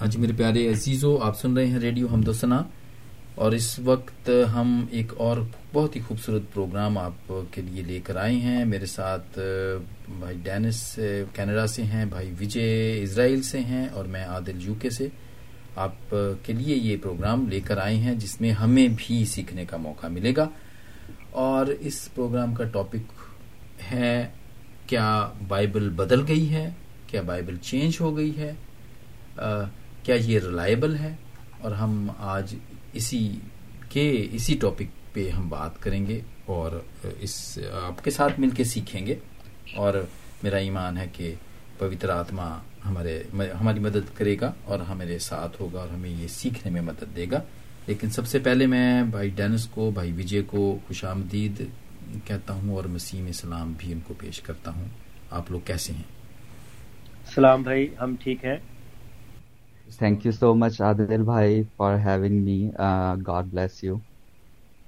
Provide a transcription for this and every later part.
ہاں جی میرے پیارے عزیزو، آپ سن رہے ہیں ریڈیو ہم دوسنا اور اس وقت ہم ایک اور بہت ہی خوبصورت پروگرام آپ کے لیے لے کر آئے ہیں۔ میرے ساتھ بھائی ڈینس کینیڈا سے ہیں، بھائی وجے اسرائیل سے ہیں اور میں عادل یو کے سے۔ آپ کے لیے یہ پروگرام لے کر آئے ہیں جس میں ہمیں بھی سیکھنے کا موقع ملے گا۔ اور اس پروگرام کا ٹاپک ہے، کیا بائبل بدل گئی ہے؟ کیا بائبل چینج ہو گئی ہے؟ کیا یہ ریلائبل ہے؟ اور ہم آج اسی کے اسی ٹاپک پہ ہم بات کریں گے اور اس آپ کے ساتھ مل کے سیکھیں گے۔ اور میرا ایمان ہے کہ پوتر آتما ہمارے ہماری مدد کرے گا اور ہمارے ساتھ ہوگا اور ہمیں یہ سیکھنے میں مدد دے گا۔ لیکن سب سے پہلے میں بھائی ڈینس کو، بھائی وجے کو خوش آمدید کہتا ہوں اور مسیم سلام بھی ان کو پیش کرتا ہوں۔ آپ لوگ کیسے ہیں؟ سلام بھائی، ہم ٹھیک ہیں۔ Thank you so much Adil بھائی for having me God bless you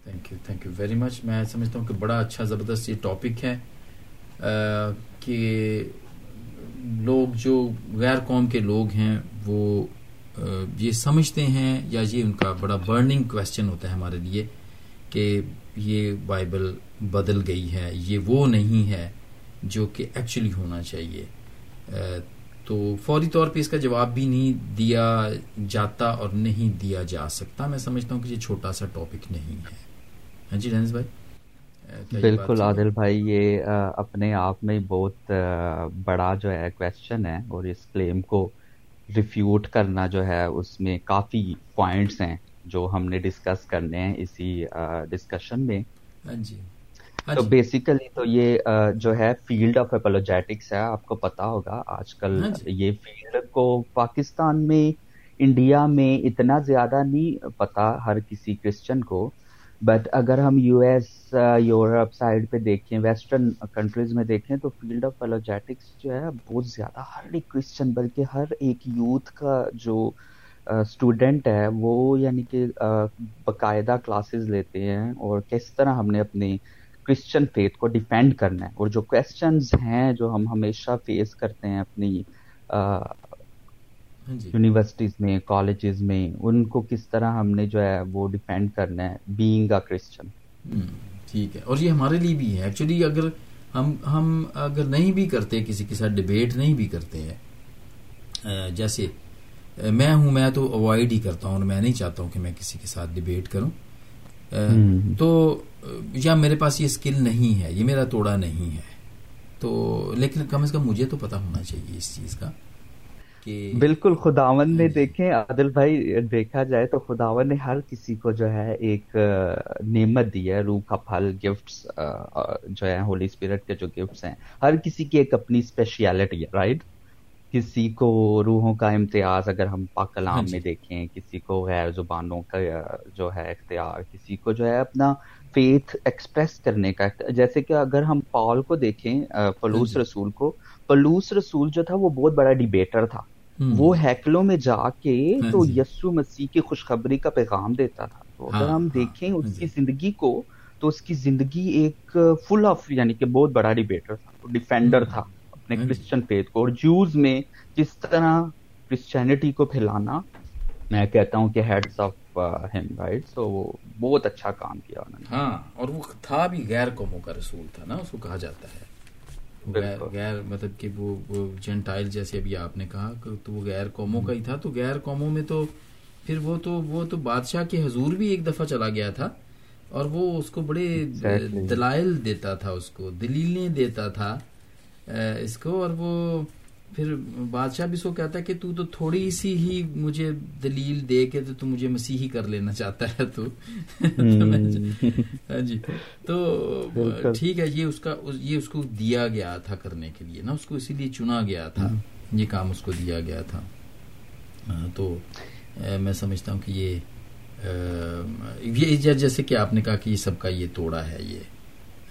thank you thank you very much میں سمجھتا ہوں کہ بڑا اچھا زبردست یہ ٹاپک ہے کہ لوگ جو غیر قوم کے لوگ ہیں وہ یہ سمجھتے ہیں یا یہ ان کا بڑا برننگ کوشچن ہوتا ہے ہمارے لیے کہ یہ بائبل بدل گئی ہے یہ وہ نہیں ہے جو کہ ایکچولی ہونا چاہیے تو فوری طور پہ اس کا جواب بھی نہیں دیا جاتا اور نہیں دیا جا سکتا۔ میں سمجھتا ہوں کہ یہ چھوٹا سا ٹاپک نہیں ہے۔ ہاں جی ڈینس بھائی؟ بالکل عادل بھائی یہ اپنے آپ میں بہت بڑا جو ہے کوشچن ہے اور اس کلیم کو ریفیوٹ کرنا جو ہے اس میں کافی پوائنٹس ہیں جو ہم نے ڈسکس کرنے ہیں اسی ڈسکشن میں۔ ہاں جی۔ تو بیسیکلی تو یہ جو ہے فیلڈ آف اپولوجیٹکس ہے آپ کو پتا ہوگا۔ آج کل ہاں جی۔ یہ فیلڈ کو پاکستان میں انڈیا میں اتنا زیادہ نہیں پتا ہر کسی کرسچن کو۔ بٹ اگر ہم یو ایس یورپ سائڈ پہ دیکھیں ویسٹرن کنٹریز میں دیکھیں تو فیلڈ آف اپولوجیٹکس جو ہے بہت زیادہ ہر ایک کرسچن بلکہ ہر ایک یوتھ کا جو اسٹوڈینٹ ہے وہ یعنی کہ باقاعدہ کلاسز لیتے ہیں۔ اور کس طرح ہم نے اپنے کرسچن فیتھ کو ڈیفینڈ کرنا ہے اور جو کوشچنز ہیں جو ہم ہمیشہ فیس کرتے ہیں اپنی یونیورسٹیز ہاں جی۔ میں کالجز میں ان کو کس طرح ہم نے جو ہے وہ ڈیفینڈ کرنا ہے بینگ اے کرسچن ٹھیک ہے۔ اور یہ ہمارے لیے بھی ہے۔ ایکچولی اگر ہم ہم اگر نہیں بھی کرتے کسی کے ساتھ ڈبیٹ نہیں بھی کرتے ہیں جیسے میں ہوں میں تو اوائڈ ہی کرتا ہوں اور میں نہیں چاہتا ہوں کہ میں کسی کے ساتھ ڈبیٹ کروں۔ تو یا میرے پاس یہ اسکل نہیں ہے یہ میرا توڑا نہیں ہے۔ تو لیکن کم از کم مجھے تو پتا ہونا چاہیے اس چیز کا بالکل خداون نے دیکھیں عادل بھائی دیکھا جائے تو خداون نے ہر کسی کو جو ہے ایک نعمت دی ہے روح کا پھل گفٹس جو ہے ہولی اسپرٹ کے جو گفٹس ہیں۔ ہر کسی کی ایک اپنی اسپیشلٹی ہے رائٹ کسی کو روحوں کا امتیاز اگر ہم پاک کلام ہاں جی۔ میں دیکھیں کسی کو غیر زبانوں کا جو ہے اختیار کسی کو جو ہے اپنا فیتھ ایکسپریس کرنے کا جیسے کہ اگر ہم پال کو دیکھیں پلوس ہاں جی۔ رسول کو پلوس رسول جو تھا وہ بہت بڑا ڈیبیٹر تھا۔ وہ ہیکلوں میں جا کے ہاں تو جی۔ یسو مسیح کی خوشخبری کا پیغام دیتا تھا۔ تو اگر ہم دیکھیں اس کی زندگی کو تو اس کی زندگی ایک فل آف یعنی کہ بہت بڑا ڈیبیٹر تھا۔ ڈیفینڈر تھا اپنے کرسچن فیتھ کو۔ اور جوز میں کس طرح کرسچینٹی کو پھیلانا میں کہتا ہوں کہ ہیڈس آف وہ بہت اچھا کام کیا انہوں نے۔ ہاں اور وہ تھا بھی غیر قوموں کا رسول تھا نا اس کو کہا جاتا ہے۔ غیر مطلب کہ وہ جنٹائل جیسے ابھی آپ نے کہا تو وہ غیر قوموں کا ہی تھا۔ تو غیر قوموں میں تو پھر وہ تو وہ تو بادشاہ کے حضور بھی ایک دفعہ چلا گیا تھا۔ اور وہ اس کو بڑے دلائل دیتا تھا اس کو دلیلیں دیتا تھا اس کو۔ اور وہ پھر بادشاہ بھی سو کہتا ہے کہ تو تو تھوڑی سی ہی مجھے دلیل دے کے تو مجھے مسیحی کر لینا چاہتا ہے تو۔ ہاں جی۔ تو ٹھیک ہے یہ اس کا یہ اس کو دیا گیا تھا کرنے کے لیے نا۔ اس کو اسی لیے چنا گیا تھا۔ یہ کام اس کو دیا گیا تھا۔ تو میں سمجھتا ہوں کہ یہ جیسے کہ آپ نے کہا کہ یہ سب کا یہ توڑا ہے یہ۔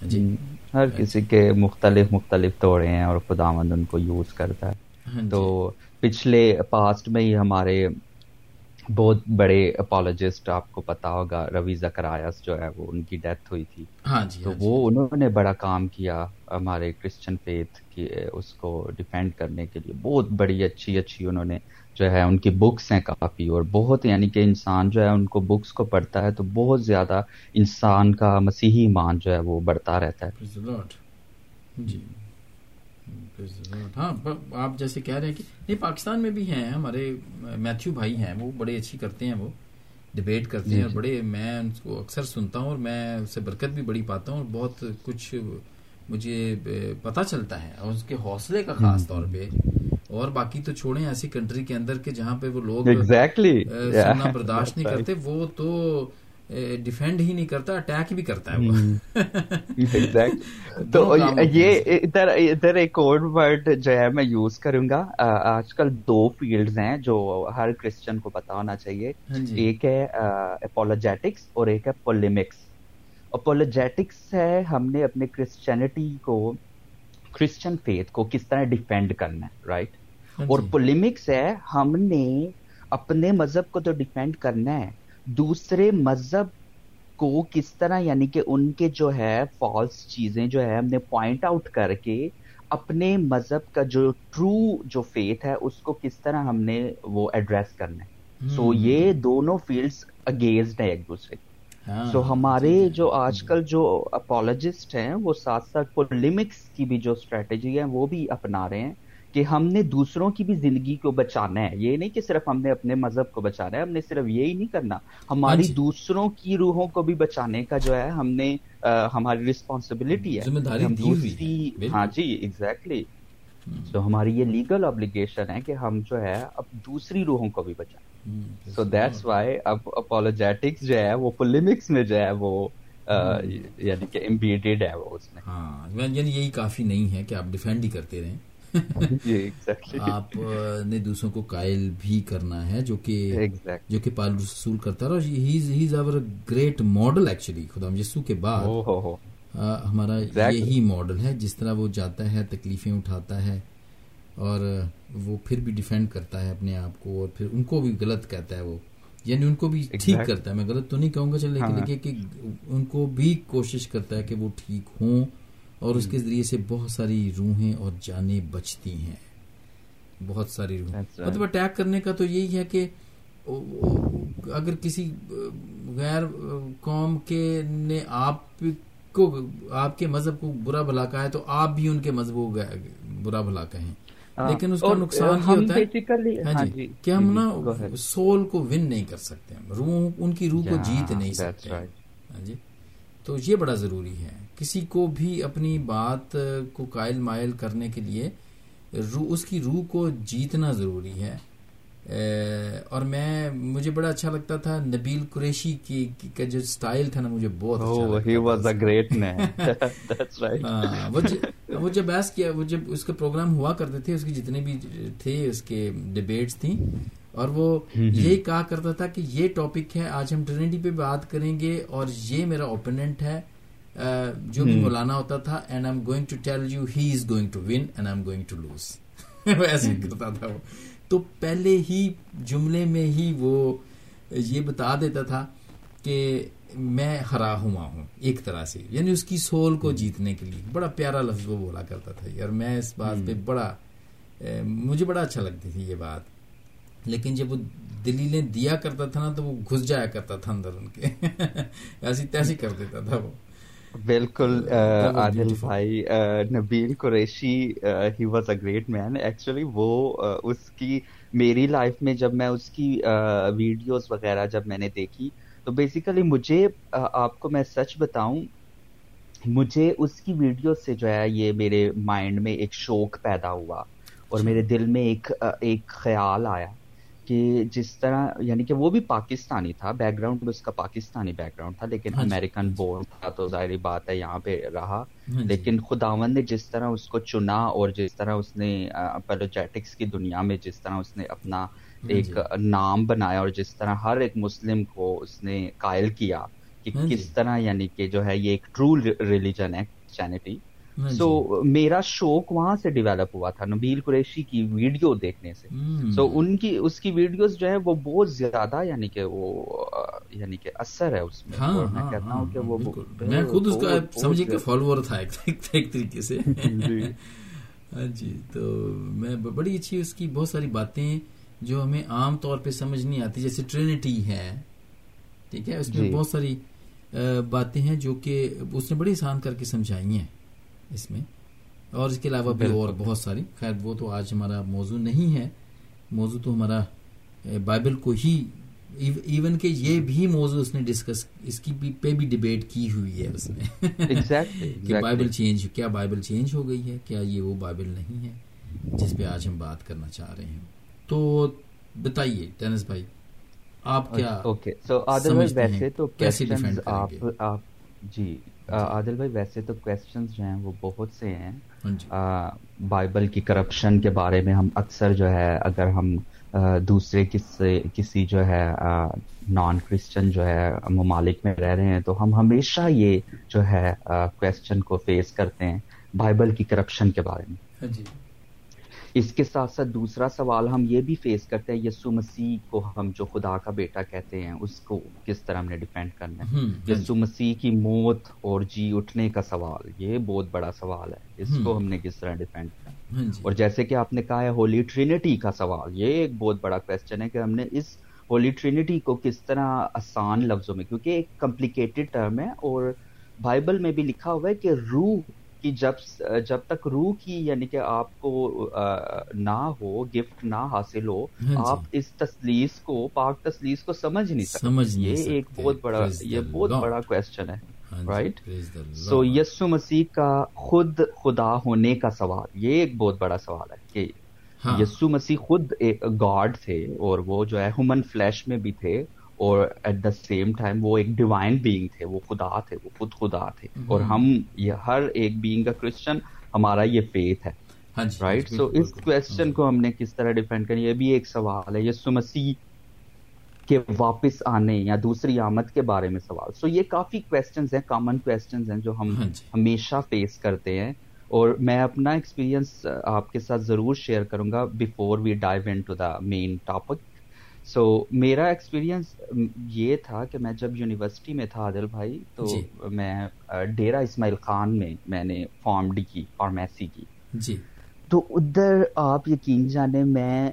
ہاں جی۔ ہر کسی کے مختلف مختلف توڑے ہیں اور خدا مند ان کو یوز کرتا ہے۔ ہاں جی۔ تو پچھلے پاسٹ میں ہی ہمارے بہت بڑے اپالوجسٹ آپ کو پتا ہوگا روی زکرایاس جو ہے وہ ان کی ڈیتھ ہوئی تھی۔ ہاں جی تو ہاں جی۔ وہ انہوں نے بڑا کام کیا ہمارے کرسچن فیتھ کی اس کو ڈیفینڈ کرنے کے لیے۔ بہت بڑی اچھی اچھی انہوں نے جو ہے ان کی بکس ہیں کافی اور بہت یعنی کہ انسان جو ہے ان کو بکس کو پڑھتا ہے تو بہت زیادہ انسان کا مسیحی ایمان جو ہے وہ بڑھتا رہتا ہے. جی. ہاں آپ جیسے کہہ رہے ہیں کہ نہیں پاکستان میں بھی ہیں ہمارے میتھیو بھائی ہیں وہ بڑے اچھی کرتے ہیں وہ ڈبیٹ کرتے جی، ہیں اور جی۔ بڑے میں ان کو اکثر سنتا ہوں اور میں اس سے برکت بھی بڑی پاتا ہوں اور بہت کچھ مجھے پتا چلتا ہے اور اس کے حوصلے کا خاص طور پہ اور باقی تو چھوڑیں ایسی کنٹری کے اندر کہ جہاں پہ وہ لوگ اے، سننا برداشت نہیں کرتے وہ تو ڈیفینڈ ہی نہیں کرتا اٹیک بھی کرتا ہے وہ۔ تو یہ ادھر ایک اور ورڈ جو ہے میں یوز کروں گا۔ آج کل دو فیلڈز ہیں جو ہر کرسچن کو پتا ہونا چاہیے۔ ہاں جی۔ ایک ہے اپولوجیٹکس اور ایک ہے پولیمکس اپولوجیٹکس ہے ہم نے اپنے کرسچینٹی کو کرسچن فیتھ کو کس طرح ڈیفینڈ کرنا ہے رائٹ اور جی۔ پولیمکس ہے ہم نے اپنے مذہب کو تو ڈیفینڈ کرنا ہے دوسرے مذہب کو کس طرح یعنی کہ ان کے جو ہے فالس چیزیں جو ہے ہم نے پوائنٹ آؤٹ کر کے اپنے مذہب کا جو ٹرو جو فیتھ ہے اس کو کس طرح ہم نے وہ ایڈریس کرنا ہے سو ہم۔ یہ دونوں فیلڈز اگینسٹ ہیں ایک دوسرے کے ہاں، سو ہمارے جی، جی، جو جی۔ آج کل جو اپولوجسٹ ہیں وہ ساتھ ساتھ پولیمکس کی بھی جو اسٹریٹجی ہے وہ بھی اپنا رہے ہیں کہ ہم نے دوسروں کی بھی زندگی کو بچانا ہے۔ یہ نہیں کہ صرف ہم نے اپنے مذہب کو بچانا ہے ہم نے صرف یہی نہیں کرنا۔ ہماری ہاں جی۔ دوسروں کی روحوں کو بھی بچانے کا جو ہے ہم نے ہماری رسپانسبلٹی ہے۔ ہم دوسری۔ ہاں جی ایگزیکٹلی تو ہماری یہ لیگل obligation ہے کہ ہم جو ہے اب دوسری روحوں کو بھی بچائیں۔ سو دیٹس وائی اب اپولوجیٹکس جو ہے وہ پولیمکس میں جو ہے وہ یعنی کہ امبیڈیڈ ہے وہ اس میں۔ ہاں یعنی یہی کافی نہیں ہے کہ آپ ڈیفینڈ ہی کرتے رہیں۔ آپ نے دوسروں کو قائل بھی کرنا ہے جو کہ جو کہ پال رسول کرتا رہا he is our great model actually خدا یسو کے بعد ہو ہو آ، ہمارا. یہی ماڈل ہے جس طرح وہ جاتا ہے تکلیفیں اٹھاتا ہے اور وہ پھر بھی ڈیفینڈ کرتا ہے اپنے آپ کو اور پھر ان کو بھی غلط کہتا ہے وہ یعنی ان کو بھی ٹھیک. کرتا ہے میں غلط تو نہیں کہوں گا چل لیکن ہاں. ان کو بھی کوشش کرتا ہے کہ وہ ٹھیک ہوں اور اس کے ذریعے سے بہت ساری روحیں اور جانیں بچتی ہیں۔ بہت ساری روحیں۔ Right. مطلب اٹیک کرنے کا تو یہی ہے کہ اگر کسی غیر قوم کے نے آپ کو آپ کے مذہب کو برا بھلا کہا ہے تو آپ بھی ان کے مذہب کو برا بھلا کہیں۔ لیکن اس کا نقصان یہ ہوتا ہے ہاں ہاں جی جی، کہ ہم جی، نا. سول کو ون نہیں کر سکتے۔ روح ان کی روح کو جیت نہیں سکتے. ہاں جی۔ تو یہ بڑا ضروری ہے۔ کسی کو بھی اپنی بات کو قائل مائل کرنے کے لیے روح اس کی روح کو جیتنا ضروری ہے۔ اور میں مجھے بڑا اچھا لگتا تھا نبیل قریشی کی کا جو سٹائل تھا نا مجھے بہت اچھا Oh. ہاں، وہ جب بحث کیا وہ جب اس کا پروگرام ہوا کرتے تھے اس کی جتنے بھی تھے اس کے ڈبیٹس تھیں اور وہ یہی کہا کرتا تھا کہ یہ ٹاپک ہے آج ہم ٹرینٹی پہ بات کریں گے اور یہ میرا اوپوننٹ ہے۔ جو بھی مولانا ہوتا تھا and I am going to tell you he is going to win and I am going to lose ایسے کرتا تھا وہ۔ تو پہلے ہی جملے میں ہی وہ یہ بتا دیتا تھا کہ میں ہرا ہوا ہوں ایک طرح سے۔ یعنی اس کی سول کو جیتنے کے لیے۔ بڑا پیارا لفظ وہ بولا کرتا تھا اور میں اس بات پہ بڑا مجھے بڑا اچھا لگتی تھی یہ بات۔ لیکن جب وہ دلیلیں دیا کرتا تھا نا تو وہ گھس جایا کرتا تھا اندر ان کے۔ ایسی تیسی کر دیتا تھا وہ۔ بالکل عادل. بھائی Nabeel Qureshi he was a great man. Actually وہ اس کی میری لائف میں جب میں اس کی ویڈیوز وغیرہ جب میں نے دیکھی تو بیسیکلی مجھے آپ کو میں سچ بتاؤں مجھے اس کی ویڈیو سے جو ہے یہ میرے مائنڈ میں ایک شوق پیدا ہوا اور میرے دل میں ایک ایک خیال آیا۔ کہ جس طرح یعنی کہ وہ بھی پاکستانی تھا بیک گراؤنڈ اس کا پاکستانی بیک گراؤنڈ تھا لیکن ہاں جی، امریکن بورن تھا تو ظاہری بات ہے یہاں پہ رہا ہاں جی۔ لیکن خداون نے جس طرح اس کو چنا اور جس طرح اس نے اپولوجیٹکس کی دنیا میں جس طرح اس نے اپنا ایک نام بنایا اور جس طرح ہر ایک مسلم کو اس نے قائل کیا کہ ہاں جی۔ کس طرح یعنی کہ جو ہے یہ ایک ٹرو ریلیجن ہے کرسچینٹی سو میرا شوق وہاں سے ڈیولپ ہوا تھا نبیل قریشی کی ویڈیو دیکھنے سے۔ سو ان کی اس کی ویڈیوز جو ہے وہ بہت زیادہ یعنی کہ وہ یعنی کہ اثر ہے اس میں۔ ہاں میں کہتا ہوں کہ وہ میں خود اس کا سمجھے کہ فالوور تھا ایک طریقے سے۔ ہاں جی تو میں بڑی اچھی اس کی بہت ساری باتیں جو ہمیں عام طور پہ سمجھ نہیں آتی جیسے ٹرینٹی ہے۔ ٹھیک ہے؟ اس میں بہت ساری باتیں ہیں جو کہ اس نے بڑی آسان کر کے سمجھائی ہیں۔ اس میں۔ اور اس کے علاوہ بھی اور بہت ساری۔ خیر وہ تو آج ہمارا موضوع نہیں ہے۔ موضوع تو ہمارا بائبل کو ہی ایون کہ یہ بھی موضوع اس نے ڈسکس اس کی پہ بھی ڈبیٹ کی ہوئی ہے اس میں۔ کہ بائبل چینج کیا بائبل چینج ہو گئی ہے؟ کیا یہ وہ بائبل نہیں ہے جس پہ آج ہم بات کرنا چاہ رہے ہیں؟ تو بتائیے ٹینس بھائی آپ کیا ویسے تو کیسے جی۔ عادل بھائی ویسے تو کوشچنز جو ہیں وہ بہت سے ہیں۔ ہاں جی۔ بائبل کی کرپشن کے بارے میں ہم اکثر جو ہے اگر ہم دوسرے کسی کسی جو ہے نان کرسچن جو ہے ممالک میں رہ رہے ہیں تو ہم ہمیشہ یہ جو ہے کوشچن کو فیس کرتے ہیں بائبل کی کرپشن کے بارے میں۔ ہاں جی۔ اس کے ساتھ ساتھ دوسرا سوال ہم یہ بھی فیس کرتے ہیں یسو مسیح کو ہم جو خدا کا بیٹا کہتے ہیں اس کو کس طرح ہم نے ڈیپینڈ کرنا ہے؟ یسو مسیح کی موت اور جی اٹھنے کا سوال یہ بہت بڑا سوال ہے۔ اس کو ہم نے کس طرح ڈیپینڈ کرنا جی۔ اور جیسے کہ آپ نے کہا ہے ہولی ٹرینٹی کا سوال یہ ایک بہت بڑا کوشچن ہے کہ ہم نے اس ہولی ٹرینٹی کو کس طرح آسان لفظوں میں کیونکہ ایک کمپلیکیٹڈ ٹرم ہے اور بائبل میں بھی لکھا ہوا ہے کہ روح کہ جب جب تک روح کی یعنی کہ آپ کو نہ ہو گفٹ نہ حاصل ہو ہاں جی۔ آپ اس تسلیس کو پاک تسلیس کو سمجھ نہیں سکتے۔ یہ ایک بہت بڑا یہ بہت بڑا کوشچن ہے رائٹ سو یسو مسیح کا خود خدا ہونے کا سوال یہ ایک بہت بڑا سوال ہے کہ ہاں۔ یسو مسیح خود ایک گاڈ تھے اور وہ جو ہے ہیومن فلیش میں بھی تھے۔ اور ایٹ دا سیم ٹائم وہ ایک ڈیوائن بینگ تھے وہ خدا تھے وہ خود خدا تھے۔ اور ہم یہ ہر ایک بینگ کا کرسچن ہمارا یہ فیتھ ہے۔ رائٹ ہاں سو جی، اس کوشچن کو ہم نے کس طرح ڈیفینڈ کریں یہ بھی ایک سوال ہے یسو مسیح کے واپس آنے یا دوسری آمد کے بارے میں سوال۔ سو یہ کافی کوشچنز ہیں کامن کوشچنز ہیں جو ہم ہاں جی۔ ہمیشہ فیس کرتے ہیں۔ اور میں اپنا ایکسپیرینس آپ کے ساتھ ضرور شیئر کروں گا before we dive in to the main topic so میرا ایکسپیرینس یہ تھا کہ میں جب یونیورسٹی میں تھا عادل بھائی تو جی. میں ڈیرا اسماعیل خان میں میں نے فارم ڈی کی فارمیسی کی جی تو ادھر آپ یقین جانے میں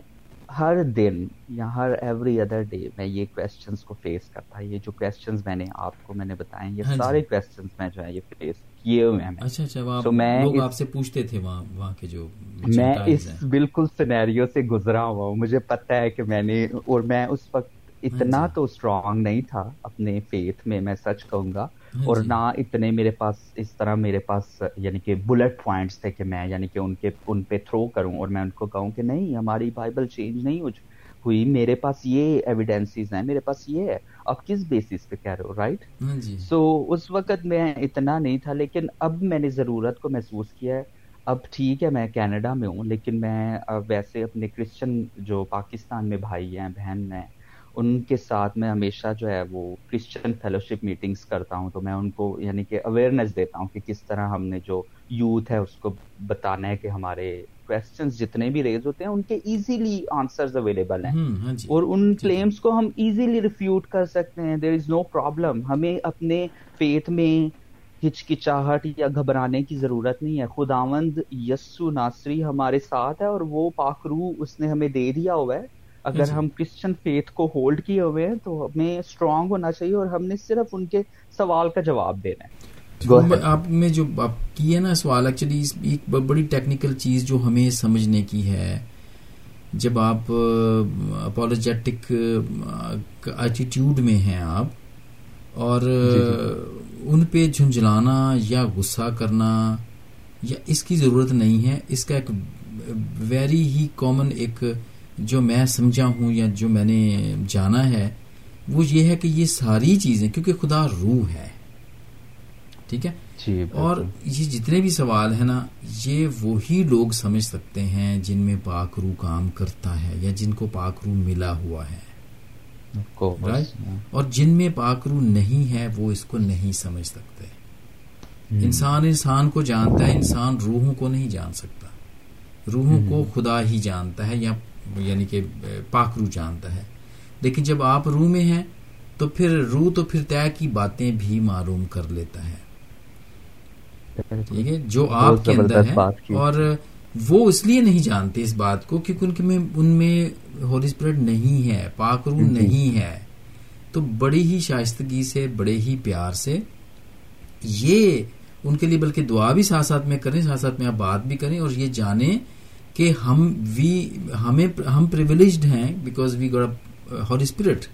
ہر دن یا ہر ایوری ادر ڈے میں یہ کوشچنس کو فیس کرتا یہ جو کوشچنس میں نے آپ کو میں نے بتائے یہ ہاں جی. سارے کوشچنس میں جو ہے یہ فیس کیے ہوئے ہیں اچھا اچھا تو میں لوگ آپ سے پوچھتے تھے وہاں وہاں کے جو میں اس بالکل سینیریو سے گزرا ہوا ہوں مجھے پتا ہے کہ میں نے اور میں اس وقت اتنا ہاں جی۔ تو اسٹرانگ نہیں تھا اپنے فیتھ میں میں سچ کہوں گا ہاں اور جی۔ نہ اتنے میرے پاس اس طرح میرے پاس یعنی کہ بلٹ پوائنٹس تھے کہ میں یعنی کہ ان کے ان پہ تھرو کروں اور میں ان کو کہوں کہ نہیں ہماری بائبل چینج نہیں ہو ہوئی میرے پاس یہ ایویڈینسز ہیں میرے پاس یہ ہے۔ آپ کس بیسس پہ کہہ رہے ہو رائٹ ہاں جی۔ سو اس وقت میں اتنا نہیں تھا لیکن اب میں نے ضرورت کو محسوس کیا ہے۔ اب ٹھیک ہے میں کینیڈا میں ہوں لیکن میں ویسے اپنے کرسچن جو پاکستان میں بھائی ہیں بہن ہیں ان کے ساتھ میں ہمیشہ جو ہے وہ کرسچن فیلوشپ میٹنگز کرتا ہوں تو میں ان کو یعنی کہ اویئرنیس دیتا ہوں کہ کس طرح ہم نے جو یوتھ ہے اس کو بتانا ہے کہ ہمارے کوشچنس جتنے بھی ریز ہوتے ہیں ان کے ایزیلی آنسرز اویلیبل ہیں۔ ہاں جی۔ اور ان جی۔ کو ہم ایزیلی ریفیوٹ کر سکتے ہیں۔ دیر از نو پرابلم ہمیں اپنے فیتھ میں ہچکچاہٹ یا گھبرانے کی ضرورت نہیں ہے۔ خداوند یسو ناصری ہمارے ساتھ ہے اور وہ پاکرو اس نے ہمیں دے دیا ہوا ہے۔ اگر ہم کرسچن فیتھ کو ہولڈ کیے ہوئے ہیں تو ہمیں اسٹرانگ ہونا چاہیے اور ہم نے صرف ان کے سوال کا جواب دینا ہے۔ آپ نے جو کی ہے نا سوال ایکچولی ایک بڑی ٹیکنیکل چیز جو ہمیں سمجھنے کی ہے۔ جب آپ اپولوجیٹک ایٹیٹیوڈ میں ہیں آپ اور جی، جی۔ ان پہ جھنجھلانا یا غصہ کرنا یا اس کی ضرورت نہیں ہے اس کا ایک ویری ہی کامن ایک جو میں سمجھا ہوں یا جو میں نے جانا ہے وہ یہ ہے کہ یہ ساری چیزیں کیونکہ خدا روح ہے۔ ٹھیک ہے؟ جی اور یہ جتنے بھی سوال ہیں نا یہ وہی لوگ سمجھ سکتے ہیں جن میں پاک روح کام کرتا ہے یا جن کو پاک روح ملا ہوا ہے۔ اور جن میں پاک روح نہیں ہے وہ اس کو نہیں سمجھ سکتے۔ انسان انسان کو جانتا ہے انسان روحوں کو نہیں جان سکتا۔ روحوں کو خدا ہی جانتا ہے یا یعنی کہ پاک روح جانتا ہے۔ لیکن جب آپ روح میں ہیں تو پھر روح تو پھر طے کی باتیں بھی معلوم کر لیتا ہے۔ ٹھیک ہے؟ جو آپ کے اندر ہے اور وہ اس لیے نہیں جانتے اس بات کو کیونکہ ان کے میں ان میں ہولی اسپرٹ نہیں ہے پاک روح جی۔ نہیں ہے۔ تو بڑی ہی شائستگی سے بڑے ہی پیار سے یہ ان کے لیے بلکہ دعا بھی ساتھ ساتھ میں کریں ساتھ ساتھ میں آپ بات بھی کریں اور یہ جانیں کہ ہم وی ہمیں ہم پریولیجڈ ہیں بیکاز وی گوٹ ہالی اسپرٹ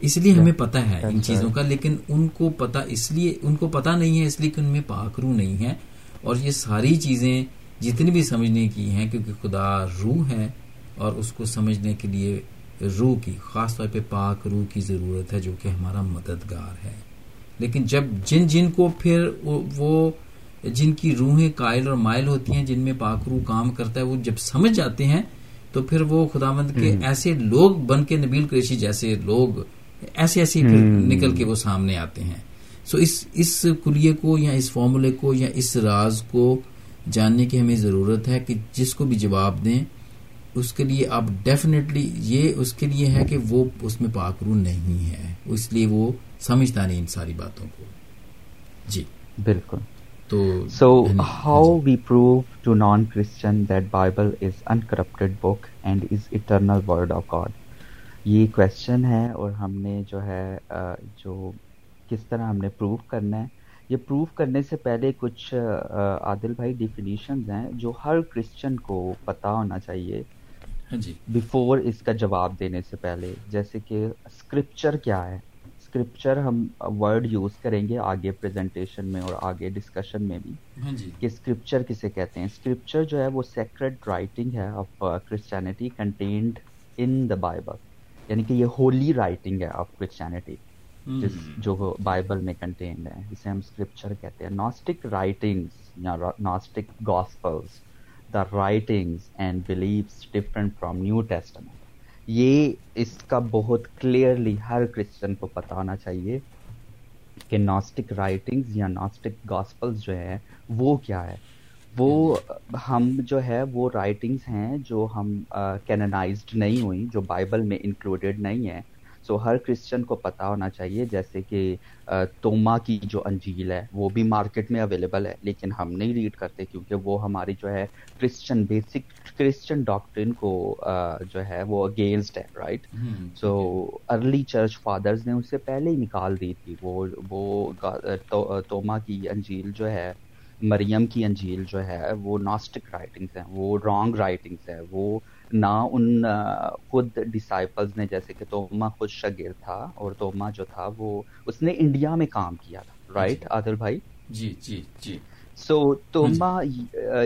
اس لیے ہمیں پتا ہے ان چیزوں کا لیکن ان کو پتا اس لیے ان کو پتا نہیں ہے اس لیے کہ ان میں پاک روح نہیں ہے۔ اور یہ ساری چیزیں جتنی بھی سمجھنے کی ہیں کیونکہ خدا روح ہے اور اس کو سمجھنے کے لیے روح کی خاص طور پہ پاک روح کی ضرورت ہے جو کہ ہمارا مددگار ہے۔ لیکن جب جن جن کو پھر وہ جن کی روحیں قائل اور مائل ہوتی ہیں جن میں پاک روح کام کرتا ہے وہ جب سمجھ جاتے ہیں تو پھر وہ خدا مند کے ایسے لوگ بن کے نبیل کریشی جیسے لوگ ایسے ایسے نکل کے وہ سامنے آتے ہیں۔ سو اس اس کلیے کو یا اس فارمولے کو یا اس راز کو جاننے کی ہمیں ضرورت ہے کہ جس کو بھی جواب دیں اس کے لیے آپ ڈیفینیٹلی یہ اس کے لیے ہے کہ وہ اس میں پاکرو نہیں ہے۔ اس لیے وہ سمجھتا نہیں ان ساری باتوں کو۔ جی۔ بالکل۔ تو so how we prove to non Christian that Bible is uncorrupted book and is eternal word of God یہ کوشچن ہے اور ہم نے جو ہے جو کس طرح ہم نے پروو کرنا ہے۔ یہ پروو کرنے سے پہلے کچھ عادل بھائی ڈیفینیشنز ہیں جو ہر کرسچن کو پتا ہونا چاہیے۔ بفور ہاں اس کا جواب دینے سے پہلے جیسے کہ اسکرپچر کیا ہے۔ اسکرپچر ہم ورڈ یوز کریں گے آگے پریزنٹیشن میں اور آگے ڈسکشن میں بھی ہاں جی۔ کہ اسکرپچر کسے کہتے ہیں۔ اسکرپچر جو ہے وہ سیکرڈ رائٹنگ ہے of Christianity contained in the Bible یعنی کہ یہ ہولی رائٹنگ ہے آف کرسچینٹی جس جو بائبل میں کنٹینڈ ہے۔ جسے ہم اسکرپچر کہتے ہیں۔ ناسٹک رائٹنگس یا Gnostic gospels the writings and beliefs different from New Testament یہ اس کا بہت کلیئرلی ہر کرسچن کو پتا ہونا چاہیے کہ ناسٹک رائٹنگز یا ناسٹک گاسپلز جو ہے وہ کیا ہے؟ وہ ہم جو ہے، وہ رائٹنگز ہیں جو ہم کیننائزڈ نہیں ہوئیں، جو بائبل میں انکلوڈیڈ نہیں ہیں۔ سو ہر کرسچن کو پتا ہونا چاہیے جیسے کہ توما کی جو انجیل ہے وہ بھی مارکیٹ میں اویلیبل ہے لیکن ہم نہیں ریڈ کرتے کیونکہ وہ ہماری جو ہے کرسچن بیسک کرسچن ڈاکٹرن کو جو ہے وہ اگینسٹ ہے right so early church fathers نے اس سے پہلے ہی نکال دی تھی وہ وہ توما کی انجیل جو ہے مریم کی انجیل جو ہے وہ ناسٹک رائٹنگس ہیں وہ رانگ رائٹنگس ہیں وہ نہ ان خود ڈسائپلز نے جیسے کہ توما خود شگیر تھا اور توما جو تھا وہ اس نے انڈیا میں کام کیا تھا رائٹ عادل بھائی؟ جی جی جی۔ سو توما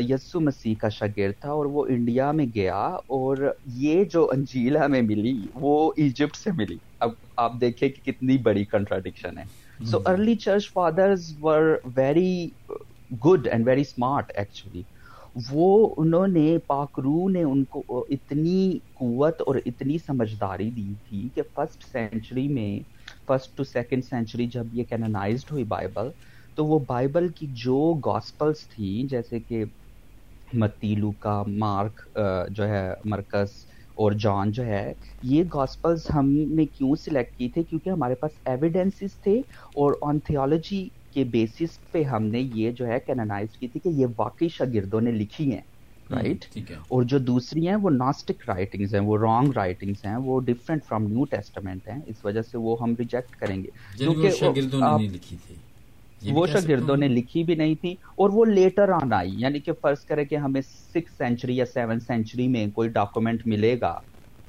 یسو مسیح کا شگیر تھا اور وہ انڈیا میں گیا اور یہ جو انجیل ہمیں ملی وہ ایجپٹ سے ملی۔ اب آپ دیکھیں کہ کتنی بڑی کنٹراڈکشن ہے۔ So early church fathers were very good and very smart actually وہ انہوں نے پاکرو نے ان کو اتنی قوت اور اتنی سمجھداری دی تھی کہ فرسٹ سینچری میں فرسٹ ٹو سیکنڈ سینچری جب یہ کیننائزڈ ہوئی بائبل تو وہ بائبل کی جو گاسپلس تھیں جیسے کہ متیلو کا مارک جو ہے، مرکز اور جان جو ہے، یہ گاسپلس ہم نے کیوں سلیکٹ کی تھے؟ کیونکہ ہمارے پاس ایویڈینسز تھے اور آن تھیولوجی کے بیسس پہ ہم نے یہ جو ہے کیننائز کی تھی کہ یہ واقعی شاگردوں نے لکھی ہیں رائٹ اور جو دوسری ہیں وہ ناسٹک رائٹنگز ہیں وہ رانگ رائٹنگز ہیں وہ ڈفرینٹ فرام نیو ٹیسٹمنٹ ہیں اس وجہ سے وہ ہم ریجیکٹ کریں گے۔ کیونکہ وہ شاگردوں نے لکھی بھی نہیں تھی اور وہ لیٹر آن آئی یعنی کہ فرض کرے کہ ہمیں سکس سینچری یا سیون سینچری میں کوئی ڈاکومنٹ ملے گا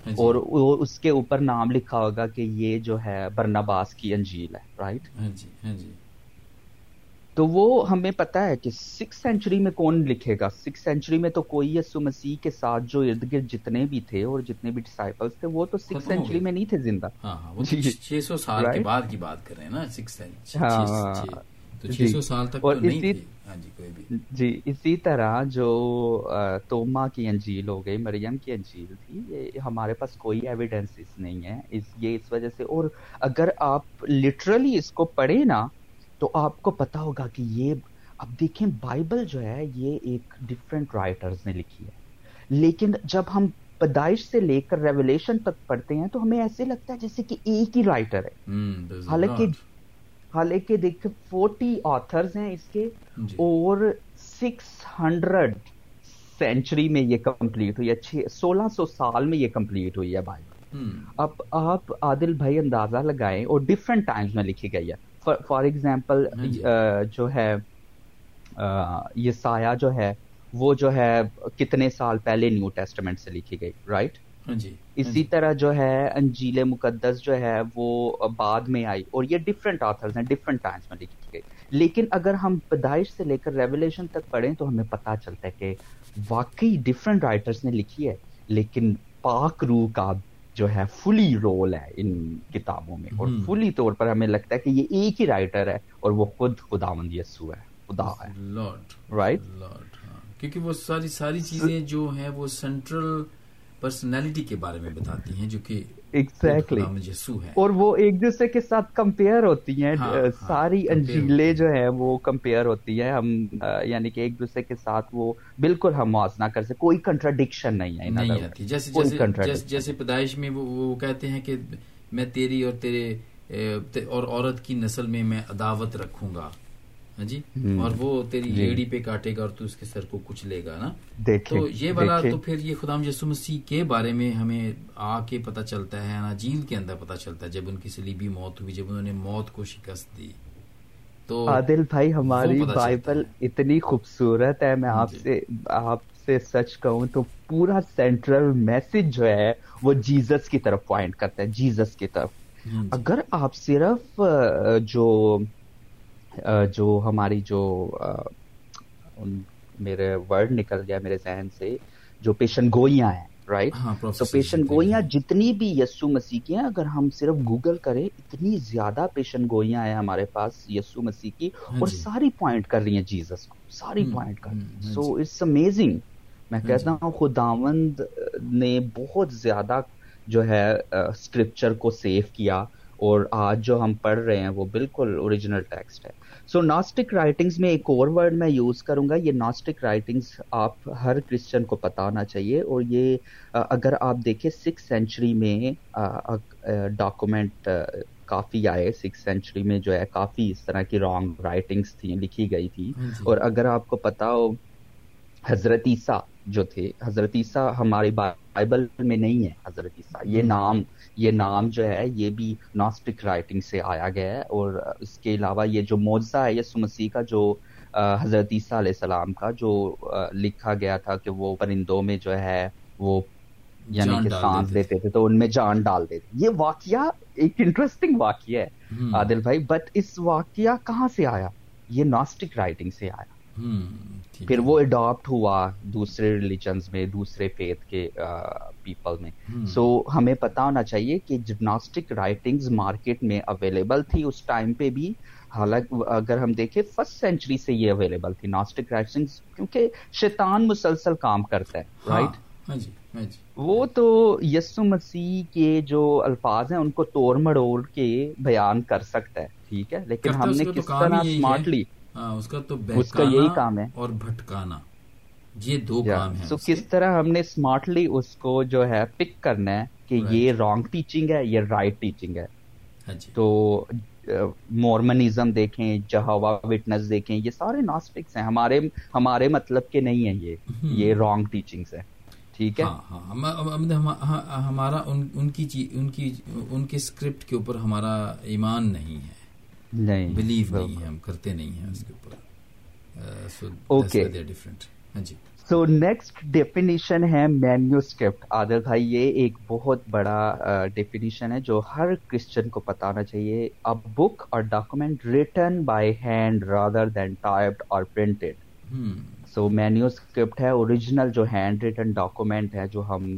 ہاں جی۔ اور اس کے اوپر نام لکھا ہوگا کہ یہ جو ہے برنباس کی انجیل ہے رائٹ ہاں جی ہاں جی۔ تو وہ ہمیں پتا ہے کہ سکس سینچری میں کون لکھے گا؟ سکس سینچری میں تو کوئی یسو مسیح کے ساتھ جو ارد گرد جتنے بھی تھے اور جتنے بھی ڈسائپلس تھے وہ تو سکس سینچری میں نہیں تھے زندہ۔ ہاں، ہاں، جی۔ چھ سو سال کے بعد کی بات کر رہے ہیں نا سکس جی۔ ہاں جی اسی طرح جو توما کی انجیل ہو گئی مریم کی انجیل تھی یہ ہمارے پاس کوئی ایویڈینس نہیں ہے۔ یہ اس وجہ سے اور اگر آپ لٹرلی اس کو پڑھیں نا تو آپ کو پتا ہوگا کہ یہ اب دیکھیں بائبل جو ہے یہ ایک ڈفرینٹ رائٹرز نے لکھی ہے۔ لیکن جب ہم پیدائش سے لے کر ریولیشن تک پڑھتے ہیں تو ہمیں ایسے لگتا ہے جیسے کہ ایک ہی رائٹر ہے۔ حالانکہ حالانکہ دیکھ فورٹی آتھرز ہیں اس کے جی۔ اور سکس ہنڈریڈ سینچری میں یہ کمپلیٹ ہوئی ہے سولہ سو سال میں یہ کمپلیٹ ہوئی ہے بھائی اب آپ عادل بھائی اندازہ لگائیں اور ڈفرینٹ ٹائمز میں لکھی گئی ہے۔ فار ایگزامپل ہاں جی۔ جو ہے یہ سایہ جو ہے وہ جو ہے کتنے سال پہلے نیو ٹیسٹمنٹ سے لکھی گئی رائٹ ہاں جی، ہاں اسی جی۔ طرح جو ہے انجیل مقدس جو ہے وہ بعد میں آئی اور یہ ڈفرینٹ آتھرز ہیں ڈفرینٹ ٹائمز میں لکھی گئی لیکن اگر ہم پیدائش سے لے کر ریولیشن تک پڑھیں تو ہمیں پتا چلتا ہے کہ واقعی ڈفرینٹ رائٹرز نے لکھی ہے لیکن پاک روح کا جو ہے فلی رول ہے ان کتابوں میں اور فلی طور پر ہمیں لگتا ہے کہ یہ ایک ہی رائٹر ہے اور وہ خود خدا مند یسو ہے خدا ہے۔ رائٹ کیونکہ وہ ساری ساری چیزیں جو ہیں وہ سینٹرل پرسنالٹی کے بارے میں بتاتی ہیں جو کہ ایگزیکٹلی اور وہ ایک دوسرے کے ساتھ کمپیئر ہوتی ہیں۔ ہاں، ہاں، ساری انجیلیں جو ہیں وہ کمپیئر ہوتی ہیں۔ ہم یعنی کہ ایک دوسرے کے ساتھ وہ بالکل ہم موازنہ کر سکتے کوئی کنٹراڈکشن نہیں ہے۔ جیسے جیسے پیدائش میں وہ کہتے ہیں کہ میں تیری اور تیرے اور عورت کی نسل میں میں عداوت رکھوں گا۔ جی؟ اور وہ تیری جی۔ ایڑی پہ کاٹے گا اور تو اس کے سر کو کچھ لے گا نا؟ تو یہ والا تو پھر یہ خدا یسو مسیح کے بارے میں ہمیں آ کے پتا چلتا ہے نا جیل کے اندر پتا چلتا ہے جب ان کی سلیبی موت ہوئی جب انہوں نے موت کو شکست دی۔ تو عادل بھائی ہماری بائبل اتنی خوبصورت ہے میں آپ جی۔ سے آپ سے سچ کہوں تو پورا سینٹرل میسج جو ہے وہ جیزس کی طرف پوائنٹ کرتا ہے جیزس کی طرف۔ ہاں جی۔ اگر آپ صرف جو جو ہماری جو میرے ورڈ نکل گیا میرے ذہن سے جو پیشن گوئیاں ہیں رائٹ ہاں، تو پیشن گوئیاں۔ جتنی بھی یسو مسیح کی ہیں اگر ہم صرف گوگل کریں اتنی زیادہ پیشن گوئیاں ہیں ہمارے پاس یسو مسیح کی ہاں اور جی۔ ساری پوائنٹ کر رہی ہیں جیزس کو ساری پوائنٹ کر رہی ہیں۔ سو اٹس امیزنگ میں ہاں کہتا جی۔ ہوں خداوند نے بہت زیادہ جو ہے اسکرپچر کو سیو کیا اور آج جو ہم پڑھ رہے ہیں وہ بالکل اوریجنل ٹیکسٹ ہے۔ سو ناسٹک رائٹنگز میں ایک اور ورڈ میں یوز کروں گا. یہ ناسٹک رائٹنگز آپ ہر کرسچن کو پتا ہونا چاہیے اور یہ اگر آپ دیکھیں سکس سینچری میں ڈاکومنٹ کافی آئے. سکس سینچری میں جو ہے کافی اس طرح کی رانگ رائٹنگس تھیں لکھی گئی تھی ہاں جی۔ اور اگر آپ کو پتا ہو حضرت عیسیٰ جو تھے حضرت عیسیٰ ہماری بائبل میں نہیں ہے حضرت عیسیٰ. یہ نام یہ نام جو ہے یہ بھی ناسٹک رائٹنگ سے آیا گیا ہے اور اس کے علاوہ یہ جو معجزہ ہے یسو مسیح کا جو حضرت عیسیٰ علیہ السلام کا جو لکھا گیا تھا کہ وہ پرندوں میں جو ہے وہ یعنی کہ سانس لیتے تھے تو ان میں جان ڈال دیتے یہ واقعہ ایک انٹرسٹنگ واقعہ ہے عادل بھائی بٹ اس واقعہ کہاں سے آیا؟ یہ ناسٹک رائٹنگ سے آیا۔ پھر وہ اڈاپٹ ہوا دوسرے ریلیجنز میں دوسرے فیتھ کے پیپل میں۔ سو ہمیں پتا ہونا چاہیے کہ جمناسٹک رائٹنگز مارکیٹ میں اویلیبل تھی اس ٹائم پہ بھی۔ حالانکہ اگر ہم دیکھیں فرسٹ سینچری سے یہ اویلیبل تھی ناسٹک رائٹنگز کیونکہ شیطان مسلسل کام کرتا ہے رائٹ ہاں، ہاں جی، ہاں جی۔ وہ تو یسو مسیح کے جو الفاظ ہیں ان کو توڑ مڑوڑ کے بیان کر سکتا ہے ٹھیک ہے؟ لیکن ہم نے کس طرح اسمارٹلی اس کا تو اس کا یہی کام ہے۔ اور بھٹکانا۔ یہ دو کام ہیں۔ تو کس طرح ہم نے اسمارٹلی اس کو جو ہے پک کرنا ہے کہ یہ رانگ ٹیچنگ ہے یہ رائٹ ٹیچنگ ہے۔ ہاں جی۔ تو مورمنزم دیکھیں جہوا وٹنس دیکھیں یہ سارے ناسٹکس ہیں۔ ہمارے ہمارے مطلب کے نہیں ہیں یہ۔ یہ رانگ ٹیچنگس ہیں۔ ٹھیک ہے؟ ہاں، ہاں، ہمارا ان کی ان کے اسکرپٹ کے اوپر ہمارا ایمان نہیں ہے۔ نہیں بلیو نہیں ہے ہم کرتے نہیں ہیں اس کے اوپر۔ اوکے ڈفرینٹ ہاں جی۔ سو نیکسٹ ڈیفینیشن ہے مینیوسکرپٹ آدر بھائی یہ ایک بہت بڑا ڈیفینیشن ہے جو ہر کرسچن کو بتانا چاہیے۔ ا بک اور document written by hand rather than typed اور پرنٹڈ سو مینیوسکرپٹ ہے اوریجنل جو ہینڈ ریٹن ڈاکومینٹ ہے جو ہم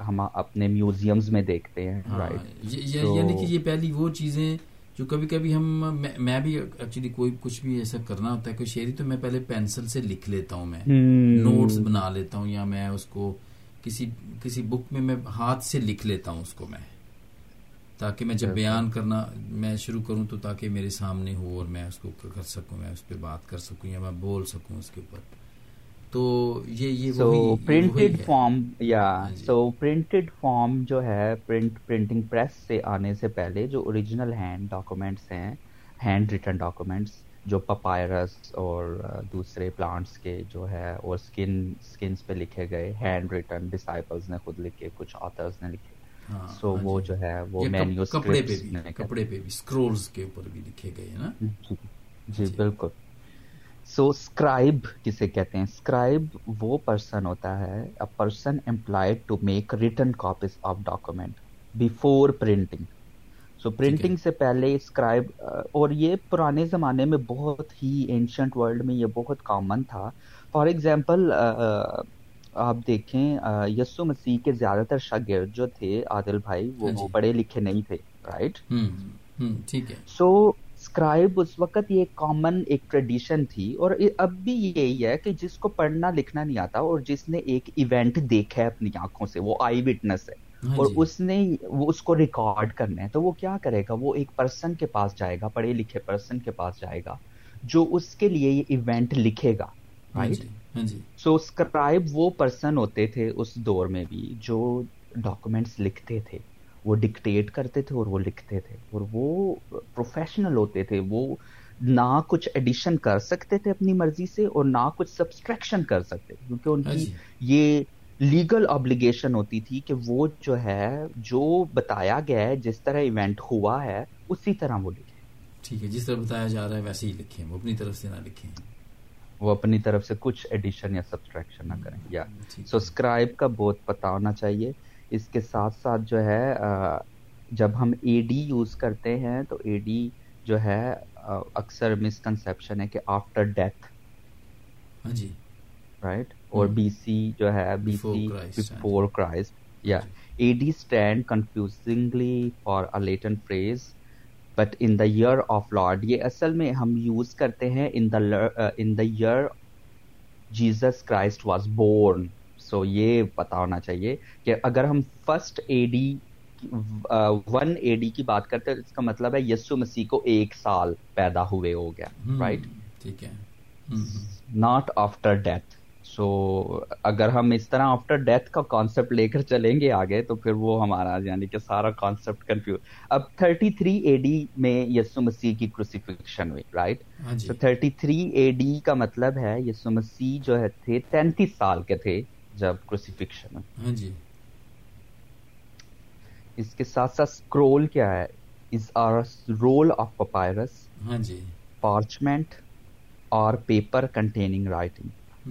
ہم اپنے میوزیمز میں دیکھتے ہیں رائٹ یعنی کہ یہ پہلی وہ چیزیں جو کبھی کبھی ہم میں بھی ایکچولی کوئی کچھ بھی ایسا کرنا ہوتا ہے کوئی شعری تو میں پہلے پینسل سے لکھ لیتا ہوں میں۔ نوٹس بنا لیتا ہوں یا میں اس کو کسی کسی بک میں میں ہاتھ سے لکھ لیتا ہوں اس کو میں۔ تاکہ میں جب بیان کرنا میں شروع کروں تو تاکہ میرے سامنے ہو اور میں اس کو کر سکوں میں اس پہ بات کر سکوں یا میں بول سکوں اس کے اوپر۔ تو یہ یہ سو پرنٹڈ فارم یا سو پرنٹڈ فارم جو ہے پرنٹ پرنٹنگ پریس سے آنے سے پہلے جو اوریجنل ہینڈ ڈاکومنٹس ہیں ہینڈ ریٹن ڈاکومنٹس جو پپائرس اور دوسرے پلانٹس کے جو ہے اور اسکن اسکنس پہ لکھے گئے ہینڈ ریٹن ڈسائپلز نے خود لکھے کچھ آترز نے لکھے۔ سو ہاں، ہاں وہ جی۔ جو ہے وہ مینیو کپڑے پہ بھی کپڑے پہ بھی اسکرولز کے اوپر بھی لکھے گئے ہیں نا۔ جی, جی،, جی۔ بالکل۔ سو اسکرائب کسے کہتے ہیں اسکرائب وہ پرسن ہوتا ہے a person employed to make written copies of document before printing so printing سے پہلے اسکرائب اور یہ پرانے زمانے میں بہت ہی اینشنٹ ورلڈ میں یہ بہت کامن تھا۔ فار ایگزامپل آپ دیکھیں یسو مسیح کے زیادہ تر شاگرد جو تھے عادل بھائی وہ ہاں جی۔ پڑھے لکھے نہیں تھے رائٹ ٹھیک ہے۔ سو اسکرائب اس وقت یہ کامن ایک ٹریڈیشن تھی اور اب بھی یہی ہے کہ جس کو پڑھنا لکھنا نہیں آتا اور جس نے ایک ایونٹ دیکھا ہے اپنی آنکھوں سے وہ آئی وٹنس ہے۔ ہاں اور جی۔ اس نے وہ اس کو ریکارڈ کرنا ہے۔ تو وہ کیا کرے گا؟ وہ ایک پرسن کے پاس جائے گا پڑھے لکھے پرسن کے پاس جائے گا جو اس کے لیے یہ ایونٹ لکھے گا۔ رائٹ سو اسکرائب وہ پرسن ہوتے تھے اس دور میں بھی جو ڈاکومینٹس لکھتے تھے۔ وہ ڈکٹیٹ کرتے تھے اور وہ لکھتے تھے اور وہ پروفیشنل ہوتے تھے وہ نہ کچھ ایڈیشن کر سکتے تھے اپنی مرضی سے اور نہ کچھ سبسٹریکشن کر سکتے کیونکہ ان کی ہاں جی۔ یہ لیگل آبلیگیشن ہوتی تھی کہ وہ جو ہے جو بتایا گیا ہے جس طرح ایونٹ ہوا ہے اسی طرح وہ لکھے ٹھیک ہے جس طرح بتایا جا رہا ہے ویسے ہی لکھیں۔ وہ اپنی طرف سے نہ لکھیں۔ وہ اپنی طرف سے کچھ ایڈیشن یا سبسٹریکشن نہ کریں۔ یا سبسکرائب کا بہت پتا ہونا چاہیے۔ اس کے ساتھ ساتھ جو ہے جب ہم اے ڈی یوز کرتے ہیں تو اے ڈی جو ہے اکثر مسکنسپشن ہے کہ آفٹر ڈیتھ جی۔ رائٹ اور بی سی جو ہے بی سی بفور کرائسٹ یا A D stand confusingly for a Latin phrase but in the year of Lord یہ اصل میں ہم یوز کرتے ہیں in the in the year Jesus Christ was born so یہ پتا ہونا چاہیے کہ اگر ہم first A D one A D کی بات کرتے ہیں اس کا مطلب ہے یسو مسیح کو ایک سال پیدا ہوئے ہو گیا رائٹ ٹھیک ہے۔ ناٹ آفٹر ڈیتھ سو اگر ہم اس طرح آفٹر ڈیتھ کا کانسیپٹ لے کر چلیں گے آگے تو پھر وہ ہمارا یعنی کہ سارا کانسیپٹ کنفیوز اب 33 اے ڈی میں یسو مسیح کی کروسیفکشن ہوئی رائٹ تو 33 اے ڈی کا مطلب ہے یسو مسیح جو ہے تھے تینتیس سال کے تھے۔ جب کروسیفکشن ہاں جی۔ اس کے ساتھ ساتھ اسکرول کیا ہے؟ Is are roll of papyrus ہاں جی۔ پارچمنٹ اور paper containing writing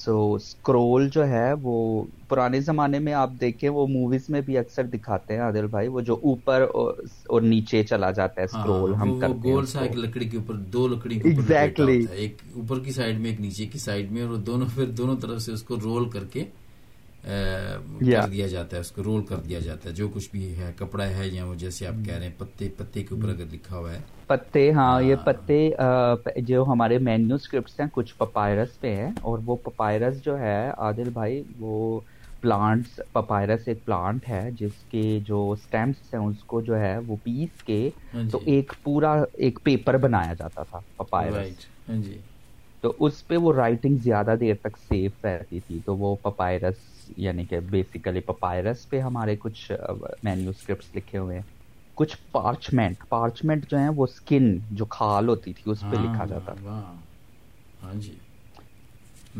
so scroll جو ہے وہ پرانے زمانے میں آپ دیکھیں وہ موویز میں بھی اکثر دکھاتے ہیں عادل بھائی وہ جو اوپر اور نیچے چلا جاتا ہے اسکرول ہاں، ہم کرتے گول سا ایک لکڑی کے اوپر دو لکڑی کے ایگزیکٹلی ایک اوپر کی سائڈ میں ایک نیچے کی سائڈ میں اور دونوں پھر دونوں طرف سے اس کو رول کر کے کر دیا جاتا ہے اس کو رول کر دیا جاتا ہے جو کچھ بھی ہے کپڑا ہے یا وہ جیسے آپ کہہ رہے ہیں پتے پتے کے اوپر اگر لکھا ہوا ہے۔ پتے ہاں یہ پتے جو ہمارے مینیو اسکرپٹس ہیں کچھ پپائرس پہ ہیں اور وہ پپائرس جو ہے عادل بھائی وہ پلانٹس پپائرس ایک پلانٹ ہے جس کے جو اسٹیمپس ہیں اس کو جو ہے وہ پیس کے ہاں تو جی۔ ایک پورا ایک پیپر بنایا جاتا تھا پپائرس ہاں جی۔ تو اس پہ وہ رائٹنگ زیادہ دیر تک سیف رہتی تھی تو وہ پپائرس یعنی کہ بیسیکلی پپائرس پہ ہمارے کچھ مینیو اسکرپٹس لکھے ہوئے ہیں۔ کچھ پارچمنٹ پارچمنٹ جو ہیں وہ اسکن جو کھال ہوتی تھی اس پہ ہاں، لکھا جاتا تھا۔ ہاں جی۔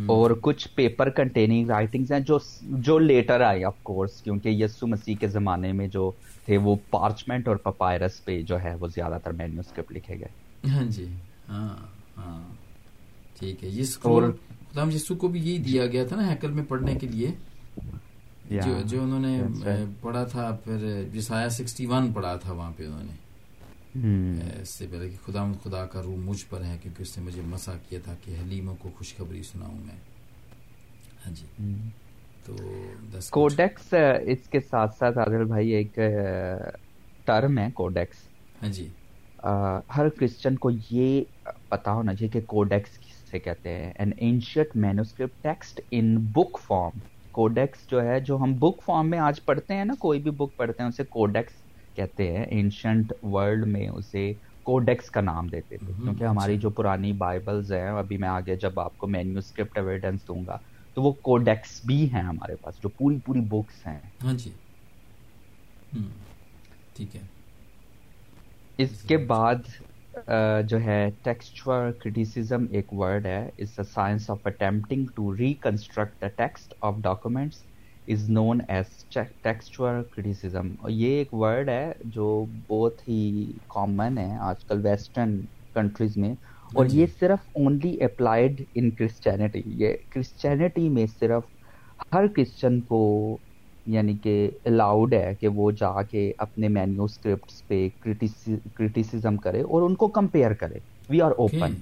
اور کچھ پیپر کنٹیننگ رائٹنگز ہیں جو جو لیٹر آئی آف کورس کیونکہ یسو مسیح کے زمانے میں جو تھے وہ پارچمنٹ اور پپائرس پہ جو ہے وہ زیادہ تر مینیو اسکرپٹ لکھے گئے۔ ہاں جی۔ ہاں ہاں۔ ٹھیک ہے۔ یسو کو بھی یہی دیا گیا تھا نا ہیکل میں پڑھنے کے لیے۔ جو جو انہوں نے پڑھا تھا پھر جسایا سکسٹی ون پڑھا تھا وہاں پہ انہوں نے۔ اس سے پہلے کہ خدا خدا کا روح مجھ پر ہے کیونکہ اس نے مجھے مسا کیا تھا کہ حلیموں کو خوشخبری سناؤں میں۔ ہاں جی۔ تو کوڈیکس اس کے ساتھ ساتھ عادل بھائی ایک ٹرم ہے کوڈیکس۔ ہاں جی۔ ہر کرسچن کو یہ پتا ہونا چاہیے کہ کوڈیکس کس سے کہتے ہیں۔ An ancient manuscript text in book form codex جو ہے جو ہم بک فارم میں آج پڑھتے ہیں نا کوئی بھی بک پڑھتے ہیں اسے کوڈیکس کہتے ہیں۔ اینشنٹ ورلڈ میں اسے کوڈیکس کا نام دیتے تھے۔ کیونکہ ہماری اچھا۔ جو پرانی بائبلز ہیں ابھی میں آگے جب آپ کو مینیو اسکرپٹ ایویڈنس دوں گا تو وہ کوڈیکس بھی ہیں ہمارے پاس جو پوری پوری بکس ہیں۔ ہاں جی۔ ٹھیک ہے۔ اس کے بعد جو ہے ٹیکسچر کریٹیسزم ایک ورڈ ہے۔ Is the science of attempting to reconstruct the text of documents is known as textual criticism اور یہ ایک ورڈ ہے جو بہت ہی کامن ہے آج کل ویسٹرن کنٹریز میں۔ اور جی۔ یہ صرف اونلی اپلائڈ ان کرسچینٹی یہ کرسچینٹی میں صرف ہر کرسچن کو یعنی کہ الاؤڈ ہے کہ وہ جا کے اپنے مینیو اسکرپٹس پہ کرٹیسزم کرے اور ان کو کمپیئر کرے. وی آر اوپن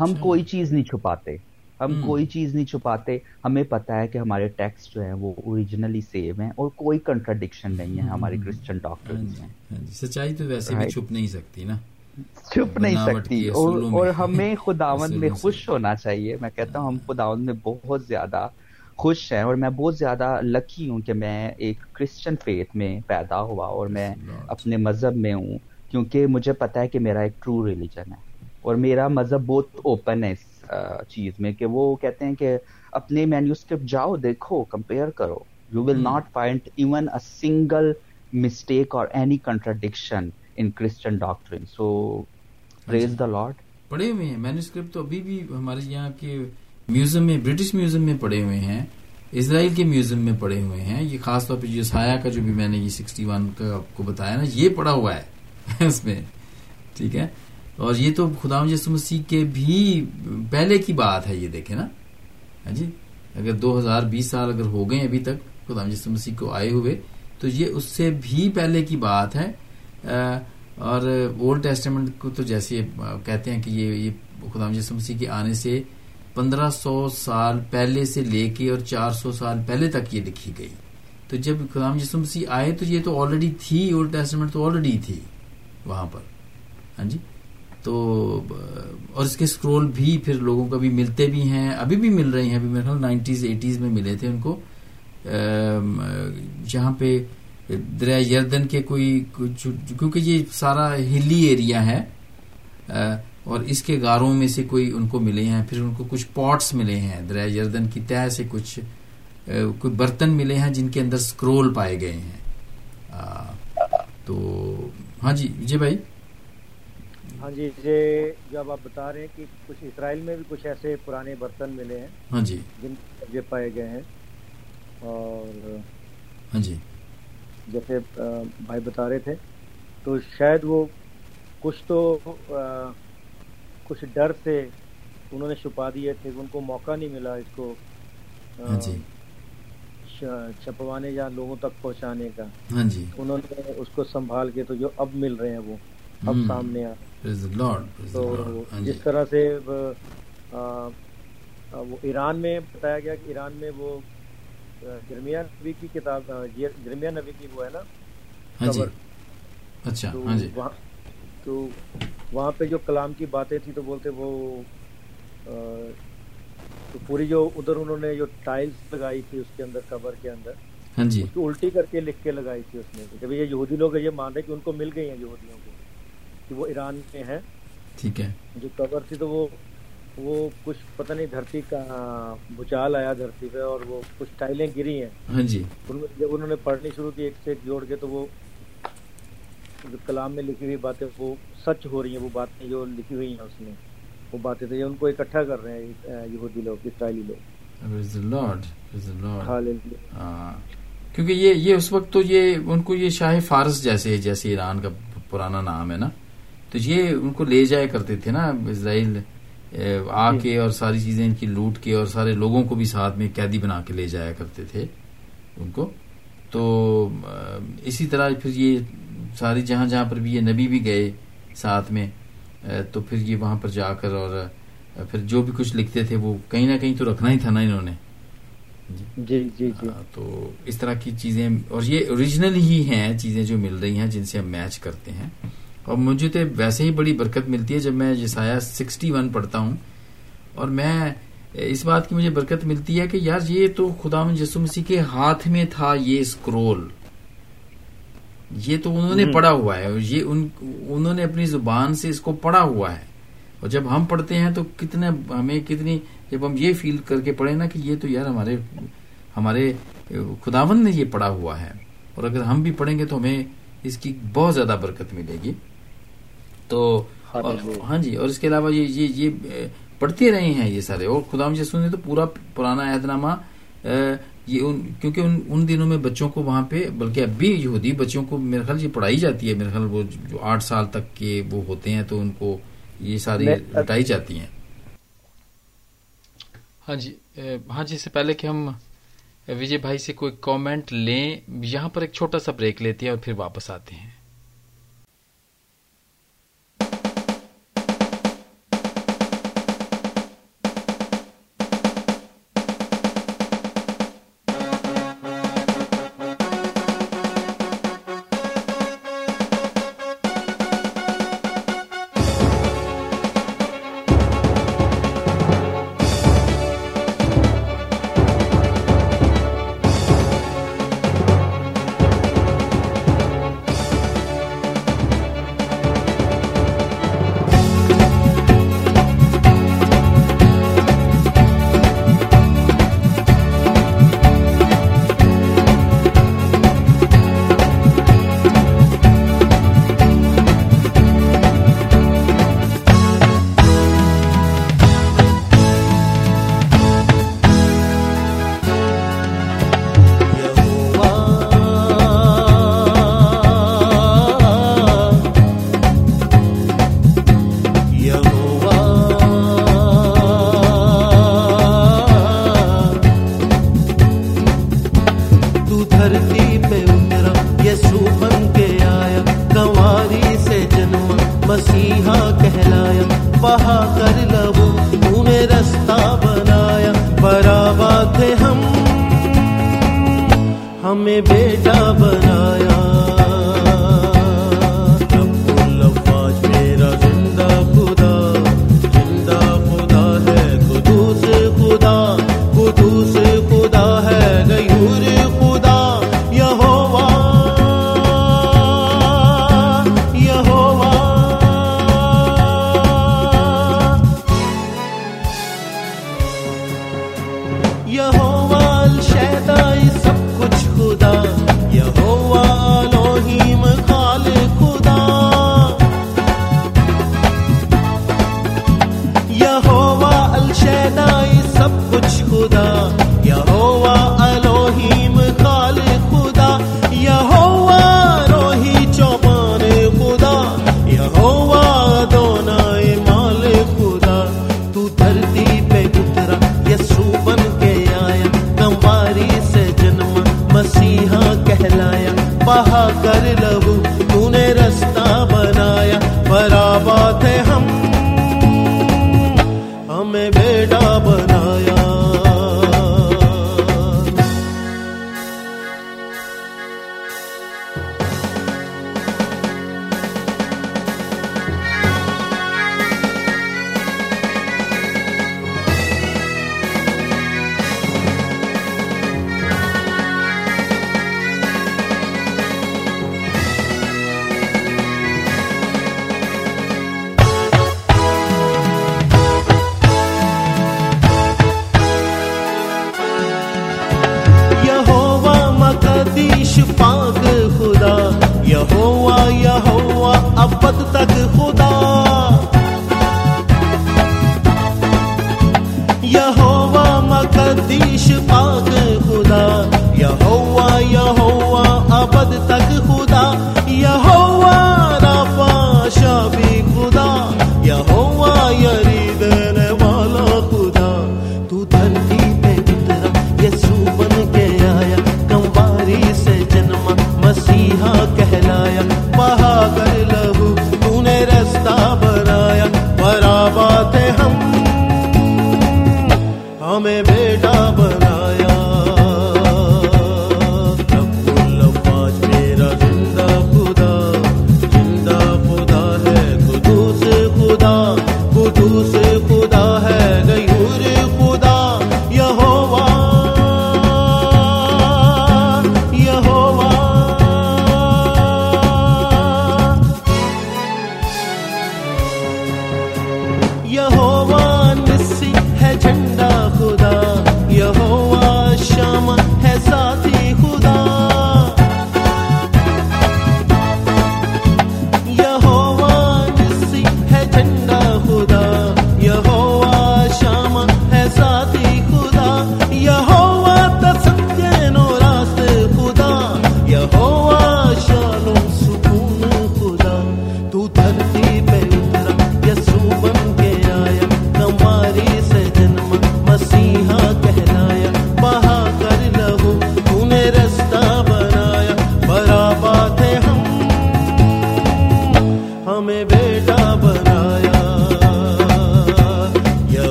ہم کوئی چیز نہیں چھپاتے. ہم کوئی چیز نہیں چھپاتے. ہمیں پتا ہے کہ ہمارے ٹیکسٹ جو ہیں وہ اوریجنلی سیم ہیں اور کوئی کنٹراڈکشن نہیں ہے ہمارے کرسچن ڈاکٹر میں. سچائی تو ویسے بھی چھپ نہیں سکتی نا. چھپ نہیں سکتی. اور ہمیں خداون میں خوش ہونا چاہیے. میں کہتا ہوں ہم خداون میں بہت زیادہ خوش ہیں اور میں بہت زیادہ لکی ہوں کہ میں ایک کرسچن فیتھ میں پیدا ہوا اور میں اپنے مذہب میں ہوں کیونکہ مجھے پتا ہے کہ میرا ایک ٹرو ریلیجن ہے اور میرا مذہب بہت اوپن ہے اس چیز میں کہ وہ کہتے ہیں کہ اپنے مینیو اسکرپٹ جاؤ دیکھو کمپیئر کرو۔ You will not find even a single mistake اور any contradiction in Christian doctrine so praise the lord پڑھے ہوئے ہیں۔ مینوسکرپٹ تو ابھی بھی ہمارے یہاں کے میوزیم میں، برٹش میوزیم میں پڑے ہوئے ہیں، اسرائیل کے میوزیم میں پڑے ہوئے ہیں۔ یہ خاص طور پہ جو سایہ کا جو بھی میں نے یہ سکسٹی ون کا آپ کو بتایا نا، یہ پڑا ہوا ہے اس میں، ٹھیک ہے؟ اور یہ تو خدا یسو مسیح کے بھی پہلے کی بات ہے، یہ دیکھیں نا۔ ہاں جی؟ اگر دو ہزار بیس سال اگر ہو گئے ابھی تک خدا یسو مسیح کو آئے ہوئے، تو یہ اس سے بھی پہلے کی بات ہے۔ اور اولڈ ٹیسٹمنٹ کو تو جیسے کہتے ہیں کہ یہ خدا یسو مسیح کے آنے سے پندرہ سو سال پہلے سے لے کے اور چار سو سال پہلے تک یہ لکھی گئی۔ تو جب خدام جسم مسیح آئے تو یہ تو آلریڈی تھی اولڈ ٹیسٹمنٹ تو آلریڈی تھی وہاں پر۔ ہاں جی؟ تو، اور اس کے اسکرول بھی پھر لوگوں کو بھی ملتے بھی ہیں، ابھی بھی مل رہے ہیں، ابھی میرے خیال نائنٹیز، ایٹیز میں ملے تھے ان کو۔ جہاں پہ دریا یردن کے کوئی کیونکہ یہ سارا ہلی ایریا ہے اور اس کے گاروں میں سے کوئی ان کو ملے ہیں پھر ان کو کچھ پاٹس ملے ہیں دریا جردن کی تہ سے کچھ کوئی برتن ملے ہیں جن کے اندر سکرول پائے گئے ہیں۔ تو ہاں جی جی بھائی۔ ہاں جی جب آپ بتا رہے ہیں کہ کچھ اسرائیل میں بھی کچھ ایسے پرانے برتن ملے ہیں۔ ہاں جی۔ جن یہ پائے گئے ہیں۔ اور ہاں جی۔ جیسے بھائی بتا رہے تھے تو شاید وہ کچھ تو کچھ ڈر سے انہوں نے چھپا دیے تھے ان کو موقع نہیں ملا اس کو ہاں جی۔ چھپوانے یا لوگوں تک پہنچانے کا۔ ہاں جی۔ انہوں نے اس کو سنبھال کے تو جو اب مل رہے ہیں وہ اب سامنے آ۔ تو ہاں جی۔ جس طرح سے وہ ایران میں بتایا گیا کہ ایران میں وہ جرمیا نبی کی کتاب جرمیا نبی کی وہ ہے نا اچھا تو وہاں پہ جو کلام کی باتیں تھی تو بولتے وہ تو پوری جو ادھر انہوں نے جو ٹائلز لگائی تھی اس کے اندر قبر کے اندر ہاں جی۔ الٹی کر کے لکھ کے لگائی تھی اس نے۔ جب یہ یہودی لوگ یہ مان رہے کہ ان کو مل گئی ہیں یہودیوں کو کہ وہ ایران میں ہیں۔ ٹھیک ہے۔ جو قبر تھی تو وہ وہ کچھ پتہ نہیں دھرتی کا بھوچال آیا دھرتی پہ اور وہ کچھ ٹائلیں گری ہیں۔ ہاں جی۔ جب انہوں نے پڑھنی شروع کی ایک سے ایک جوڑ کے تو وہ جو کلام میں لکھی ہوئی باتیں وہ سچ ہو رہی ہیں وہ باتیں جو لکھی ہوئی ہیں اس میں وہ باتیں تو یہ ان کو اکٹھا کر رہے ہیں یہودی لوگ اسرائیلی لوگ۔ کیونکہ یہ یہ اس وقت تو یہ ان کو یہ شاہ فارس جیسے جیسے ایران کا پرانا نام ہے نا تو یہ ان کو لے جایا کرتے تھے نا اسرائیل آ۔ کے اور ساری چیزیں ان کی لوٹ کے اور سارے لوگوں کو بھی ساتھ میں قیدی بنا کے لے جایا کرتے تھے ان کو۔ تو اسی طرح پھر یہ ساری جہاں جہاں پر بھی یہ نبی بھی گئے ساتھ میں تو پھر یہ وہاں پر جا کر اور پھر جو بھی کچھ لکھتے تھے وہ کہیں نہ کہیں تو رکھنا ہی تھا نا انہوں نے۔ جی جی جی۔ تو اس طرح کی چیزیں اور یہ اوریجنل ہی ہیں چیزیں جو مل رہی ہیں جن سے ہم میچ کرتے ہیں۔ اور مجھے تو ویسے ہی بڑی برکت ملتی ہے جب میں جسایا سکسٹی ون پڑھتا ہوں۔ اور میں اس بات کی مجھے برکت ملتی ہے کہ یار یہ تو خدا مسیح کے ہاتھ میں تھا یہ اسکرول یہ تو انہوں نے پڑھا ہوا ہے یہ انہوں نے اپنی زبان سے اس کو پڑھا ہوا ہے۔ اور جب ہم پڑھتے ہیں تو کتنے ہمیں کتنی جب ہم یہ فیل کر کے پڑھیں نا کہ یہ تو یار ہمارے ہمارے خداون نے یہ پڑھا ہوا ہے۔ اور اگر ہم بھی پڑھیں گے تو ہمیں اس کی بہت زیادہ برکت ملے گی۔ تو ہاں جی اور اس کے علاوہ یہ یہ یہ پڑھتے رہے ہیں یہ سارے۔ اور خدا مجھے سنے تو پورا پرانا عہد نامہ یہ ان کیونکہ ان ان دنوں میں بچوں کو وہاں پہ بلکہ اب بھی یہودی بچوں کو میرے خیال یہ پڑھائی جاتی ہے۔ میرے خیال وہ جو آٹھ سال تک کے وہ ہوتے ہیں تو ان کو یہ ساری ہٹائی جاتی ہیں۔ ہاں جی ہاں جی اس سے پہلے کہ ہم وجے بھائی سے کوئی کامنٹ لیں یہاں پر ایک چھوٹا سا بریک لیتے ہیں اور پھر واپس آتے ہیں۔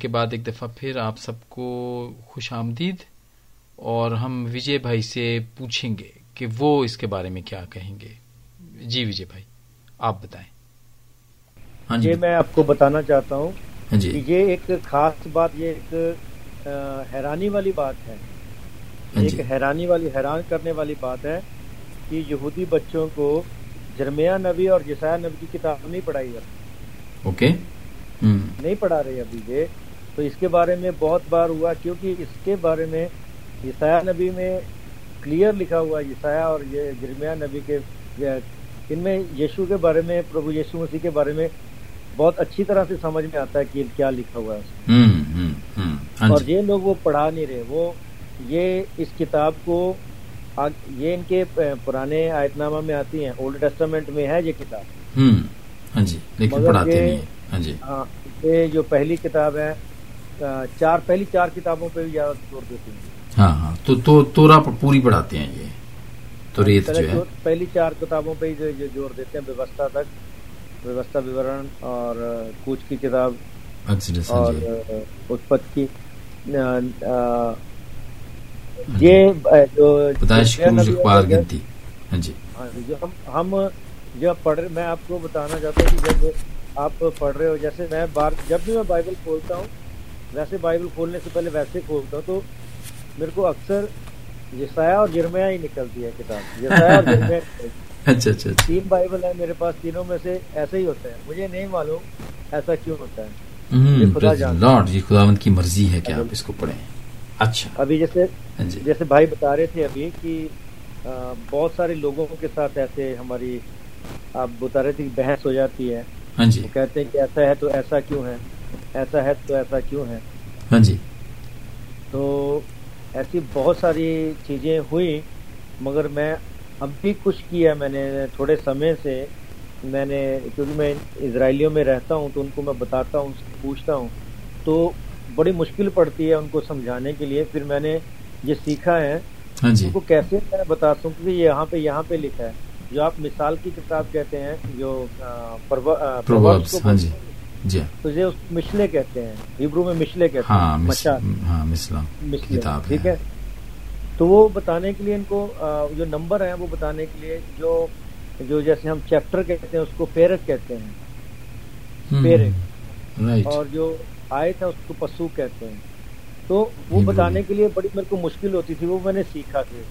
کے بعد ایک دفعہ پھر آپ سب کو خوش آمدید اور ہم وجے بھائی سے پوچھیں گے کہ وہ اس کے بارے میں کیا کہیں گے۔ جی وجے بھائی آپ بتائیں۔ ہاں جی۔ میں آپ کو بتانا چاہتا ہوں ہاں جی۔ یہ ایک خاص بات یہ ایک حیرانی والی بات ہے۔ ہاں ایک جی۔ حیرانی والی حیران کرنے والی بات ہے کہ یہودی بچوں کو جرمیہ نبی اور جسایہ نبی کی کتاب نہیں پڑھائی جاتی۔ اوکے۔ نہیں پڑھا رہے ابھی یہ۔ تو اس کے بارے میں بہت بار ہوا کیونکہ اس کے بارے میں عیسایہ نبی میں کلیئر لکھا ہوا عیسایہ اور یہ جرمیہ نبی کے ان میں یشو کے بارے میں پربھو یشو مسیح کے بارے میں بہت اچھی طرح سے سمجھ میں آتا ہے کہ کیا لکھا ہوا ہے۔ ہاں اور جی۔ یہ لوگ وہ پڑھا نہیں رہے وہ یہ اس کتاب کو یہ ان کے پرانے آیت نامہ میں آتی ہیں اولڈ ٹیسٹامنٹ میں ہے یہ کتاب۔ ہاں جی۔ ہاں جی۔ ہاں یہ جو پہلی کتاب ہے چار پہلی چار کتابوں پہ بھی زیادہ زور دیتے ہیں۔ ہاں ہاں تو تورا پوری پڑھاتے ہیں یہ۔ تو ریت جو ہے۔ پہلی چار کتابوں پہ ہی زور دیتے ہیں ویوستھا تک۔ ویوستھا وورن اور کوچ کی کتاب اور اتپت کی۔ یہ گنتی۔ ہاں جی۔ ہم جب پڑھ رہے میں آپ کو بتانا چاہتا ہوں کہ جب آپ پڑھ رہے ہو جیسے میں بار جب بھی میں بائبل کھولتا ہوں ویسے بائبل کھولنے سے پہلے ویسے کھولتا تو میرے کو اکثر یسایا اور جرمیا ہی نکلتی ہے کتاب۔ اور جرمیا اچھا اچھا تین بائبل ہے میرے پاس تینوں میں سے ایسا ہی ہوتا ہے مجھے نہیں معلوم ایسا کیوں ہوتا ہے۔ خدا جان جی خداوند کی مرضی ہے کہ آپ اس کو پڑھیں۔ اچھا۔ ابھی جیسے ہاں جی۔ جیسے بھائی بتا رہے تھے ابھی کہ بہت سارے لوگوں کے ساتھ ایسے ہماری آپ بتا رہے تھے کہ بحث ہو جاتی ہے۔ ہاں جی۔ کہتے ہیں کہ ایسا ہے تو ایسا کیوں ہے؟ ایسا ہے تو ایسا کیوں ہے؟ ہاں جی۔ تو ایسی بہت ساری چیزیں ہوئی مگر میں اب بھی کچھ کیا میں نے تھوڑے سمے سے میں نے کیونکہ میں اسرائیلیوں میں رہتا ہوں تو ان کو میں بتاتا ہوں پوچھتا ہوں۔ تو بڑی مشکل پڑتی ہے ان کو سمجھانے کے لیے۔ پھر میں نے یہ سیکھا ہے۔ ہاں جی. ان کو کیسے میں بتاتا ہوں کیونکہ یہاں پہ یہاں پہ لکھا ہے۔ جو آپ مثال کی کتاب کہتے ہیں جو ہاں جی۔ جی۔ تو یہ مشلے کہتے ہیں ہیبرو میں مشلے کہتے ہیں ہاں کتاب ٹھیک ہے۔ تو وہ بتانے کے لیے ان کو جو نمبر ہیں وہ بتانے کے لیے جو جو جیسے ہم چیپٹر کہتے ہیں اس کو پیرک کہتے ہیں۔ پیرک اور جو آئے تھے اس کو پسو کہتے ہیں۔ تو وہ بتانے کے لیے بڑی میرے کو مشکل ہوتی تھی وہ میں نے سیکھا تھے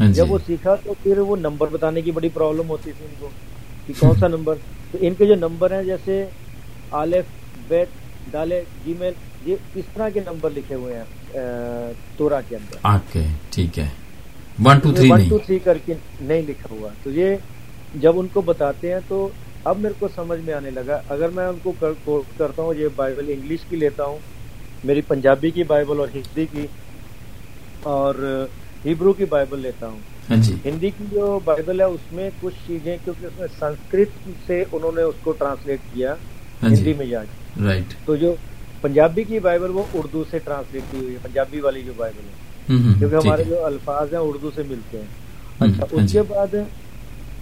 ہاں جی۔ جب وہ سیکھا تو پھر وہ نمبر بتانے کی بڑی پرابلم ہوتی تھی ان کو کہ کون سا نمبر؟ تو ان کے جو نمبر ہیں جیسے آلف بیت ڈالے جی میل یہ اس طرح کے نمبر لکھے ہوئے ہیں تورا کے اندر۔ ٹھیک ہے۔ One two three one two three کر کے نہیں لکھا ہوا۔ تو یہ جب ان کو بتاتے ہیں تو اب میرے کو سمجھ میں آنے لگا۔ اگر میں ان کو کرتا ہوں یہ بائبل انگلش کی لیتا ہوں میری پنجابی کی بائبل اور ہندی کی اور ہیبرو کی بائبل لیتا ہوں۔ ہاں جی۔ ہندی کی جو بائبل ہے اس میں کچھ چیزیں کیونکہ اس میں سنسکرت سے انہوں نے اس کو ٹرانسلیٹ کیا۔ ہندی میں جا کے رائٹ تو جو پنجابی کی بائبل وہ اردو سے ٹرانسلیٹ کی ہوئی ہے پنجابی والی جو بائبل ہے۔ کیونکہ ہمارے جو الفاظ ہیں اردو سے ملتے ہیں۔ اچھا ہاں اس جی۔ کے بعد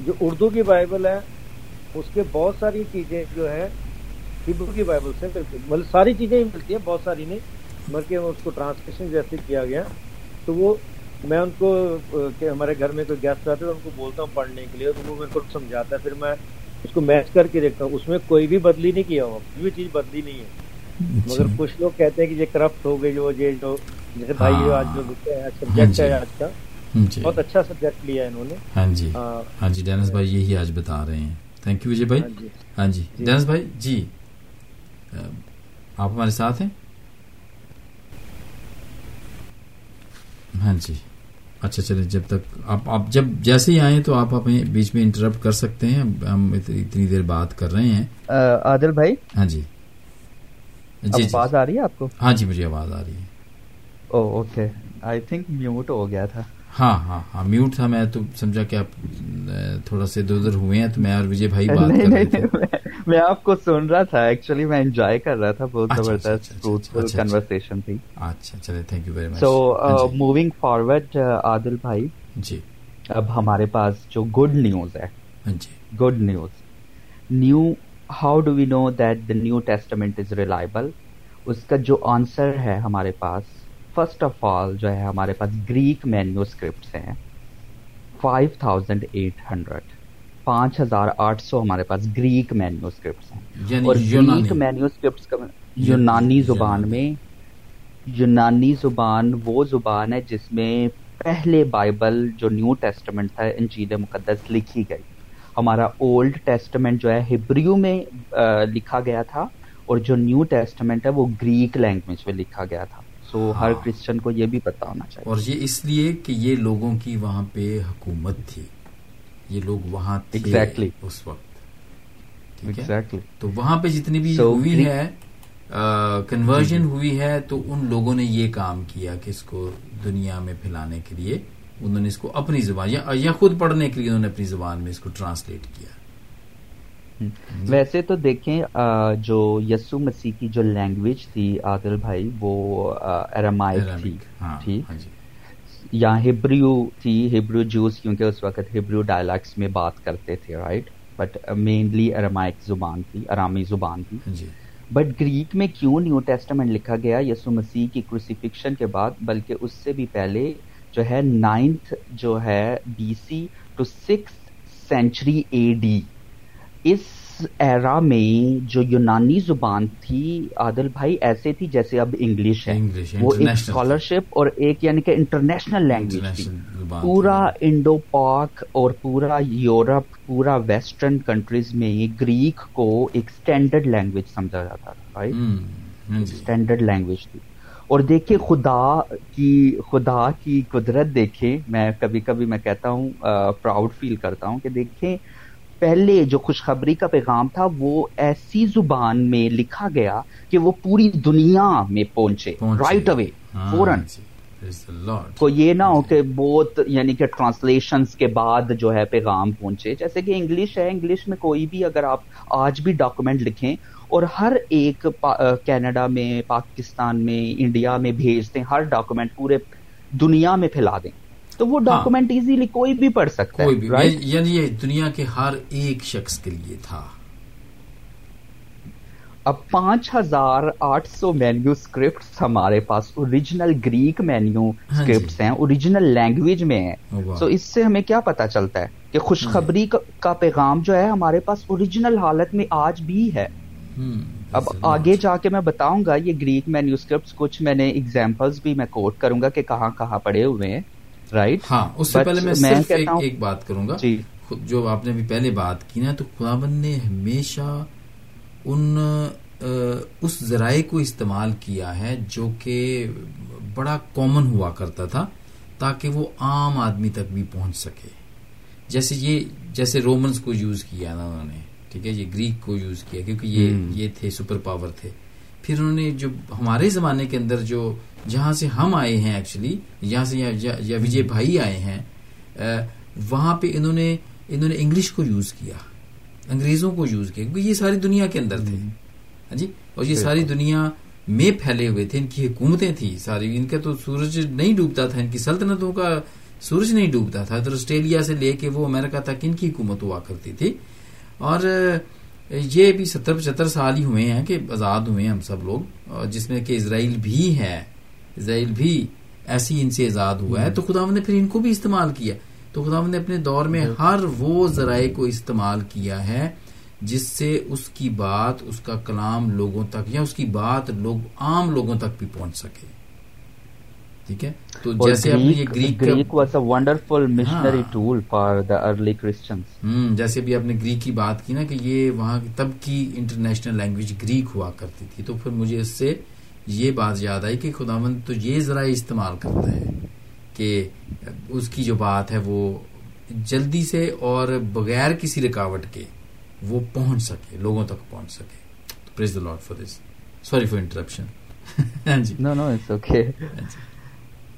جو اردو کی بائبل ہے اس کے بہت ساری چیزیں جو ہے ہبرو کی بائبل سے مطلب ساری چیزیں ہی ملتی ہیں بہت ساری نہیں بلکہ اس کو ٹرانسلیشن جیسے کیا گیا۔ تو وہ میں ان کو کہ ہمارے گھر میں کوئی گیسٹ آتے ہیں ان کو بولتا ہوں پڑھنے کے لیے تو وہ میرے کو سمجھاتا ہے۔ پھر میں اس کو میچ کر کے دیکھتا ہوں۔ اس میں کوئی بھی بدلی نہیں کیا ہوا کوئی بھی چیز بدلی نہیں ہے۔ اچھا۔ مگر کچھ لوگ کہتے ہیں کہ یہ کرپٹ ہو گئی جو یہ جو جیسے بھائی جو آج جو سبجیکٹ ہے آج کا۔ جی۔ بہت اچھا سبجیکٹ لیا انہوں نے۔ ہاں جی۔ ہاں۔ جی ڈینس بھائی یہی آج بتا رہے ہیں۔ تھینک یو وجے بھائی۔ ہاں جی۔ ڈینس بھائی جی۔ آپ ہمارے ساتھ ہیں؟ ہاں جی۔ اچھا چلے جب تک آپ آپ جب جیسے ہی آئیں تو آپ ہمیں بیچ میں انٹرپٹ کر سکتے ہیں۔ ہم اتنی دیر بات کر رہے ہیں۔ عادل بھائی؟ ہاں جی۔ جی, جی۔ آواز آ رہی ہے آپ کو؟ ہاں جی مجھے آواز آ رہی ہے۔ اوکے۔ آئی تھنک میوٹ ہو گیا تھا۔ ہاں ہاں ہاں میوٹ تھا۔ میں تو سمجھا کہ آپ تھوڑا سے ادھر ادھر ہوئے ہیں تو میں اور وجے بھائی بات کر رہے تھے۔ میں آپ کو سن رہا تھا ایکچولی میں انجوائے کر رہا تھا بہت زبردست کنورسن تھی۔ اچھا چلے thank you very much so moving forward Adil بھائی جی۔ اب ہمارے پاس جو گڈ نیوز ہے۔ جی۔ Good news new how do we know that the New Testament is reliable اس کا جو آنسر ہے ہمارے پاس فرسٹ آف آل جو ہے ہمارے پاس گریک مینیو اسکرپٹس ہیں۔ فائیو تھاؤزینڈ ایٹ ہنڈریڈ پانچ ہزار آٹھ سو ہمارے پاس گریک مینیو اسکرپٹس ہیں۔ یعنی اور گریک مینیو اسکرپٹس کا یونانی زبان میں یونانی زبان وہ زبان ہے جس میں پہلے بائبل جو نیو ٹیسٹمنٹ تھا انجیل مقدس لکھی گئی۔ ہمارا اولڈ ٹیسٹمنٹ جو ہے ہبریو میں لکھا گیا تھا اور جو نیو ٹیسٹمنٹ ہے وہ گریک لینگویج میں لکھا گیا تھا۔ سو ہر کرسچن کو یہ بھی پتا ہونا چاہیے۔ اور یہ اس لیے کہ یہ لوگوں کی وہاں پہ حکومت تھی۔ یہ لوگ وہاں exactly. اس وقت exactly. تو وہاں پہ جتنی بھی so, ہوئی ہے کنورژن جی، جی۔ ہوئی ہے تو ان لوگوں نے یہ کام کیا کہ اس کو دنیا میں پھیلانے کے لیے انہوں نے اس کو اپنی زبان یا خود پڑھنے کے لیے انہوں نے اپنی زبان میں اس کو ٹرانسلیٹ کیا ویسے تو دیکھیں جو یسو مسیح کی جو لینگویج تھی عادل بھائی وہ ارمائک تھی ہاں، ہاں جی۔ یا ہبریو تھی ہبریو جوس کیونکہ اس وقت ہبریو ڈائلیکٹس میں بات کرتے تھے رائٹ بٹ مینلی ارمائک زبان تھی ارامی زبان تھی۔ بٹ ہاں گریک میں کیوں نیو ٹیسٹمنٹ لکھا گیا یسو مسیح کی کروسیفکشن کے بعد؟ بلکہ اس سے بھی پہلے جو ہے نائنتھ جو ہے B C to six century A D us era میں جو یونانی زبان تھی عادل بھائی ایسے تھی جیسے اب انگلش ہے۔ وہ ایک اسکالرشپ اور ایک یعنی کہ انٹرنیشنل لینگویج تھی۔ پورا انڈو پاک اور پورا یورپ پورا ویسٹرن کنٹریز میں گریک کو ایک اسٹینڈرڈ لینگویج سمجھا جاتا تھا اسٹینڈرڈ لینگویج تھی۔ اور دیکھیں خدا کی خدا کی قدرت دیکھیں میں کبھی کبھی میں کہتا ہوں پراؤڈ فیل کرتا ہوں کہ دیکھیں پہلے جو خوشخبری کا پیغام تھا وہ ایسی زبان میں لکھا گیا کہ وہ پوری دنیا میں پہنچے رائٹ اوے فوراً۔ کو یہ نہ ہو کہ بہت یعنی کہ ٹرانسلیشن کے بعد جو ہے پیغام پہنچے۔ جیسے کہ انگلش ہے انگلش میں کوئی بھی اگر آپ آج بھی ڈاکومنٹ لکھیں اور ہر ایک کینیڈا میں پاکستان میں انڈیا میں بھیج دیں ہر ڈاکومنٹ پورے دنیا میں پھیلا دیں۔ تو وہ ڈاکومنٹ ہاں۔ ایزیلی کوئی بھی پڑھ سکتا ہے یعنی یہ دنیا کے ہر ایک شخص کے لیے تھا۔ اب پانچ ہزار آٹھ سو مینیو اسکرپٹ ہمارے پاس اوریجنل گریک مینیو اسکرپٹ ہیں اوریجنل لینگویج میں ہیں۔ تو اس سے ہمیں کیا پتا چلتا ہے کہ خوشخبری کا پیغام جو ہے ہمارے پاس اوریجنل حالت میں آج بھی ہے۔ اب آگے جا کے میں بتاؤں گا یہ گریک مینیو اسکرپٹ کچھ میں نے اگزامپلس بھی میں کوٹ کروں گا کہ کہاں کہاں پڑے ہوئے ہیں۔ رائٹ ہاں اس سے پہلے میں صرف ایک بات کروں گا۔ جی۔ جو آپ نے ابھی پہلے بات کی نا تو خداون نے ہمیشہ ان اس ذرائع کو استعمال کیا ہے جو کہ بڑا کامن ہوا کرتا تھا تاکہ وہ عام آدمی تک بھی پہنچ سکے۔ جیسے یہ جیسے رومنس کو یوز کیا نا انہوں نے ٹھیک ہے یہ گریک کو یوز کیا کیونکہ یہ یہ تھے سپر پاور تھے۔ پھر انہوں نے جو ہمارے زمانے کے اندر جو جہاں سے ہم آئے ہیں ایکچولی یہاں سے یا وجے بھائی آئے ہیں وہاں پہ انہوں نے انہوں نے انگلش کو یوز کیا انگریزوں کو یوز کیا کیونکہ یہ ساری دنیا کے اندر تھے۔ ہاں جی؟ اور یہ ساری دنیا میں پھیلے ہوئے تھے ان کی حکومتیں تھیں ساری۔ ان کا تو سورج نہیں ڈوبتا تھا ان کی سلطنتوں کا سورج نہیں ڈوبتا تھا۔ ادھر آسٹریلیا سے لے کے وہ امریکہ تک ان کی حکومت ہوا کرتی تھی۔ اور یہ بھی ستر پچہتر سال ہی ہوئے ہیں کہ آزاد ہوئے ہیں ہم سب لوگ جس میں کہ اسرائیل بھی ہے اسرائیل بھی ایسی ان سے آزاد ہوا ہے تو خدا نے پھر ان کو بھی استعمال کیا۔ تو خدا نے اپنے دور میں ہر وہ ذرائع کو استعمال کیا ہے جس سے اس کی بات اس کا کلام لوگوں تک یا اس کی بات لوگ عام لوگوں تک بھی پہنچ سکے۔ ٹھیک ہے؟ تو جیسے Greek was a wonderful missionary tool for the early جیسے بھی آپ نے گریک کی بات کی نا کہ یہ وہاں تب کی انٹرنیشنل لینگویج گریک ہوا کرتی تھی تو پھر مجھے اس سے یہ بات یاد آئی کہ خداوند تو یہ ذرائع استعمال کرتا ہے کہ اس کی جو بات ہے وہ جلدی سے اور بغیر کسی رکاوٹ کے وہ پہنچ سکے لوگوں تک پہنچ سکے۔ Praise the Lord for this sorry for interruption G. No no it's okay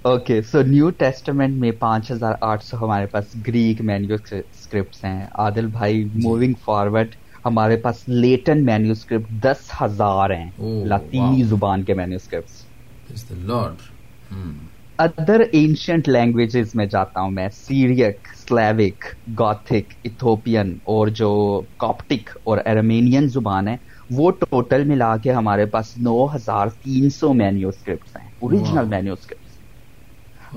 okay so New Testament میں پانچ ہزار آٹھ سو ہمارے پاس گریک مینیو اسکرپٹس ہیں۔ عادل بھائی موونگ جی۔ فارورڈ ہمارے پاس لیٹن مینیو اسکرپٹ دس ہزار ہیں۔ لاطینی زبان کے manuscripts other ancient languages میں جاتا ہوں میں سیریک سلیوک گوتھک ایتھوپین اور جو کاپٹک اور ایرمینین زبان ہے وہ ٹوٹل ملا کے ہمارے پاس نو ہزار تین سو مینیو اسکرپٹس ہیں۔ اوریجنل مینیو اسکرپٹ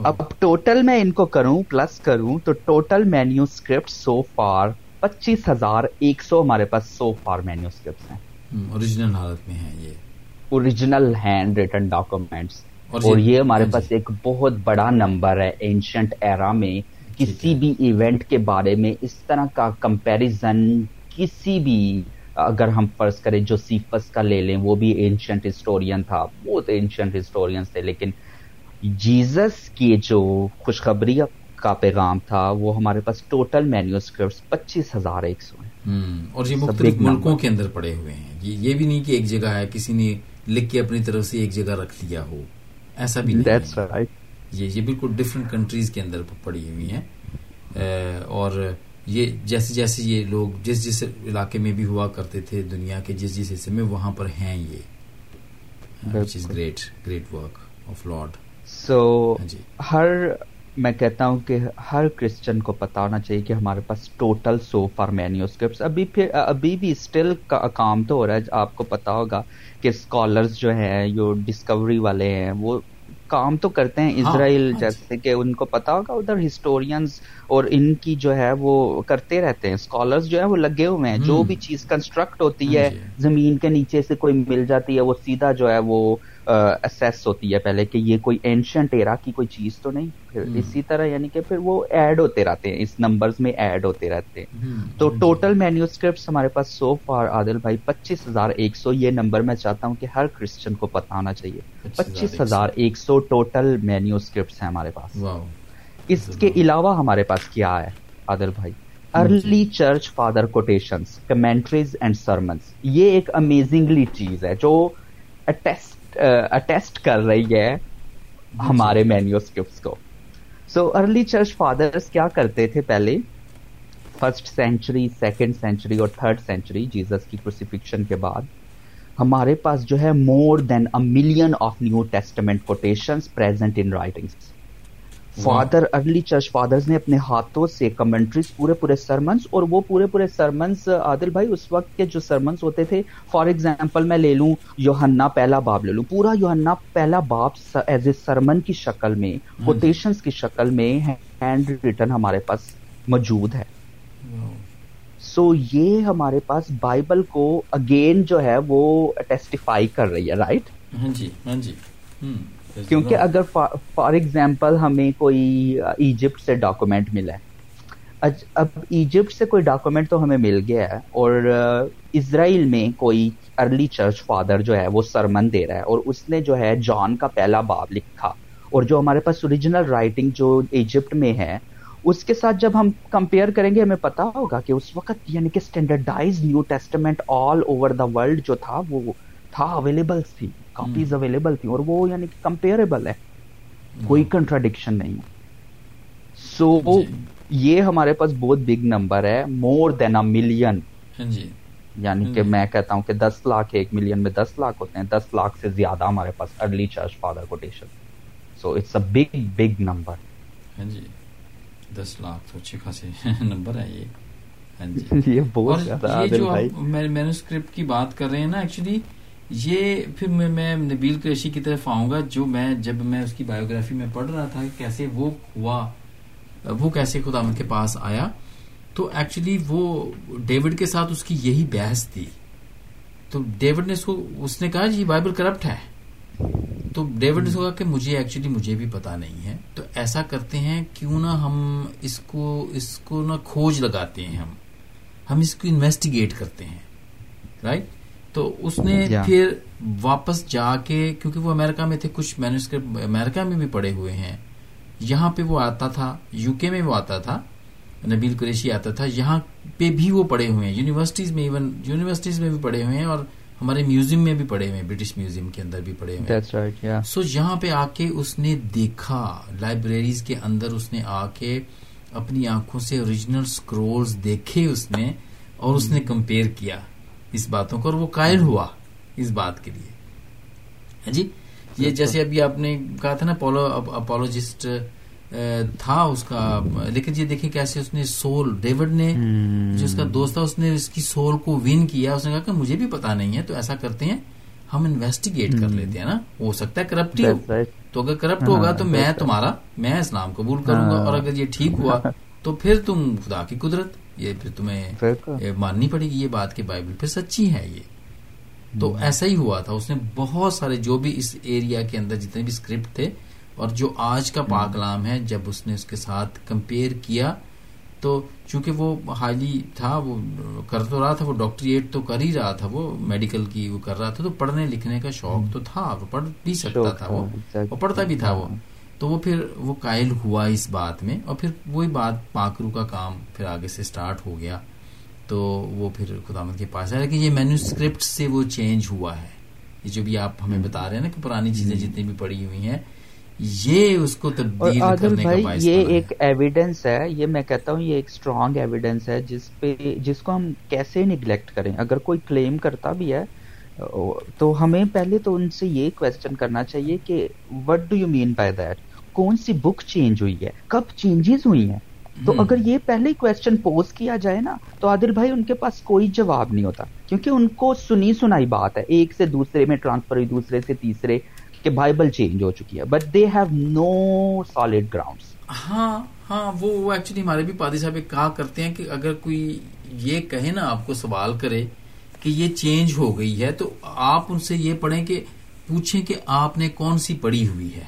اب ٹوٹل میں ان کو کروں پلس کروں تو total manuscript so far پچیس ہزار ایک سو ہمارے پاس سو فار مینیو اسکرپٹ ہیں اوریجنل حالت میں ہیں یہ۔ اوریجنل ہینڈ ریٹن ڈاکومینٹس اور یہ ہمارے ہاں پاس جی۔ ایک بہت بڑا نمبر ہے اینشنٹ ایرا میں۔ کسی بھی ایونٹ کے بارے میں اس طرح کا کمپیریزن کسی بھی اگر ہم فرض کریں جو سیفس کا لے لیں وہ بھی اینشنٹ ہسٹورین تھا بہت اینشنٹ ہسٹورینس تھے لیکن جیزس کی جو خوشخبری کا پیغام تھا وہ ہمارے پاس ٹوٹل مینیو پچیس ہزار ایک سو اور یہ مختلف ملکوں کے اندر پڑے ہوئے ہیں۔ یہ بھی نہیں کہ ایک جگہ ہے کسی نے لکھ کے اپنی طرف سے ایک جگہ رکھ لیا ہو۔ ایسا بھی نہیں۔ یہ یہ بالکل ڈفرینٹ کنٹریز کے اندر پڑی ہوئی ہیں۔ اور یہ جیسے جیسے یہ لوگ جس جس علاقے میں بھی ہوا کرتے تھے دنیا کے جس جس حصے میں وہاں پر ہیں یہ۔ Great great work of Lord so ہاں جی۔ ہر میں کہتا ہوں کہ ہر کرسچن کو پتا ہونا چاہیے کہ ہمارے پاس total so far manuscript ابھی پھر ابھی بھی اسٹل کا کام تو ہو رہا ہے آپ کو پتا ہوگا کہ اسکالرس جو ہیں جو ڈسکوری والے ہیں وہ کام تو کرتے ہیں ہاں، اسرائیل ہاں جی۔ جیسے کہ ان کو پتا ہوگا ادھر ہسٹورینس اور ان کی جو ہے وہ کرتے رہتے ہیں اسکالرس جو ہے وہ لگے ہوئے ہیں جو بھی چیز کنسٹرکٹ ہوتی ہے جی۔ زمین کے نیچے سے کوئی مل جاتی ہے وہ سیدھا جو ہے وہ اسیس ہوتی ہے پہلے کہ یہ کوئی اینشنٹ ایرا کی کوئی چیز تو نہیں پھر اسی طرح یعنی کہ پھر وہ ایڈ ہوتے رہتے ہیں اس نمبرز میں ایڈ ہوتے رہتے ہیں۔ تو ٹوٹل مینیو اسکرپٹ ہمارے پاس سو فار عادل بھائی پچیس ہزار ایک سو یہ نمبر میں چاہتا ہوں کہ ہر کرسچن کو پتا ہونا چاہیے۔ پچیس ہزار ایک سو ٹوٹل مینیو اسکرپٹ ہیں ہمارے پاس۔ اس کے علاوہ ہمارے پاس کیا ہے عادل بھائی؟ Early church father quotations commentaries and sermons یہ ایک امیزنگلی چیز ہے جو اٹیسٹ اٹیسٹ کر رہی ہے ہمارے مینیوسکرپٹس کو سو ارلی چرچ فادرس کیا کرتے تھے پہلے فرسٹ سینچری سیکنڈ سینچری اور تھرڈ سینچری جیزس کی کرسیفکشن کے بعد ہمارے پاس جو ہے more than a million of New Testament quotations present in writings father early church fathers نے اپنے ہاتھوں سے کمنٹریز پورے پورے سرمنس اور وہ پورے پورے سرمنس عادل بھائی اس وقت کے جو سرمنس ہوتے تھے فار ایگزامپل میں لے لوں یوہنا پہلا باب لے لوں۔ پورا یوہنا پہلا باب ایز اے سرمن کی شکل میں کوٹیشنز ہاں۔ کی شکل میں ہینڈ ریٹن ہمارے پاس موجود ہے۔ سو یہ ہمارے پاس بائبل کو اگین جو ہے وہ ٹیسٹیفائی کر رہی ہے رائٹ ہاں جی ہاں جی۔ کیونکہ اگر فار ایگزامپل ہمیں کوئی ایجپٹ سے ڈاکومنٹ ملا ہے۔ اب ایجپٹ سے کوئی ڈاکومنٹ تو ہمیں مل گیا ہے اور اسرائیل میں کوئی ارلی چرچ فادر جو ہے وہ سرمن دے رہا ہے اور اس نے جو ہے جان کا پہلا باب لکھا۔ اور جو ہمارے پاس اوریجنل رائٹنگ جو ایجپٹ میں ہے اس کے ساتھ جب ہم کمپیئر کریں گے ہمیں پتا ہوگا کہ اس وقت یعنی کہ standardise New Testament all over the world جو تھا وہ تھا اویلیبل تھی۔ کاپیز اویلیبل تھی اور وہ یعنی کمپیئربل ہے۔ کوئی کنٹراڈکشن نہیں سو جی۔ یہ ہمارے پاس بہت بگ نمبر ہے مور دین اے ملین یعنی کہ میں کہتا ہوں کہ دس لاکھ ایک ملین میں دس لاکھ ہوتے ہیں دس لاکھ سے زیادہ ہمارے پاس early church father quotation so it's a big big number جی۔ دس لاکھ تو اچھے خاصے نمبر ہے یہ۔ ہاں جی۔ یہ بہت زیادہ یہ جو مینوسکرپٹ کی بات کر رہے ہیں نا ایکچولی یہ پھر میں نبیل کریشی کی طرف آؤں گا، جو میں جب میں اس کی بایوگرافی میں پڑھ رہا تھا کہ کیسے وہ ہوا، وہ کیسے خدا کے پاس آیا، تو ایکچولی وہ ڈیوڈ کے ساتھ اس کی یہی بحث تھی۔ تو ڈیوڈ نے اس کو اس نے کہا جی بائبل کرپٹ ہے۔ تو ڈیوڈ نے کہا کہ مجھے ایکچولی مجھے بھی پتا نہیں ہے۔ تو ایسا کرتے ہیں، کیوں نہ ہم اس کو اس کو نہ کھوج لگاتے ہیں ہم۔ ہم اس کو انویسٹیگیٹ کرتے ہیں۔ رائٹ تو اس نے پھر واپس جا کے کیونکہ وہ امریکہ میں تھے کچھ مینوسکرپٹ امریکہ میں بھی پڑے ہوئے ہیں۔ یہاں پہ وہ آتا تھا یو کے میں وہ آتا تھا نبیل قریشی آتا تھا یہاں پہ بھی وہ پڑے ہوئے ہیں۔ یونیورسٹیز میں ایون یونیورسٹیز میں بھی پڑے ہوئے ہیں اور ہمارے میوزیم میں بھی پڑے ہوئے ہیں برٹش میوزیم کے اندر بھی پڑے ہوئے سو یہاں پہ آ کے اس نے دیکھا لائبریریز کے اندر اس نے آ کے اپنی آنکھوں سے اوریجنل اسکرولز دیکھے اس نے اور اس نے کمپیئر کیا۔ اس باتوں کو اور وہ قائل ہوا اس بات کے لیے۔ ہاں جی؟ یہ جیسے ابھی آپ نے کہا تھا نا اپولوجسٹ تھا اس کا۔ لیکن یہ دیکھیں کیسے اس نے سول ڈیوڈ نے جو اس کا دوست تھا اس نے اس کی سول کو ون کیا۔ اس نے کہا کہ مجھے بھی پتا نہیں ہے تو ایسا کرتے ہیں ہم انویسٹیگیٹ کر لیتے ہیں نا۔ ہو سکتا ہے کرپٹ ہی ہو۔ تو اگر کرپٹ ہوگا تو میں تمہارا میں اسلام قبول کروں گا۔ اور اگر یہ ٹھیک ہوا تو پھر تم خدا کی قدرت۔ یہ پھر تمہیں ماننی پڑے گی یہ بات کہ بائبل پھر سچی ہے یہ۔ تو ایسا ہی ہوا تھا اس نے بہت سارے جو بھی اس ایریا کے اندر جتنے بھی اسکرپٹ تھے اور جو آج کا پاکلام ہے جب اس نے اس کے ساتھ کمپیئر کیا تو چونکہ وہ حالی تھا وہ کر تو رہا تھا وہ ڈاکٹریٹ تو کر ہی رہا تھا وہ میڈیکل کی وہ کر رہا تھا تو پڑھنے لکھنے کا شوق تو تھا وہ پڑھ بھی سکتا تھا وہ۔ پڑھتا بھی تھا وہ۔ تو وہ پھر وہ قائل ہوا اس بات میں اور پھر وہی بات پاکرو کا کام پھر آگے سے سٹارٹ ہو گیا تو وہ پھر خدا مند کے پاس ہے لیکن یہ مینوسکرپٹ سے وہ چینج ہوا ہے۔ یہ جو بھی آپ ہمیں بتا رہے ہیں نا کہ پرانی چیزیں جتنی بھی پڑی ہوئی ہیں یہ اس کو تبدیل کرنے کا باعث یہ ایک ایویڈنس ہے یہ میں کہتا ہوں یہ ایک اسٹرانگ ایویڈنس ہے جس پہ جس کو ہم کیسے نگلیکٹ کریں۔ اگر کوئی کلیم کرتا بھی ہے تو ہمیں پہلے تو ان سے یہ کوشچن کرنا چاہیے کہ what do you mean by that کون سی بک چینج ہوئی ہے؟ کب چینجز ہوئی ہیں؟ تو اگر یہ پہلے کوشچن پوز کیا جائے نا تو عادل بھائی ان کے پاس کوئی جواب نہیں ہوتا کیونکہ ان کو سنی سنائی بات ہے۔ ایک سے دوسرے میں ٹرانسفر ہوئی دوسرے سے تیسرے کہ بائبل چینج ہو چکی ہے۔ But they have no solid ground ہاں ہاں وہ ایکچولی ہمارے بھی پادی صاحب کہا کرتے ہیں کہ اگر کوئی یہ کہے نا آپ کو سوال کرے کہ یہ چینج ہو گئی ہے تو آپ ان سے یہ پڑھیں کہ پوچھیں کہ آپ نے کون سی پڑھی ہوئی ہے۔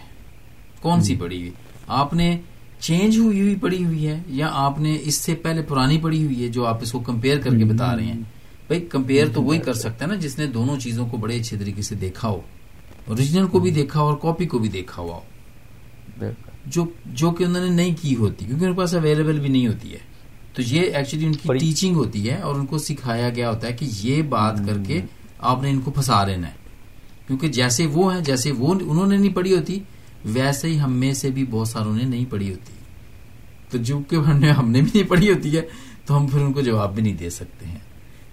کون سی پڑھی ہوئی؟ آپ نے چینج ہوئی ہوئی پڑی ہوئی ہے یا آپ نے اس سے پہلے پرانی پڑی ہوئی ہے جو آپ اس کو کمپیئر کر کے بتا رہے ہیں؟ بھائی کمپیئر تو وہی کر سکتا ہے نا جس نے دونوں چیزوں کو بڑے اچھے طریقے سے دیکھا ہو۔ اوریجنل کو بھی دیکھا ہو اور کاپی کو بھی دیکھا ہوا ہو۔ جو جو کہ انہوں نے نہیں کی ہوتی کیونکہ ان کے پاس اویلیبل بھی نہیں ہوتی ہے۔ تو یہ ایکچولی ان کی ٹیچنگ ہوتی ہے اور ان کو سکھایا گیا ہوتا ہے کہ یہ بات کر کے آپ نے ان کو پھنسا لینا ہے۔ کیونکہ جیسے وہ ہیں جیسے وہ انہوں نے نہیں پڑھی ہوتی ویسے ہی ہم میں سے بھی بہت ساروں نے نہیں پڑھی ہوتی۔ تو جو کہ ہم نے بھی نہیں پڑھی ہوتی ہے تو ہم پھر ان کو جواب بھی نہیں دے سکتے ہیں۔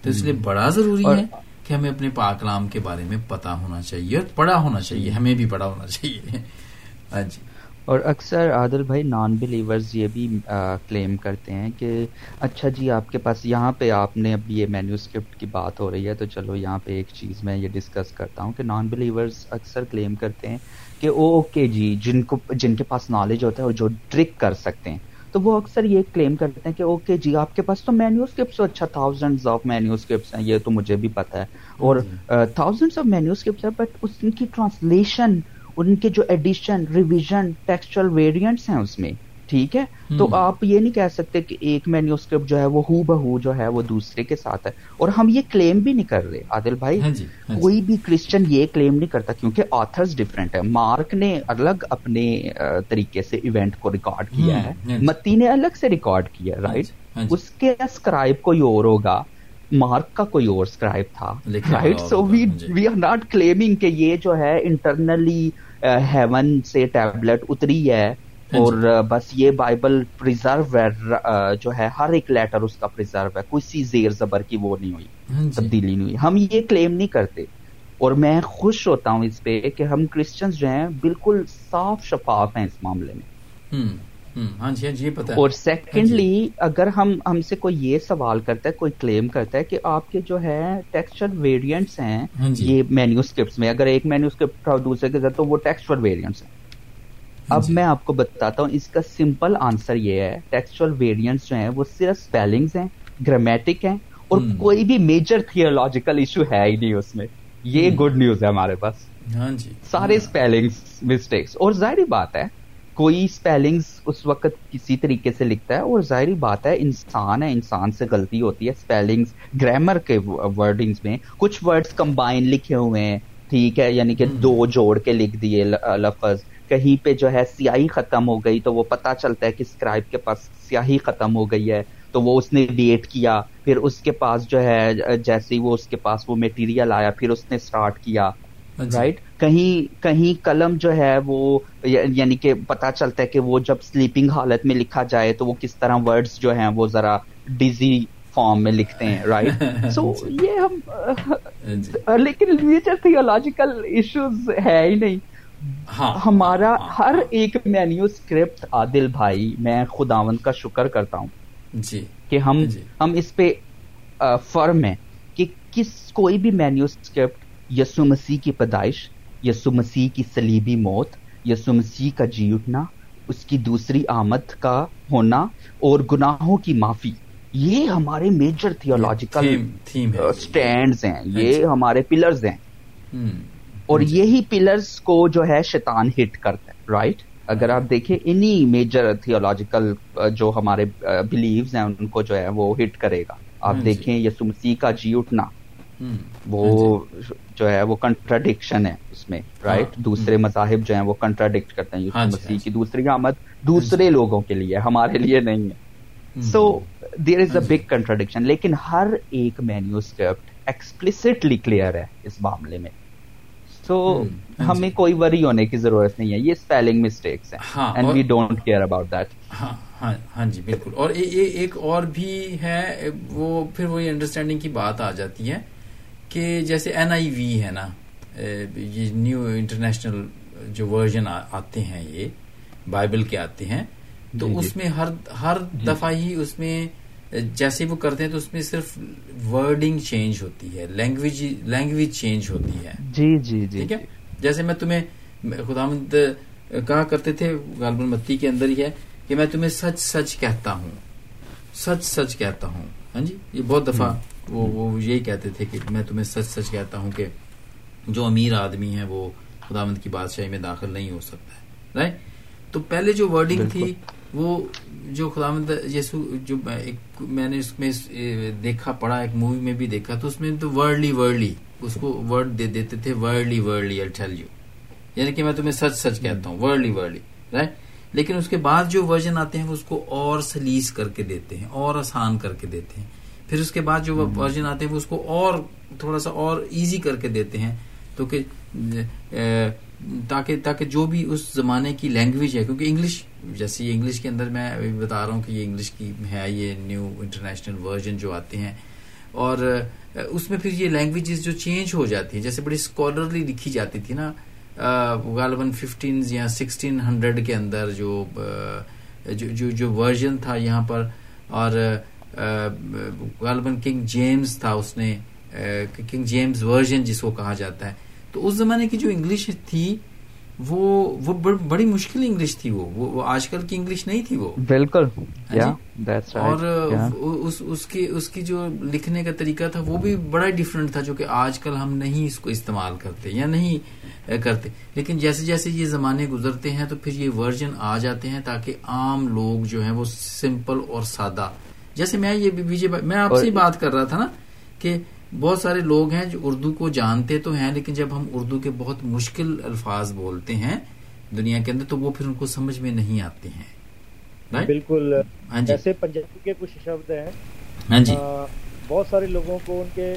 تو اس لیے بڑا ضروری ہے کہ ہمیں اپنے پاکلام کے بارے میں پتا ہونا چاہیے اور پڑھا ہونا چاہیے ہمیں بھی پڑھا ہونا چاہیے۔ ہاں جی۔ اور اکثر عادل بھائی نان بلیورز یہ بھی کلیم کرتے ہیں کہ اچھا جی آپ کے پاس یہاں پہ آپ نے اب یہ مینیو اسکرپٹ کی بات ہو رہی ہے تو چلو یہاں پہ ایک چیز میں یہ ڈسکس کرتا ہوں کہ نان بلیورز اکثر کلیم کرتے ہیں کہ او اوکے جی جن کو جن کے پاس نالج ہوتا ہے اور جو ٹرک کر سکتے ہیں۔ تو وہ اکثر یہ کلیم کرتے ہیں کہ اوکے جی آپ کے پاس تو مینیو اسکرپٹس اچھا تھاؤزینڈ آف مینیو اسکرپٹس ہیں یہ تو مجھے بھی پتا ہے۔ اور تھاؤزینڈ آف مینیو اسکرپٹس ہیں بٹ اس کی ٹرانسلیشن ان کے جو ایڈیشن ریویژن ٹیکسچل ویریئنٹس ہیں اس میں ٹھیک ہے؟ تو آپ یہ نہیں کہہ سکتے کہ ایک مینیو اسکرپٹ جو ہے وہ ہو بہو جو ہے وہ دوسرے کے ساتھ ہے۔ اور ہم یہ کلیم بھی نہیں کر رہے عادل بھائی۔ ہاں جی، ہاں جی۔ کوئی بھی کرسچن یہ کلیم نہیں کرتا کیونکہ آتھرز ڈفرینٹ ہے مارک نے الگ اپنے طریقے سے ایونٹ کو ریکارڈ کیا ہے۔ ہاں جی۔ متی نے الگ سے ریکارڈ کیا رائٹ اس کے اسکرائب کوئی اور ہوگا۔ مارک کا کوئی اور اسکرائب تھا right so we we are not claiming کہ یہ جو ہے انٹرنلی ہیون سے ٹیبلٹ اتری ہے۔ اور جی۔ بس یہ بائبل پریزرو جو ہے ہر ایک لیٹر اس کا پریزرو ہے۔ کوئی زیر زبر کی وہ نہیں ہوئی ہاں جی۔ تبدیلی نہیں ہوئی۔ ہم یہ کلیم نہیں کرتے۔ اور میں خوش ہوتا ہوں اس پہ کہ ہم کرسچنز جو ہیں بالکل صاف شفاف ہیں اس معاملے میں۔ ہاں جی اور سیکنڈلی اگر ہم ہم سے کوئی یہ سوال کرتا ہے کوئی کلیم کرتا ہے کہ آپ کے جو ہے ٹیکسچر ویریئنٹس ہیں یہ مینیو اسکرپٹس میں اگر ایک مینیو اسکرپٹ دوسرے کے ساتھ تو وہ ٹیکسچر ویریئنٹس ہیں۔ اب جی۔ میں آپ کو بتاتا ہوں اس کا سمپل آنسر یہ ہے ٹیکسچل ویریئنٹس جو ہیں وہ صرف اسپیلنگس ہیں گرامیٹک ہیں اور کوئی بھی میجر تھیولوجیکل ایشو ہے ہی نہیں اس میں۔ یہ گڈ نیوز ہے ہمارے پاس۔ ہاں جی۔ سارے اسپیلنگس مسٹیکس اور ظاہری بات ہے کوئی اسپیلنگس اس وقت کسی طریقے سے لکھتا ہے اور ظاہری بات ہے انسان ہے انسان سے غلطی ہوتی ہے۔ اسپیلنگس گرامر کے ورڈنگس میں کچھ ورڈز کمبائن لکھے ہوئے ہیں۔ ٹھیک ہے یعنی کہ دو جوڑ کے لکھ دیے لفظ۔ کہیں پہ جو ہے سیاہی ختم ہو گئی تو وہ پتا چلتا ہے کہ اسکرائب کے پاس سیاہی ختم ہو گئی ہے تو وہ اس نے ڈیٹ کیا پھر اس کے پاس جو ہے جیسے ہی وہ اس کے پاس وہ میٹیریل آیا پھر اس نے اسٹارٹ کیا رائٹ اچھا۔ کہیں کہیں قلم جو ہے وہ یعنی کہ پتا چلتا ہے کہ وہ جب سلیپنگ حالت میں لکھا جائے تو وہ کس طرح ورڈز جو ہیں وہ ذرا ڈیزی فارم میں لکھتے ہیں رائٹ سو یہ ہم جی۔ لیکن میجر تھیولوجیکل ایشوز ہے ہی نہیں ہاں ہمارا ہاں، ہر ہاں۔ ایک مینیو اسکرپٹ عادل بھائی میں خداون کا شکر کرتا ہوں جی۔ کہ ہم جی۔ ہم اس پہ فرم ہیں کہ کس کوئی بھی مینیو اسکرپٹ یسو مسیح کی پیدائش یسو مسیح کی سلیبی موت یسو مسیح کا جی اٹھنا اس کی دوسری آمد کا ہونا اور گناہوں کی معافی یہ ہمارے میجر تھیولوجیکل اسٹینڈز ہیں۔ یہ ہمارے پلرز ہیں۔ اور جی۔ یہی پلرز کو جو ہے شیطان ہٹ کرتا ہے رائٹ اگر آپ دیکھیں انہی میجر تھیولوجیکل جو ہمارے بلیوز ہیں ان کو جو ہے وہ ہٹ کرے گا۔ آپ ہاں جی۔ دیکھیں یسو مسیح کا جی اٹھنا وہ ہاں جی۔ جو ہے وہ کنٹراڈکشن ہے اس میں رائٹ ہاں۔ دوسرے مذاہب جو ہیں وہ کنٹراڈکٹ کرتے ہیں یسو مسیح کی دوسری آمد دوسرے لوگوں کے لیے ہمارے لیے نہیں ہے۔ سو دیر از اے بگ کنٹراڈکشن لیکن ہر ایک مینیو اسکرپٹ ایکسپلسٹلی کلیئر ہے اس معاملے میں۔ تو ہاں ہمیں جی۔ کوئی وری ہونے کی ضرورت نہیں ہے. یہ اسپیلنگ مسٹیکس ہیں. And we don't care about that ہاں جی بالکل. اور ایک اور بھی ہے وہ پھر وہی انڈرسٹینڈنگ کی بات آ جاتی ہے کہ جیسے این آئی وی ہے نا یہ نیو انٹرنیشنل جو ورژن آتے ہیں یہ بائبل کے آتے ہیں تو جی، جی۔ اس میں ہر ہر دفعہ ہی اس میں جیسے وہ کرتے ہیں تو اس میں صرف ورڈنگ چینج ہوتی ہے لینگویج لینگویج چینج ہوتی ہے۔ جی جی جی ٹھیک ہے؟ جیسے میں تمہیں خدا مند کہا کرتے تھے غالب المتی کے اندر ہی ہے کہ میں تمہیں سچ سچ کہتا ہوں۔ سچ سچ کہتا ہوں۔ ہاں جی؟ یہ بہت دفعہ وہ وہ یہی کہتے تھے کہ میں تمہیں سچ سچ کہتا ہوں کہ جو امیر آدمی ہے وہ خدا مند کی بادشاہی میں داخل نہیں ہو سکتا ہے۔ رائٹ تو پہلے جو ورڈنگ تھی وہ جو خدا مند یسو جو میں نے اس میں دیکھا پڑھا ایک مووی میں بھی دیکھا تو اس میں تو ورڈلی ورڈلی اس کو ورڈ دے دیتے تھے ورڈلی ورڈلی ٹھل یو یعنی کہ میں تمہیں سچ سچ کہتا ہوں ورڈلی ورڈلی رائٹ لیکن اس کے بعد جو ورژن آتے ہیں وہ اس کو اور سلیس کر کے دیتے ہیں اور آسان کر کے دیتے ہیں۔ پھر اس کے بعد جو ورژن آتے ہیں وہ اس کو اور تھوڑا سا اور ایزی کر کے دیتے ہیں۔ تو کہ تاکہ تاکہ جو بھی اس زمانے کی لینگویج ہے، کیونکہ انگلش جیسے یہ انگلش کے اندر میں بتا رہا ہوں کہ یہ انگلش کی ہے، یہ نیو انٹرنیشنل ورژن جو آتے ہیں، اور اس میں پھر یہ لینگویجز جو چینج ہو جاتی ہیں، جیسے بڑی اسکالرلی لکھی جاتی تھی نا غالباً ففٹین یا سکسٹین ہنڈریڈ کے اندر جو جو جو ورژن تھا یہاں پر، اور غالباً کنگ جیمز تھا، اس نے کنگ جیمز ورژن جس کو کہا جاتا ہے۔ تو اس زمانے کی جو انگلش تھی وہ وہ بڑی مشکل انگلش تھی وہ وہ آج کل کی انگلش نہیں تھی وہ۔ بالکل۔ ہاں جی؟ اور اس اس کی اس کی جو لکھنے کا طریقہ تھا وہ بھی بڑا ڈفرینٹ تھا جو کہ آج کل ہم نہیں اس کو استعمال کرتے یا نہیں کرتے۔ لیکن جیسے جیسے یہ زمانے گزرتے ہیں تو پھر یہ ورژن آ جاتے ہیں تاکہ عام لوگ جو ہیں وہ سمپل اور سادہ۔ جیسے میں یہ میں آپ سے بات کر رہا تھا نا کہ بہت سارے لوگ ہیں جو اردو کو جانتے تو ہیں لیکن جب ہم اردو کے بہت مشکل الفاظ بولتے ہیں دنیا کے اندر تو وہ پھر ان کو سمجھ میں نہیں آتے ہیں۔ بالکل۔ ہاں جی۔ جیسے پنجابی کے کچھ شبد ہیں۔ ہاں جی۔ بہت سارے لوگوں کو ان کے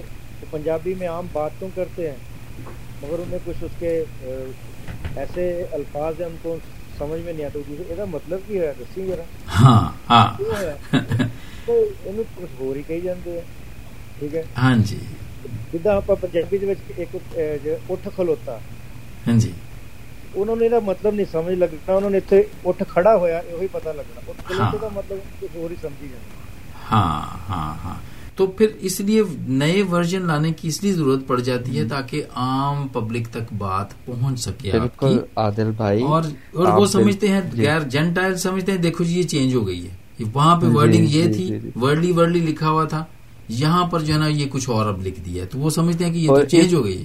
پنجابی میں عام بات تو کرتے ہیں مگر انہیں کچھ اس کے ایسے الفاظ ہیں ان کو سمجھ میں نہیں آتے یہ مطلب کی ہے؟ دسی ذرا۔ ہاں ہاں۔ کچھ ہو رہی کہی جانتے ہیں۔ ਠੀਕ ਹੈ ਹਾਂਜੀ ਜਿੱਦਾਂ ਆਪਾਂ ਪੰਜਾਬੀ ਦੇ ਵਿੱਚ ਇੱਕ ਉੱਠ ਖਲੋਤਾ ਹਾਂਜੀ ਉਹਨਾਂ ਇਹਦਾ ਮਤਲਬ ਨਹੀਂ ਸਮਝ ਉਹਨਾਂ ਨੇ ਇੱਥੇ ਉੱਠ ਖੜਾ ਹੋਇਆ ਇਹੋ ਹੀ ਪਤਾ ਲੱਗਣਾ ਉੱਠ ਦਾ ਮਤਲਬ ਕੁਝ ਹੋਰ ਹੀ ਸਮਝੀ ਜਾਂਦਾ تو پھر اس لیے نئے ورژن لانے کی اس لیے ضرورت پڑ جاتی ہے تاکہ عام پبلک تک بات پہنچ سکے بالکل عادل بھائی اور اور وہ سمجھتے ہیں جی۔ غیر جنٹائل سمجھتے ہیں دیکھو جی یہ چینج ہو گئی ہے۔ وہاں پہ ہاں جی، ورڈنگ یہ جی، تھی ورڈلی ورڈلی لکھا ہوا تھا۔ یہاں پر جو ہے نا یہ کچھ اور اب لکھ دیا تو وہ سمجھتے ہیں کہ یہ تو چینج ہو گئی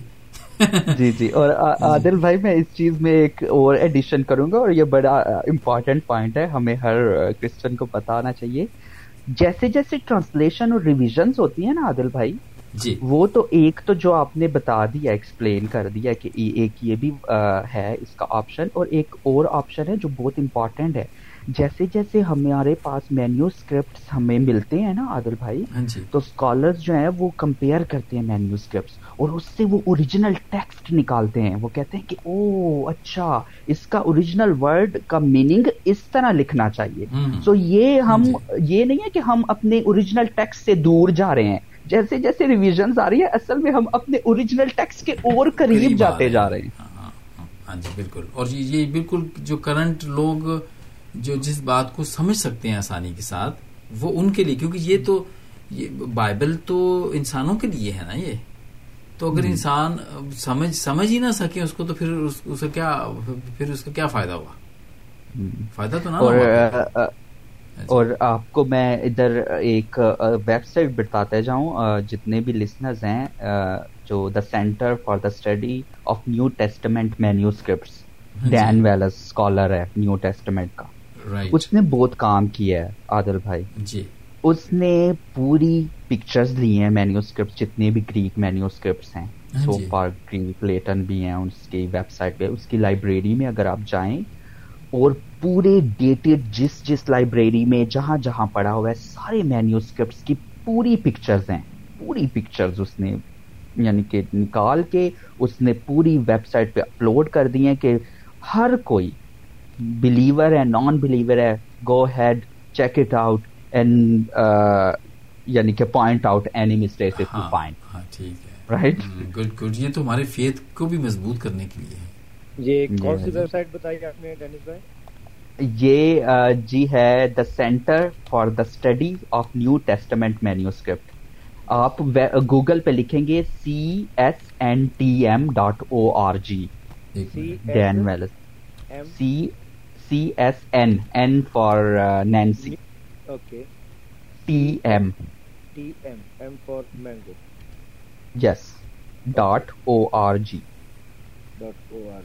جی جی اور جی۔ عادل بھائی میں اس چیز میں ایک اور ایڈیشن کروں گا اور یہ بڑا امپورٹنٹ پوائنٹ ہے۔ ہمیں ہر کرسچن کو بتانا چاہیے۔ جیسے جیسے ٹرانسلیشن اور ریویژنز ہوتی ہیں نا عادل بھائی جی۔ وہ تو ایک تو جو آپ نے بتا دیا ایکسپلین کر دیا کہ ایک یہ بھی ہے اس کا آپشن اور ایک اور آپشن ہے جو بہت امپورٹنٹ ہے۔ جیسے جیسے ہمارے پاس مینیو اسکرپٹ ہمیں ملتے ہیں نا عادل بھائی تو اسکالرز جو ہیں وہ کمپیئر کرتے ہیں مینیو اسکرپٹ اور اس سے وہ اوریجنل ٹیکسٹ نکالتے ہیں وہ کہتے ہیں کہ او اچھا اس کا اوریجنل ورڈ کا میننگ اس طرح لکھنا چاہیے سو یہ ہم یہ نہیں ہے کہ ہم اپنے اوریجنل ٹیکسٹ سے دور جا رہے ہیں جیسے جیسے ریویژن آ رہی ہے اصل میں ہم اپنے اوریجنل ٹیکسٹ کے اور قریب جاتے جا رہے ہیں ہاں جی بالکل اور یہ بالکل جو کرنٹ لوگ جو جس بات کو سمجھ سکتے ہیں آسانی کے ساتھ وہ ان کے لیے کیونکہ یہ تو یہ بائبل تو انسانوں کے لیے ہے نا یہ۔ تو اگر انسان سمجھ سمجھ ہی نہ سکے اس کو تو پھر اس, اس کا کیا پھر اس کا کیا فائدہ ہوا؟ فائدہ تو نہ اور, اچھا۔ اور آپ کو میں ادھر ایک ویب سائٹ بتاتا جاؤں جتنے بھی لسنرز ہیں جو the centre for the study of new testament manuscripts Dan Wallace scholar ہے نیو ٹیسٹمنٹ کا۔ right. اس نے بہت کام کیا ہے عادل بھائی۔ جی۔ اس نے پوری پکچرز لی ہیں مینیو اسکرپٹ جتنے بھی گریک مینیو اسکرپٹس ہیں سو فار گریک لیٹن بھی ہیں اس کی ویب سائٹ پہ۔ اس کی لائبریری میں اگر آپ جائیں اور پورے ڈیٹڈ جس جس لائبریری میں جہاں جہاں پڑا ہوا ہے سارے مینیو اسکرپٹس کی پوری پکچرز ہیں۔ پوری پکچرز اس نے یعنی کہ نکال کے اس نے پوری ویب سائٹ پہ اپلوڈ کر دی ہیں کہ ہر کوئی بلیور ہے نان بلیور ہے go ahead check it out and یعنی کہ پوائنٹ آؤٹ اینی مسٹیک ٹھیک ہے۔ رائٹ گڈ گڈ یہ تو ہمارے فیتھ کو بھی مضبوط کرنے کے لیے یہ جی ہے the Center for the Study of New Testament menu script آپ گوگل پہ لکھیں گے C S N T M dot O R G C C S N N for uh, Nancy. Okay. TM. For Mango. Yes. Dot org. Dot org.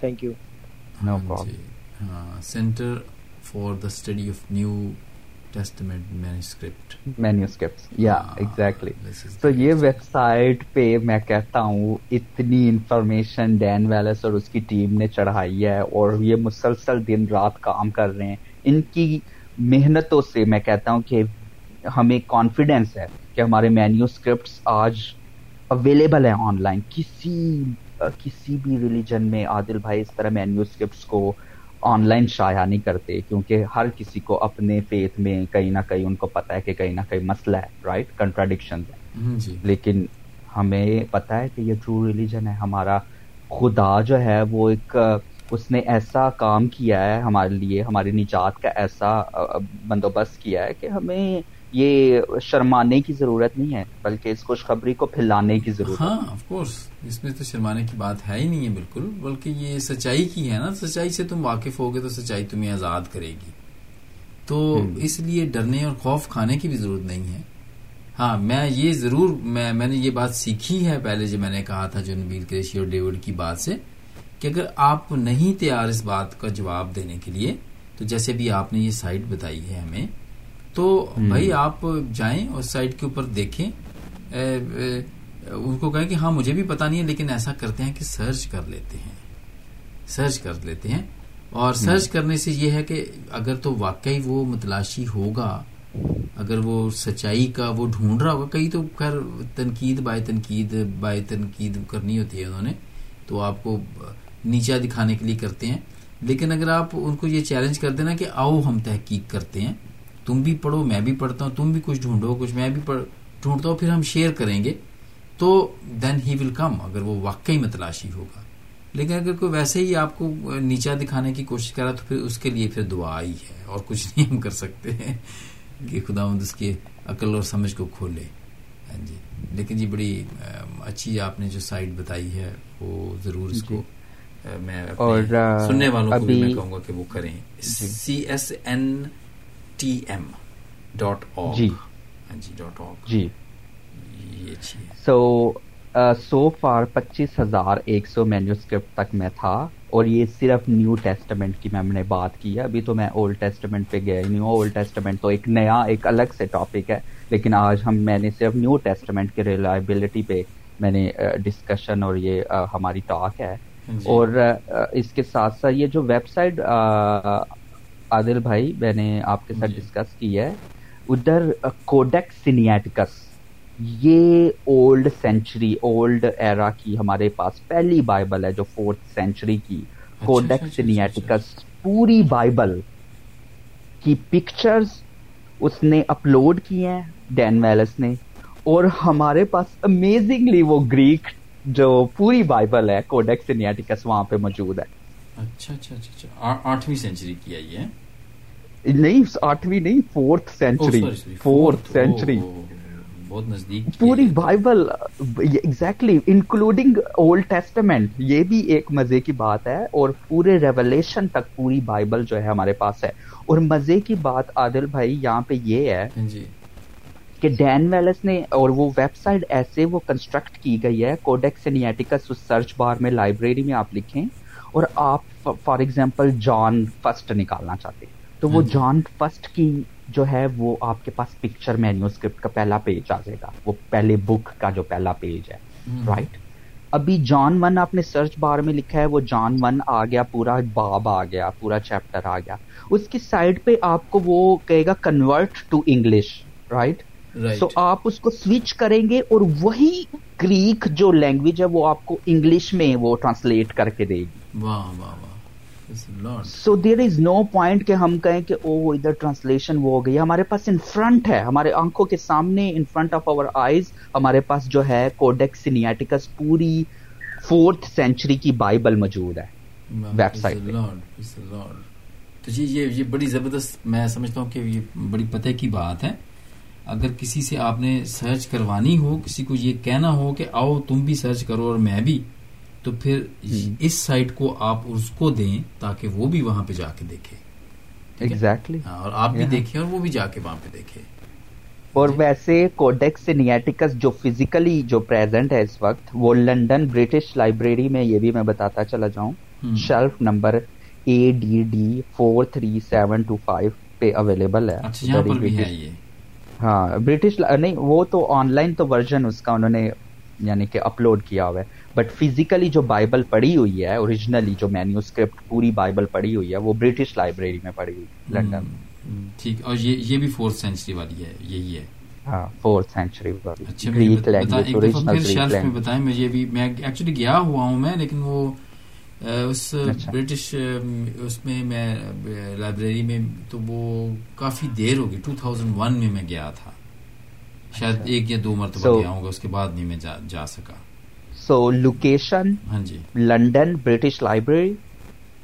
Thank you. No problem. Uh, Center for the study of new تو یہ web site پہ میں کہتا ہوں اتنی information ڈین wheels اور اس کی team نے چڑھائی ہے اور یہ مسلسل دن رات کام کر رہے ہیں۔ ان کی محنتوں سے میں کہتا ہوں کہ ہمیں کانفیڈینس ہے کہ ہمارے مینیو اسکرپٹس آج اویلیبل ہیں آن لائن کسی کسی بھی ریلیجن میں عادل بھائی اس طرح مینیو اسکرپٹس کو آن لائن شائع نہیں کرتے کیونکہ ہر کسی کو اپنے فیتھ میں کہیں نہ کہیں ان کو پتا ہے کہ کہیں نہ کہیں مسئلہ ہے رائٹ کنٹراڈکشن ہے لیکن ہمیں پتا ہے کہ یہ ٹرو ریلیجن ہے۔ ہمارا خدا جو ہے وہ ایک اس نے ایسا کام کیا ہے ہمارے لیے ہماری نجات کا ایسا بندوبست کیا ہے کہ ہمیں یہ شرمانے کی ضرورت نہیں ہے بلکہ اس خوشخبری کو پھیلانے کی ضرورت ہاں آف کورس اس میں تو شرمانے کی بات ہے ہی نہیں ہے بالکل بلکہ یہ سچائی کی ہے نا۔ سچائی سے تم واقف ہوگے تو سچائی تمہیں آزاد کرے گی۔ تو اس لیے ڈرنے اور خوف کھانے کی بھی ضرورت نہیں ہے۔ ہاں میں یہ ضرور میں میں نے یہ بات سیکھی ہے پہلے جو میں نے کہا تھا جو نبیل کریشی اور ڈیوڈ کی بات سے کہ اگر آپ نہیں تیار اس بات کا جواب دینے کے لیے تو جیسے بھی آپ نے یہ سائٹ بتائی ہے ہمیں تو بھائی آپ جائیں اور سائٹ کے اوپر دیکھیں۔ ان کو کہیں کہ ہاں مجھے بھی پتا نہیں ہے لیکن ایسا کرتے ہیں کہ سرچ کر لیتے ہیں۔ سرچ کر لیتے ہیں۔ اور سرچ کرنے سے یہ ہے کہ اگر تو واقعی وہ متلاشی ہوگا اگر وہ سچائی کا وہ ڈھونڈ رہا ہوگا کئی تو خیر تنقید بائے تنقید بائے تنقید کرنی ہوتی ہے انہوں نے تو آپ کو نیچا دکھانے کے لیے کرتے ہیں۔ لیکن اگر آپ ان کو یہ چیلنج کر دینا کہ آؤ ہم تحقیق کرتے ہیں تم بھی پڑھو میں بھی پڑھتا ہوں تم بھی کچھ ڈھونڈو کچھ میں بھی ڈھونڈتا ہوں پھر ہم شیئر کریں گے تو دین ہی ول کم اگر وہ واقعی میں تلاشی ہوگا۔ لیکن اگر کوئی ویسے ہی آپ کو نیچا دکھانے کی کوشش کرا تو پھر اس کے لیے پھر دعا ہی ہے اور کچھ نہیں ہم کر سکتے ہیں کہ خدا مند اس کی عقل اور سمجھ کو کھولے۔ ہاں جی۔ لیکن جی بڑی اچھی آپ نے جو سائٹ بتائی ہے وہ ضرور اس کو جی۔ میں سننے والوں کو بھی میں کہوں گا کہ وہ کریں۔ C S N T M dot جی۔ ہاں جی ڈاٹ جی۔ اچھی ہے سو سو فار پچیس ہزار ایک سو مینیوسکرپٹ تک میں تھا اور یہ صرف نیو ٹیسٹمنٹ کی میں نے بات کی ہے۔ ابھی تو میں اولڈ ٹیسٹمنٹ پہ گیا نہیں ہوں۔ اولڈ ٹیسٹمنٹ تو ایک نیا ایک الگ سے ٹاپک ہے۔ لیکن آج ہم میں نے صرف نیو ٹیسٹمنٹ کی ریلائبلٹی پہ میں نے ڈسکشن اور یہ ہماری ٹاک ہے۔ جی۔ اور اس کے ساتھ ساتھ یہ جو ویب سائٹ عادل بھائی میں نے آپ کے ساتھ ڈسکس جی۔ کی ہے۔ ادھر کوڈیک سینیٹکس یہ اولڈ سینچری اولڈ ایرا کی ہمارے پاس پہلی بائبل ہے جو فورتھ سینچری کی۔ کوڈیک سینیٹکس پوری بائبل کی پکچرز اس نے اپلوڈ کیے ہیں ڈین ویلس نے۔ اور ہمارے پاس امیزنگلی وہ گریک جو پوری بائبل ہے کوڈیک سینیٹکس وہاں پہ موجود ہے۔ اچھا اچھا اچھا, اچھا۔ آٹھویں سینچری کی ہے یہ؟ نہیں آٹھویں نہیں فورتھ سینچری فورتھ سینچری بہت نزدیک پوری Bible exactly including Old Testament یہ بھی ایک مزے کی بات ہے۔ اور پورے ریولیشن تک پوری بائبل جو ہے ہمارے پاس ہے۔ اور مزے کی بات عادل بھائی یہاں پہ یہ ہے جی۔ کہ ڈین ویلس نے اور وہ ویب سائٹ ایسے وہ کنسٹرکٹ کی گئی ہے کوڈیکس سینیٹیکس سرچ بار میں لائبریری میں آپ لکھیں۔ اور آپ فار ایگزامپل جان فرسٹ نکالنا چاہتے ہیں۔ تو وہ جان جی۔ کی جو ہے وہ آپ کے پاس پکچر مینیو اسکرپٹ کا پہلا پیج آ جائے گا۔ وہ پہلے بک کا جو پہلا پیج ہے۔ رائٹ ابھی جان ون آپ نے سرچ بار میں لکھا ہے وہ جان ون آ گیا پورا باب آ گیا پورا چیپٹر آ گیا۔ اس کی سائڈ پہ آپ کو وہ کہے گا convert to English right so آپ اس کو سوئچ کریں گے اور وہی گریک جو لینگویج ہے وہ آپ کو انگلش میں وہ ٹرانسلیٹ کر کے دے گی۔ واہ واہ سو دیر از نو پوائنٹ کہ ہم کہیں کہ او ادھر ٹرانسلیشن وہ ہو گئی۔ ہمارے پاس ان فرنٹ ہے۔ ہمارے آنکھوں کے سامنے in front of our eyes ہمارے پاس جو ہے کوڈیک سینیٹکس پوری فورتھ سینچری کی بائبل موجود ہے۔ ویب سائٹ تو جی یہ یہ بڑی زبردست میں سمجھتا ہوں کہ یہ بڑی پتہ کی بات ہے۔ اگر کسی سے آپ نے سرچ کروانی ہو کسی کو یہ کہنا ہو کہ آؤ تم بھی سرچ کرو اور میں بھی تو پھر اس سائٹ کو آپ اس کو دیں تاکہ وہ بھی وہاں پہ جا کے دیکھے۔ ایگزیکٹلی ہاں، اور آپ بھی دیکھیں اور وہ بھی جا کے وہاں پہ دیکھے۔ اور ویسے کوڈیکس نیٹکس جو فزیکلی جو پریزنٹ ہے اس وقت وہ لنڈن برٹش لائبریری میں یہ بھی میں بتاتا چلا جاؤں۔ Shelf number A D D four three seven two five پہ اویلیبل ہے۔ اچھا، ہاں برٹش نہیں وہ تو آن لائن تو ورژن اس کا انہوں نے یعنی کہ اپلوڈ کیا ہوا ہے. بٹ فزیکلی جو بائبل پڑھی ہوئی ہے اوریجنلی جو مینیو اسکرپٹ پوری بائبل پڑھی ہوئی ہے وہ برٹش لائبریری میں پڑھی ہوئی لنڈن ٹھیک اور یہ یہ بھی فورتھ سینچری والی ہے یہی ہے. ہاں فورتھ سینچری بتائیں مجھے بھی میں ایکچولی گیا ہوا ہوں میں لیکن وہ اس برٹش اچھا۔ اس میں میں لائبریری میں تو وہ کافی دیر ہوگی ٹو تھاؤزینڈ ون میں میں گیا تھا۔ شاید اچھا۔ ایک یا دو مرتبہ گیا ہوں گا اس کے بعد نہیں میں جا سکا۔ So location London British Library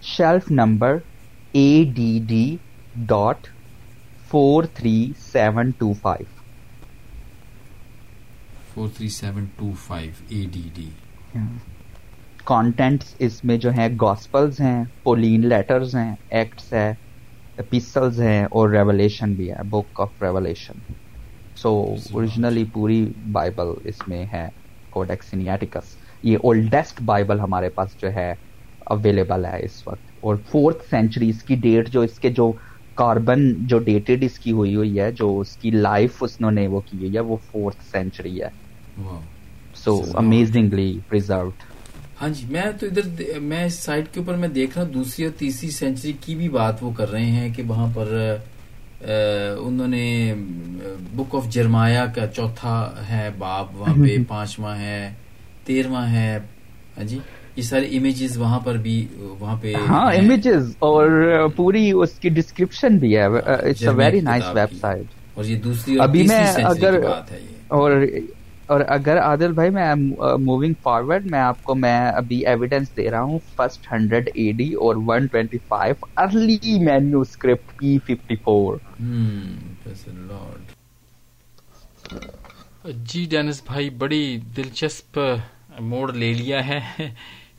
shelf number A D D dot four three seven two five four three seven two five A D D contents اس میں جو ہیں گاسپلز ہیں پولین لیٹرز ہیں ایکٹس ہے ایپیسلز ہیں اور ریولیشن بھی ہے book of Revelation so originally پوری بائبل اس میں ہے کوڈیکسینیٹکس یہ اولڈسٹ بائبل ہمارے پاس جو ہے اویلیبل ہے اس وقت. اور فورتھ سینچری اس کی ڈیٹ جو اس کے جو کاربن جو ڈیٹڈ اس کی ہوئی ہوئی ہے جو اس کی لائف اس نے وہ کی ہوئی ہے وہ فورتھ سینچری ہے. سو امیزنگلی پرزروڈ ہاں جی میں تو ادھر میں اس سائٹ کے اوپر میں دیکھ رہا ہوں دوسری اور تیسری سینچری کی بھی بات وہ کر رہے ہیں کہ وہاں پر انہوں نے بک آف جرمایا کا چوتھا ہے باب وہاں پہ پانچواں ہے تیرواں ہے ہاں جی یہ سارے امیجز وہاں پر بھی وہاں پہ ہاں امیجز اور پوری اس کی ڈسکرپشن بھی ہے۔ It's very nice website اور یہ دوسری ابھی میں اگر اور اور اگر عادل بھائی میں موونگ فارورڈ uh, میں آپ کو میں ابھی ایویڈنس دے رہا ہوں. فرسٹ ہنڈریڈ اے ڈی اور one twenty five early manuscript P fifty four جی ڈینس بھائی، بڑی دلچسپ موڑ لے لیا ہے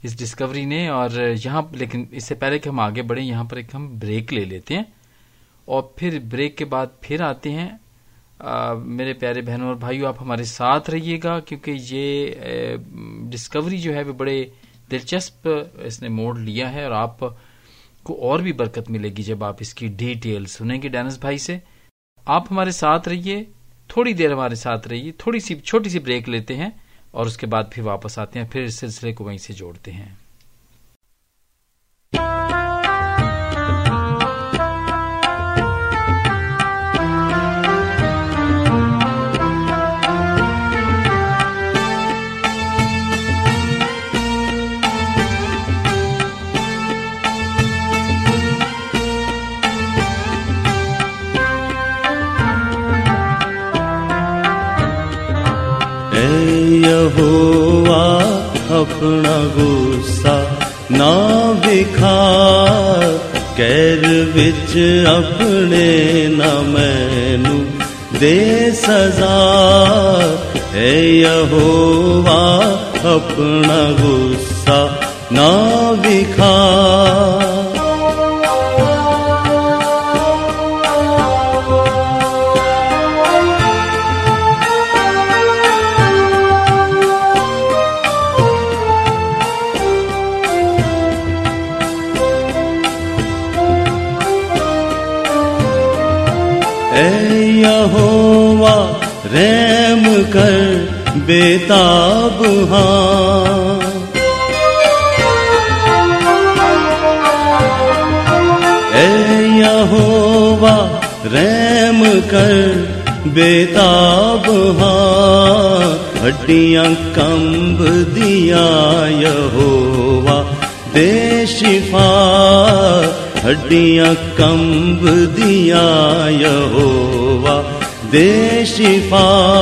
اس ڈسکوری نے اور یہاں لیکن اس سے پہلے کہ ہم آگے بڑھیں، یہاں پر ایک ہم بریک لے لیتے ہیں اور پھر بریک کے بعد پھر آتے ہیں میرے پیارے بہنوں اور بھائیو آپ ہمارے ساتھ رہیے گا کیونکہ یہ ڈسکوری جو ہے، وہ بڑے دلچسپ اس نے موڑ لیا ہے اور آپ کو اور بھی برکت ملے گی جب آپ اس کی ڈیٹیل سنیں گے ڈینس بھائی سے۔ آپ ہمارے ساتھ رہیے، تھوڑی دیر ہمارے ساتھ رہیے، تھوڑی سی، چھوٹی سی بریک لیتے ہیں اور اس کے بعد پھر واپس آتے ہیں، پھر اس سلسلے کو وہیں سے جوڑتے ہیں۔ ہوا اپنا گسا نہ بکھا کیر بچ اپنے نہ مینو دے سزا۔ ہے یہوا اپنا گسا نہ بکھا کر بیتاب ہاں۔ اے ریم کر بیتاب ہاں۔ ہڈیاں کمب دیا یہوہ دے شفا۔ ہڈیاں کمب دیا یہوہ دے شفا۔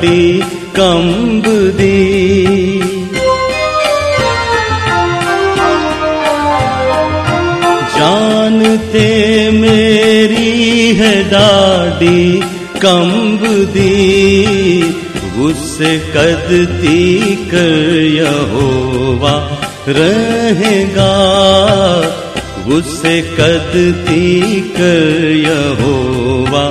ڈاڈی کمب دی۔ جانتے میری ہے ڈاڈی کمب دی۔ قدتی کر یہووا رہے گا۔ اس قدتی کر یہووا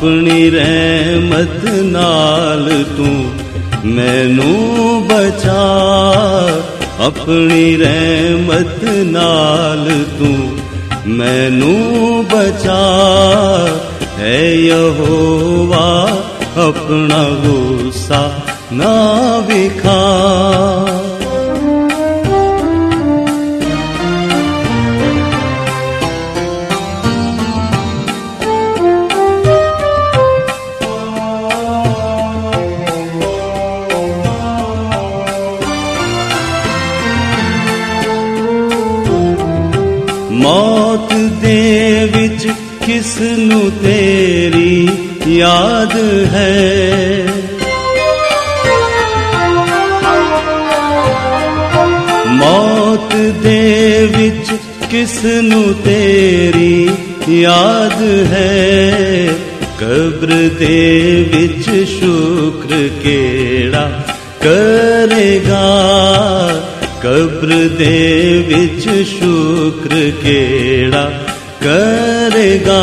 اپنی رحمت نال تو مینو بچا اپنی رحمت نال تو مینو بچا ہے یہووا اپنا غصہ نہ بکھا یاد ہے۔ موت دے وچ کس نو تیری یاد ہے؟ قبر دے وچ شکر کیڑا کرے گا؟ قبر دے وچ شکر کیڑا کرے گا؟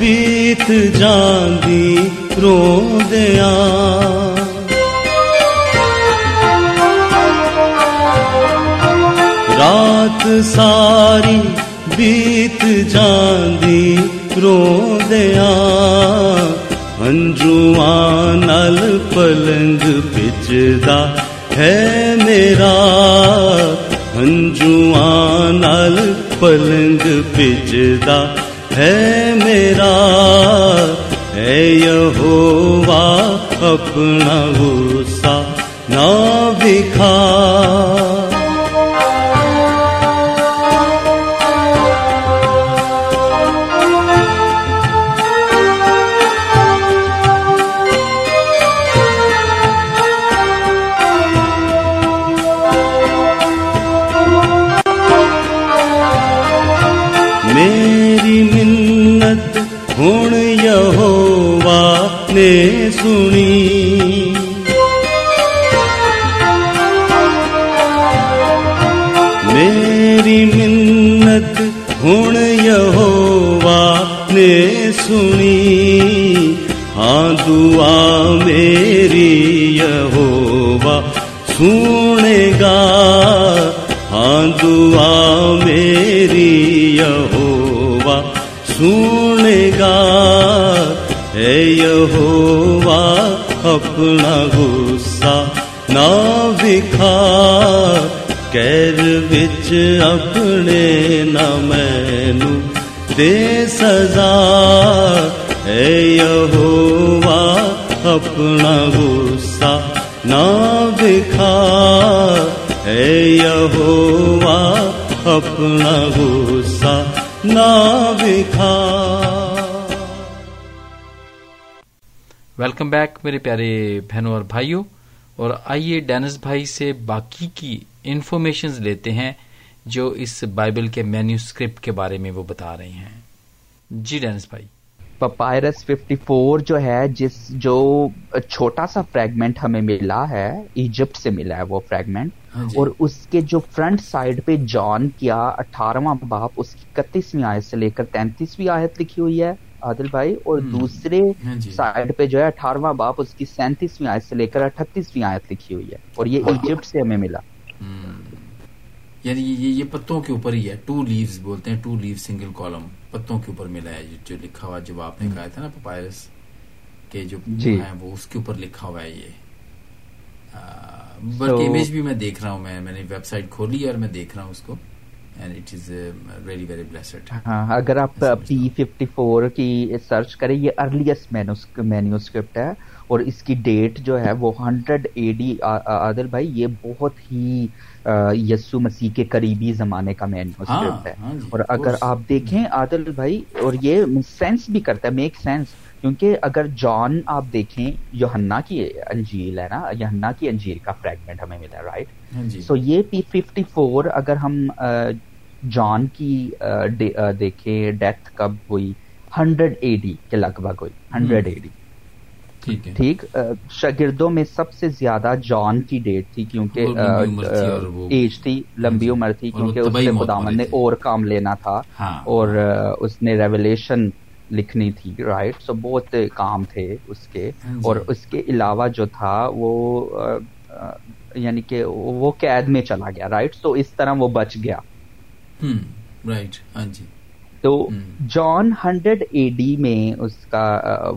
بیت جاندی رو دیا رات ساری بیت جاندی رو دیا نل پلنگ پچدا ہے میرا نل پلنگ پجدا ہے میرا ہے ہوا اپنا غصہ نہ بکھا اپنا غصہ نہ بکھا کیر بچ اپنے نہ مینو دے سزا ہے یہووا اپنا غصہ نہ بکھا ہے یہووا اپنا غصہ نہ بکھا ویلکم بیک میرے پیارے بہنوں اور بھائیوں اور آئیے ڈینس بھائی سے باقی کی انفارمیشن لیتے ہیں جو اس بائبل کے مینیو اسکرپٹ کے بارے میں وہ بتا رہے ہیں۔ جی ڈینس بھائی۔ پپائرس 54 جو ہے جس جو چھوٹا سا فریگمنٹ ہمیں ملا ہے ایجپٹ سے ملا ہے وہ فریگمنٹ اور اس کے جو فرنٹ سائڈ پہ جان کیا اٹھارہواں باپ اس کی اکتیسویں آیت سے لے کر تینتیسویں آیت لکھی ہوئی ہے۔ عادل بھائی اور دوسرے سائڈ پہ جو ہے اٹھارہواں باپ اس کی سینتیسویں آیت سے لے کر اٹھتیسویں آیت لکھی ہوئی ہے اور یہ ایجپٹ سے ہمیں ملا۔ یعنی یہ یہ پتوں کے اوپر ہی ہے۔ ٹو لیوز بولتے ہیں ٹو لیو سنگل کالم پتوں کے اوپر ملا ہے۔ جو لکھا ہوا جو آپ نے کہا تھا نا پپائرس کے جو جی۔ ہیں وہ اس کے اوپر لکھا ہوا ہے یہ۔ بلکہ امیج بھی میں دیکھ رہا ہوں میں۔ میں نے ویب سائٹ کھولی ہے اور میں دیکھ رہا ہوں اس کو۔ بلیسڈ ہاں اگر آپ پی ففٹی فور کی سرچ کریں یہ ارلیسٹ مینیوسکرپٹ ہے اور اس کی ڈیٹ جو ہے وہ ہنڈریڈ اے ڈی عادل بھائی یہ بہت ہی یسو مسیح کے قریبی زمانے کا مینیوسکرپٹ ہے۔ اور اگر آپ دیکھیں عادل بھائی اور یہ سینس بھی کرتا ہے میک سینس کیونکہ اگر جان آپ دیکھیں یوہنا کی انجیل ہے نا یوہنا کی انجیل کا فریگمنٹ ہمیں ملا رائٹ سو یہ پی ففٹی فور اگر ہم جان کی دیکھیں ڈیتھ کب ہوئی؟ ہنڈریڈ اے ڈی کے لگ بھگ ہوئی ہنڈریڈ اے ڈی ٹھیک شاگردوں میں سب سے زیادہ جان کی ڈیٹ تھی کیونکہ ایج تھی لمبی عمر تھی کیونکہ اس سے خداون نے اور کام لینا تھا اور اس نے ریولیشن لکھنی تھی رائٹ سو بہت کام تھے اس کے۔ اور اس کے علاوہ جو تھا وہ یعنی کہ وہ قید میں چلا گیا رائٹ سو اس طرح وہ بچ گیا۔ رائٹ ہاں جی۔ تو جان ہنڈریڈ اے ڈی میں اس کا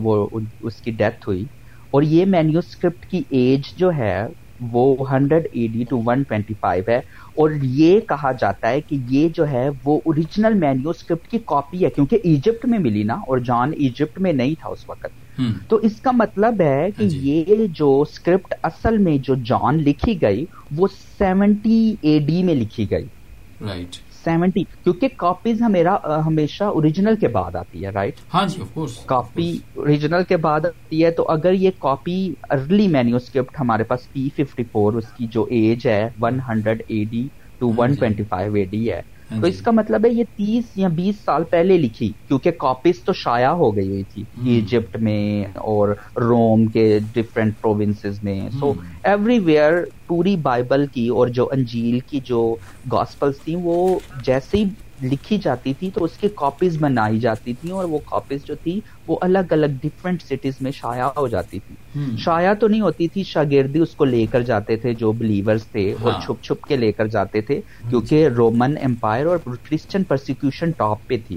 وہ اس کی ڈیتھ ہوئی۔ اور یہ مینیوسکرپٹ کی ایج جو ہے وہ hundred A D to one twenty five ہے۔ اور یہ کہا جاتا ہے کہ یہ جو ہے وہ اوریجنل مینیوسکرپٹ کی کاپی ہے کیونکہ ایجپٹ میں ملی نا اور جان ایجپٹ میں نہیں تھا اس وقت۔ تو اس کا مطلب ہے کہ جی۔ یہ جو اسکرپٹ اصل میں جو جان لکھی گئی وہ سیونٹی اے ڈی میں لکھی گئی۔ رائٹ سیونٹی کیونکہ کاپیز ہمیرا ہمیشہ اوریجنل کے بعد آتی ہے رائٹ ہاں جی کاپی اوریجنل کے بعد آتی ہے تو اگر یہ کاپی ارلی مینیوسکرپٹ ہمارے پاس پی ففٹی فور اس کی جو ایج ہے one hundred A D to one twenty five A D ہے تو اس کا مطلب ہے یہ تیس یا بیس سال پہلے لکھی کیونکہ کاپیز تو شائع ہو گئی ہوئی تھی ایجپٹ میں اور روم کے ڈفرینٹ پروونسز میں۔ سو ایوری ویئر پوری بائبل کی اور جو انجیل کی جو گاسپلس تھیں وہ جیسے ہی لکھی جاتی تھی تو اس کی کاپیز بنائی جاتی تھی اور وہ کاپیز جو تھی وہ الگ الگ ڈفرینٹ سٹیز میں شائع ہو جاتی تھی شائع تو نہیں ہوتی تھی شاگردی اس کو لے کر جاتے تھے جو بلیورز تھے اور ہاں۔ چھپ چھپ کے لے کر جاتے تھے کیونکہ رومن امپائر اور کرسچن پرسیکیوشن ٹاپ پہ تھی۔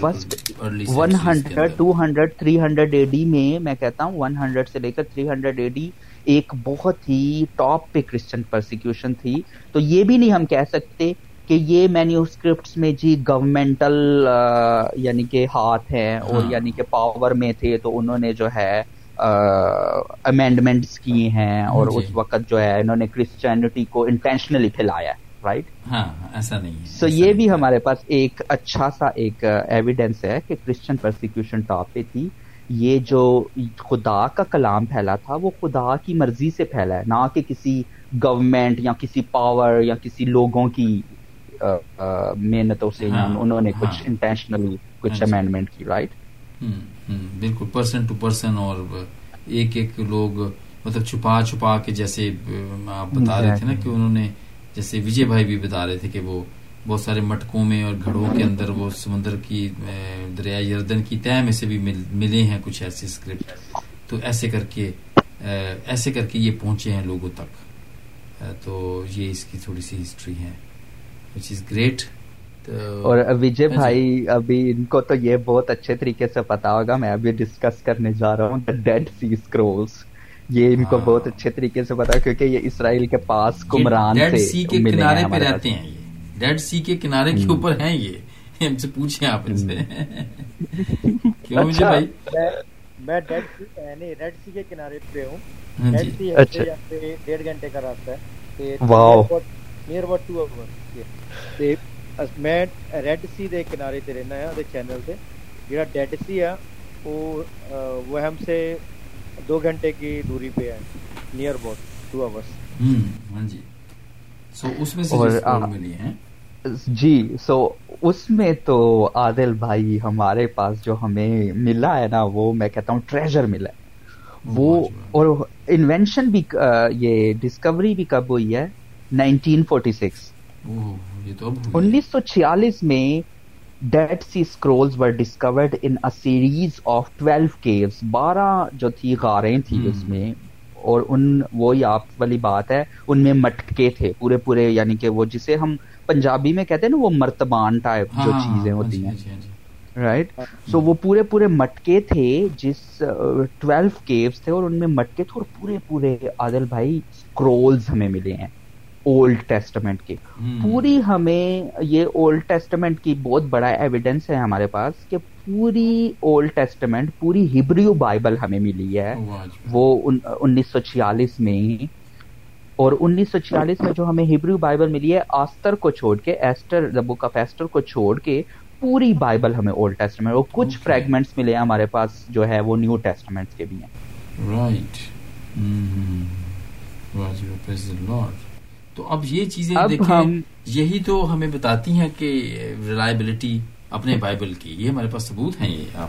First one hundred two hundred three hundred A D میں میں کہتا ہوں ون ہنڈریڈ سے لے کر تھری ہنڈریڈ اے ڈی ایک بہت ہی ٹاپ پہ کرسچن پرسیکیوشن تھی۔ تو یہ بھی نہیں ہم کہہ سکتے کہ یہ مینیوسکرپٹس میں جی گورنمنٹل یعنی کہ ہاتھ ہیں اور ہاں۔ یعنی کہ پاور میں تھے تو انہوں نے جو ہے امینڈمنٹس کی ہیں اور جی۔ اس وقت جو ہے انہوں نے کرسچینٹی کو انٹینشنلی پھیلایا رائٹ ہاں ایسا نہیں سو یہ بھی ہمارے پاس ایک اچھا سا ایک ایویڈینس ہے کہ کرسچن پرسیکیوشن ٹاپ پہ تھی یہ جو خدا کا کلام پھیلا تھا وہ خدا کی مرضی سے پھیلا ہے نہ کہ کسی گورنمنٹ یا کسی پاور یا کسی لوگوں کی محنتوں سے انہوں نے کچھ انٹینشنلی۔ کچھ امینڈمنٹ۔ کی رائٹ بالکل پرسن ٹو پرسن اور ایک ایک لوگ مطلب چھپا چھپا کے جیسے آپ بتا رہے تھے نا کہ انہوں نے جیسے وجے بھائی بھی بتا رہے تھے کہ وہ بہت سارے مٹکوں میں اور گھڑوں کے اندر وہ سمندر کی دریا یردن کی تہ میں سے بھی ملے ہیں کچھ ایسے اسکرپٹ تو ایسے کر کے ایسے کر کے یہ پہنچے ہیں لوگوں تک تو یہ اس کی تھوڑی سی ہسٹری ہے گریٹ اور وجے ہاں جی۔ بھائی ابھی ان کو تو یہ بہت اچھے طریقے سے پتا ہوگا میں ابھی ڈسکس کرنے جا رہا ہوں ڈیڈ سی اسکرولس یہ ان کو ہاں۔ بہت اچھے طریقے سے پتا کیونکہ یہ اسرائیل کے پاس کمران ڈیڈ سی کے کنارے پہ رہتے ہیں یہ۔ ڈیڈ سی کے کنارے کے اوپر ہیں یہ۔ ہم سے پوچھیں آپ ان سے۔ کیوں وجے بھائی؟ میں ڈیڈ سی یعنی ریڈ سی کے کنارے پہ ہوں۔ ڈیڈ ہاں سی جی۔ اچھا۔ ڈیڑھ گھنٹے کا راستہ ہے۔ Wow near about two hour میں ریڈ سی دے کنارے تے رہنا ہے چینل سے جڑا ڈیڈ سی ہے وہ وہ ہم سے دو گھنٹے کی دوری پہ ہے نیئر اباؤٹ ٹو آورس ہاں جی سو اس میں سے ملی ہیں جی سو اس میں تو عادل بھائی ہمارے پاس جو ہمیں ملا ہے نا وہ میں کہتا ہوں ٹریجر ملا ہے وہ اور انوینشن بھی یہ ڈسکوری بھی کب ہوئی ہے نائنٹین فورٹی سکس۔ انیس سو چھیالیس میں Dead Sea Scrolls were discovered in series of twelve caves بارہ جو تھی غاریں تھی اس میں۔ اور ان وہی آپ والی بات ہے ان میں مٹکے تھے پورے پورے یعنی کہ وہ جسے ہم پنجابی میں کہتے ہیں نا وہ مرتبان ٹائپ جو ہاں، چیزیں ہوتی ہاں، ہیں رائٹ ہاں، سو وہ پورے پورے مٹکے تھے جس ٹویلو کیوز تھے اور ان میں مٹکے تھے اور پورے پورے عادل بھائی اسکرولز ہمیں ملے ہیں۔ اولڈ ٹیسٹمنٹ کی۔ پوری ہمیں یہ اولڈ ٹیسٹمنٹ کی بہت بڑا ایویڈینس ہے ہمارے پاس کہ پوری اولڈ ٹیسٹمنٹ پوری ہبریو بائبل ہمیں ملی ہے۔ وہ انیس سو چھیالیس میں۔ اور انیس سو چھیالیس میں جو ہمیں ہبریو بائبل ملی ہے آستر کو چھوڑ کے Esther the book of Esther کو چھوڑ کے پوری بائبل ہمیں اولڈ ٹیسٹمنٹ اور کچھ فریگمنٹس ملے ہیں ہمارے پاس جو ہے وہ نیو ٹیسٹمنٹ کے بھی ہیں۔ رائٹ تو اب یہ چیزیں دیکھیں یہی تو ہمیں بتاتی ہیں کہ ریلائبلٹی اپنے بائبل کی یہ ہمارے پاس ثبوت ہیں یہ آپ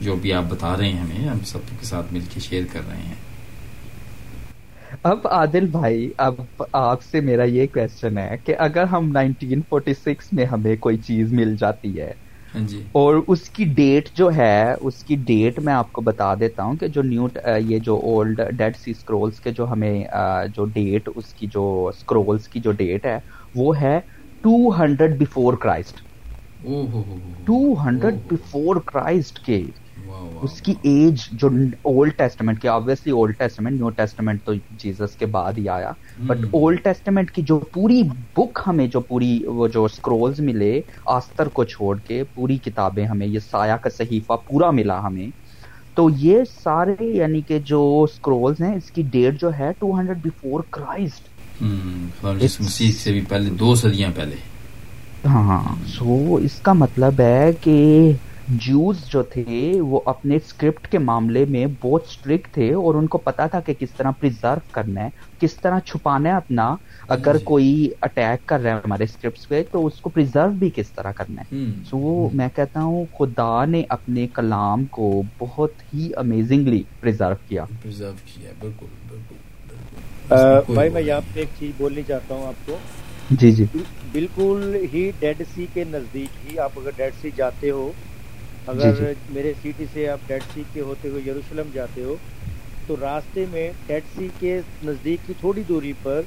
جو بھی آپ بتا رہے ہیں ہمیں ہم سب کے ساتھ مل کے شیئر کر رہے ہیں۔ اب عادل بھائی اب آپ سے میرا یہ کوشچن ہے کہ اگر ہم 1946 میں ہمیں کوئی چیز مل جاتی ہے اور اس کی ڈیٹ جو ہے اس کی ڈیٹ میں آپ کو بتا دیتا ہوں کہ جو نیو یہ جو اولڈ ڈیڈ سی اسکرولس کے جو ہمیں جو ڈیٹ اس کی جو اسکرولس کی جو ڈیٹ ہے وہ ہے two hundred before Christ two hundred before Christ کے۔ اس کی ایج جو اولڈ ٹیسٹمنٹ کی obviously Old Testament New Testament تو جیزس کے بعد ہی آیا۔ بٹ اولڈ ٹیسٹمنٹ کی جو پوری بک ہمیں جو پوری وہ جو اسکرولز ملے آستر کو چھوڑ کے پوری کتابیں ہمیں یہ سایہ کا صحیفہ پورا ملا ہمیں۔ تو یہ سارے یعنی کہ جو اسکرولز ہیں اس کی ڈیٹ جو ہے ٹو ہنڈریڈ بفور کرائسٹ سے بھی پہلے دو صدیاں پہلے۔ ہاں سو اس کا مطلب ہے کہ جوز جو تھے وہ اپنے اسکرپٹ کے معاملے میں بہت اسٹرکٹ تھے اور ان کو پتا تھا کہ کس طرح پرزرو کرنا ہے کس طرح چھپانا ہے اپنا۔ اگر جی۔ کوئی اٹیک کر رہا ہے ہمارے اسکرپٹ پہ تو اس کو پرزرو بھی کس طرح کرنا ہے۔ سو وہ میں کہتا ہوں خدا نے اپنے کلام کو بہت ہی امیزنگلی پرزرو کیا۔ بھائی میں یہاں پہ ایک چیز بولنی چاہتا ہوں آپ کو۔ جی جی۔ بالکل ہی ڈیڈ سی کے نزدیک ہی آپ اگر ڈیڈ سی جاتے ہو اگر جی، جی۔ میرے سٹی سے آپ ڈیڈ سی کے ہوتے ہوئے یروشلم جاتے ہو تو راستے میں ڈیڈ سی کے نزدیک کی تھوڑی دوری پر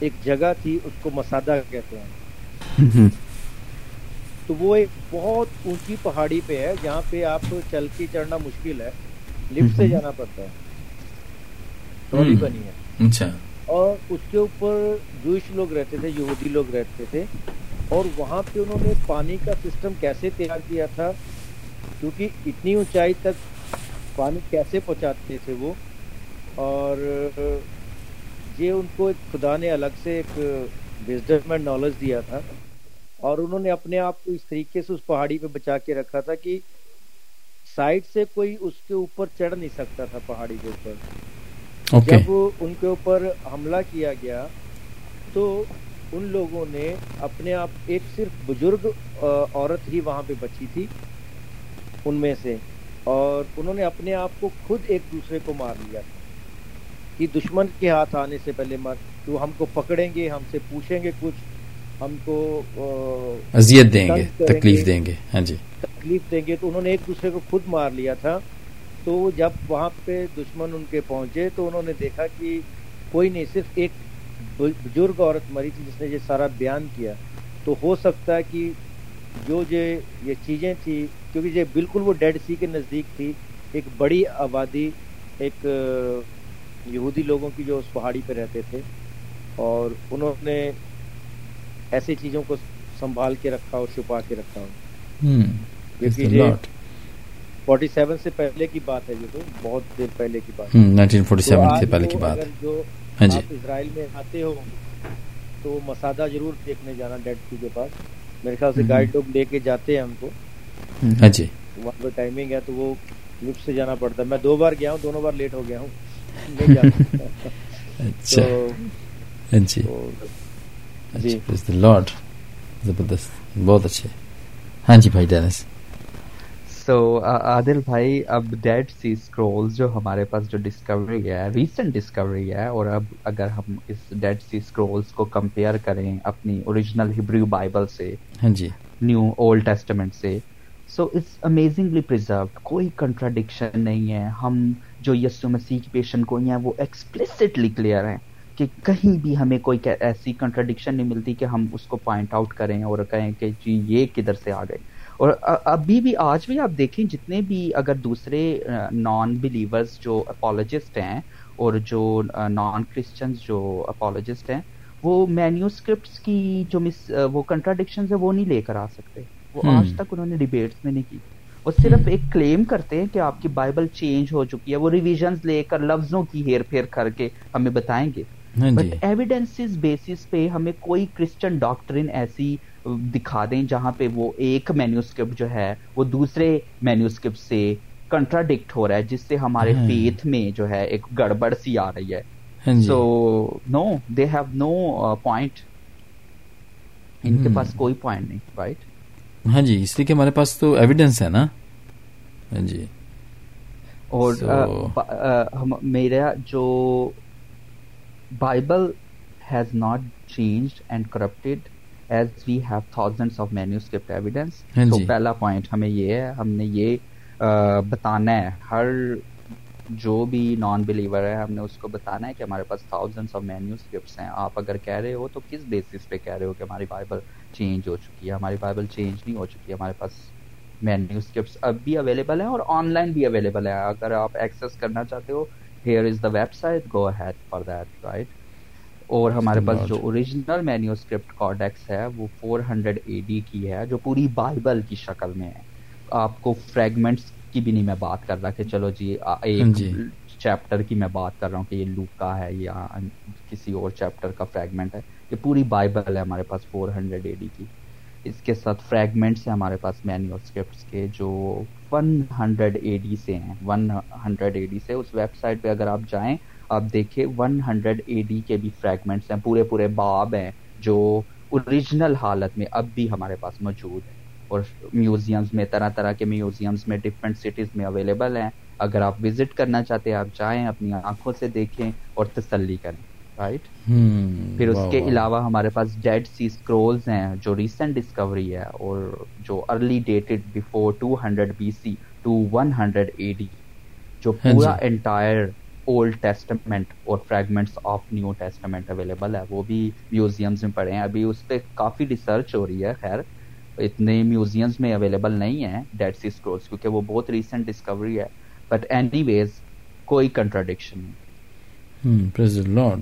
ایک جگہ تھی اس کو مسادہ کہتے ہیں۔ تو وہ ایک بہت اونچی پہاڑی پہ ہے جہاں پہ آپ چل کے چڑھنا مشکل ہے لفٹ سے جانا پڑتا ہے۔ بنی ہے۔ اچھا۔ اور اس کے اوپر جوش لوگ رہتے تھے یہودی لوگ رہتے تھے اور وہاں پہ انہوں نے پانی کا سسٹم کیسے تیار کیا تھا کیونکہ اتنی اونچائی تک پانی کیسے پہنچاتے تھے وہ؟ اور یہ ان کو ایک خدا نے الگ سے ایک بزنس نالج دیا تھا۔ اور انہوں نے اپنے آپ کو اس طریقے سے اس پہاڑی پہ بچا کے رکھا تھا کہ سائڈ سے کوئی اس کے اوپر چڑھ نہیں سکتا تھا پہاڑی کے اوپر۔ Okay. جب ان کے اوپر حملہ کیا گیا تو ان لوگوں نے اپنے آپ ایک صرف بزرگ عورت ہی وہاں پہ بچی تھی۔ ان میں سے اور انہوں نے اپنے آپ کو خود ایک دوسرے کو مار لیا کہ دشمن کے ہاتھ آنے سے پہلے مار تو ہم کو پکڑیں گے ہم سے پوچھیں گے کچھ ہم کو اذیت دیں گے تکلیف دیں گے۔ ہاں جی۔ تکلیف دیں گے تو انہوں نے ایک دوسرے کو خود مار لیا تھا۔ تو جب وہاں پہ دشمن ان کے پہنچے تو انہوں نے دیکھا کہ کوئی نہیں صرف ایک بزرگ عورت مری تھی جس نے یہ سارا بیان کیا۔ تو ہو سکتا ہے کہ جو یہ چیزیں تھی کیونکہ یہ بالکل وہ ڈیڈ سی کے نزدیک تھی ایک بڑی آبادی ایک یہودی لوگوں کی جو اس پہاڑی پہ رہتے تھے۔ اور انہوں نے ایسی چیزوں کو سنبھال کے رکھا اور چھپا کے رکھا۔ فورٹی سیون سے پہلے کی بات ہے یہ تو بہت دیر پہلے کی بات جو ہاں جی۔ آپ اسرائیل میں آتے ہو تو مسادہ ضرور دیکھنے جانا ڈیڈ سی کے پاس۔ میرے خیال سے گائیڈ لوگ لے کے جاتے ہیں ہم کو۔ ہاں جی۔ وہاں پہ ٹائمنگ ہے تو وہ لفٹ سے جانا پڑتا ہے۔ میں دو بار گیا ہوں دونوں بار لیٹ ہو گیا ہوں۔ اچھا۔ جی۔ جی۔ لارڈ زبردست۔ بہت اچھے۔ ہاں جی بھائی ڈینس سو عادل بھائی اب ڈیڈ سی اسکرولز جو ہمارے پاس جو ڈسکوری ہے ریسنٹ ڈسکوری ہے اور اب اگر ہم اس ڈیڈ سی اسکرولز کو کمپیئر کریں اپنی اوریجنل ہبریو بائبل سے ہاں جی۔ نیو اولڈ ٹیسٹمنٹ سے سو اٹس امیزنگلی پرزروڈ کوئی کنٹراڈکشن نہیں ہے ہم جو یسو مسیح کی پیشن کو ہیں وہ ایکسپلسٹلی کلیئر ہیں کہ کہیں بھی ہمیں کوئی ایسی کنٹراڈکشن نہیں ملتی کہ ہم اس کو پوائنٹ آؤٹ کریں اور کہیں کہ جی یہ کدھر سے آ گئے اور ابھی بھی آج بھی آپ دیکھیں جتنے بھی اگر دوسرے نان بلیورز جو اپالوجسٹ ہیں اور جو نان کرسچنز جو اپالوجسٹ ہیں وہ مینیو اسکرپٹس کی جو مس وہ کنٹراڈکشن ہے وہ نہیں لے کر آ سکتے وہ آج تک انہوں نے ڈبیٹس میں نہیں کی۔ وہ صرف ایک کلیم کرتے ہیں کہ آپ کی بائبل چینج ہو چکی ہے۔ وہ ریویژنز لے کر لفظوں کی ہیر پھیر کر کے ہمیں بتائیں گے۔ بٹ ایویڈینس بیسس پہ ہمیں کوئی کرسچن ڈاکٹرین ایسی دکھا دیں جہاں پہ وہ ایک مینیوسکرپٹ جو ہے وہ دوسرے مینیوسکرپٹ سے کنٹراڈکٹ ہو رہا ہے جس سے ہمارے فیتھ میں جو ہے ایک گڑبڑ سی آ رہی ہے۔ سو نو دے ہیو نو پوائنٹ ان کے پاس کوئی پوائنٹ نہیں رائٹ ہاں جی اس لیے کہ ہمارے پاس تو ایویڈینس ہے نا۔ ہاں جی۔ اور میرا جو Bible has not change and corrupted as we have thousand of manuscript evidence تو پہلا پوائنٹ ہمیں یہ ہے ہم نے یہ بتانا ہے۔ ہر جو بھی نان بلیور ہے ہم نے اس کو بتانا ہے کہ ہمارے پاس تھاؤزنڈس آف مینیو اسکرپٹس ہیں۔ آپ اگر کہہ رہے ہو تو کس بیسس پہ کہہ رہے ہو کہ ہماری بائبل چینج ہو چکی ہے ہماری بائبل چینج نہیں ہو چکی ہے ہمارے پاس مینیو اسکرپٹس اب بھی اویلیبل ہیں اور آن لائن بھی اویلیبل ہے اگر آپ ایکسیس کرنا چاہتے ہو here is the website go ahead for that right اور ہمارے پاس جو اوریجنل مینیو اسکرپٹ کارڈیکس ہے وہ فور ہنڈریڈ اے ڈی کی ہے جو پوری بائبل کی شکل میں ہے۔ آپ کو فریگمنٹس کی بھی نہیں میں بات کر رہا کہ چلو جی ایک چیپٹر کی میں بات کر رہا ہوں کہ یہ لوکا ہے یا کسی اور چیپٹر کا فریگمنٹ ہے، یہ پوری بائبل ہے ہمارے پاس فور ہنڈریڈ اے ڈی کی۔ اس کے ساتھ فریگمنٹس ہیں ہمارے پاس مینیو اسکرپٹس کے، جو ون ہنڈریڈ اے ڈی سے ہیں۔ ون ہنڈریڈ اے ڈی سے۔ اس ویب سائٹ پہ اگر آپ جائیں، آپ دیکھیں ون ہنڈریڈ اے ڈی کے بھی فریگمنٹس ہیں، پورے پورے باب ہیں جو اوریجنل حالت میں اب بھی ہمارے پاس موجود ہیں۔ اور میوزیمز میں طرح طرح کے میوزیمز میں ڈفرینٹ سٹیز میں اویلیبل ہیں۔ اگر آپ وزٹ کرنا چاہتے ہیں آپ جائیں اپنی آنکھوں سے دیکھیں اور تسلی کریں رائٹ پھر اس کے علاوہ ہمارے پاس ڈیڈ سی اسکرولز ہیں جو ریسنٹ ڈسکوری ہے اور جو early dated before two hundred B C to one hundred A D جو ہاں پورا انٹائر اولڈ ٹیسٹمنٹ اور fragments of New Testament available ہے۔ وہ بھی میوزیمس میں پڑے ہیں۔ ابھی اس پہ کافی ریسرچ ہو رہی ہے خیر۔ اتنے میوزیمس میں اویلیبل نہیں ہیں ڈیڈ سی اسکرولس کیونکہ وہ بہت ریسنٹ ڈسکوری ہے. بٹ اینی ویز کوئی کنٹراڈکشن نہیں. Hmm,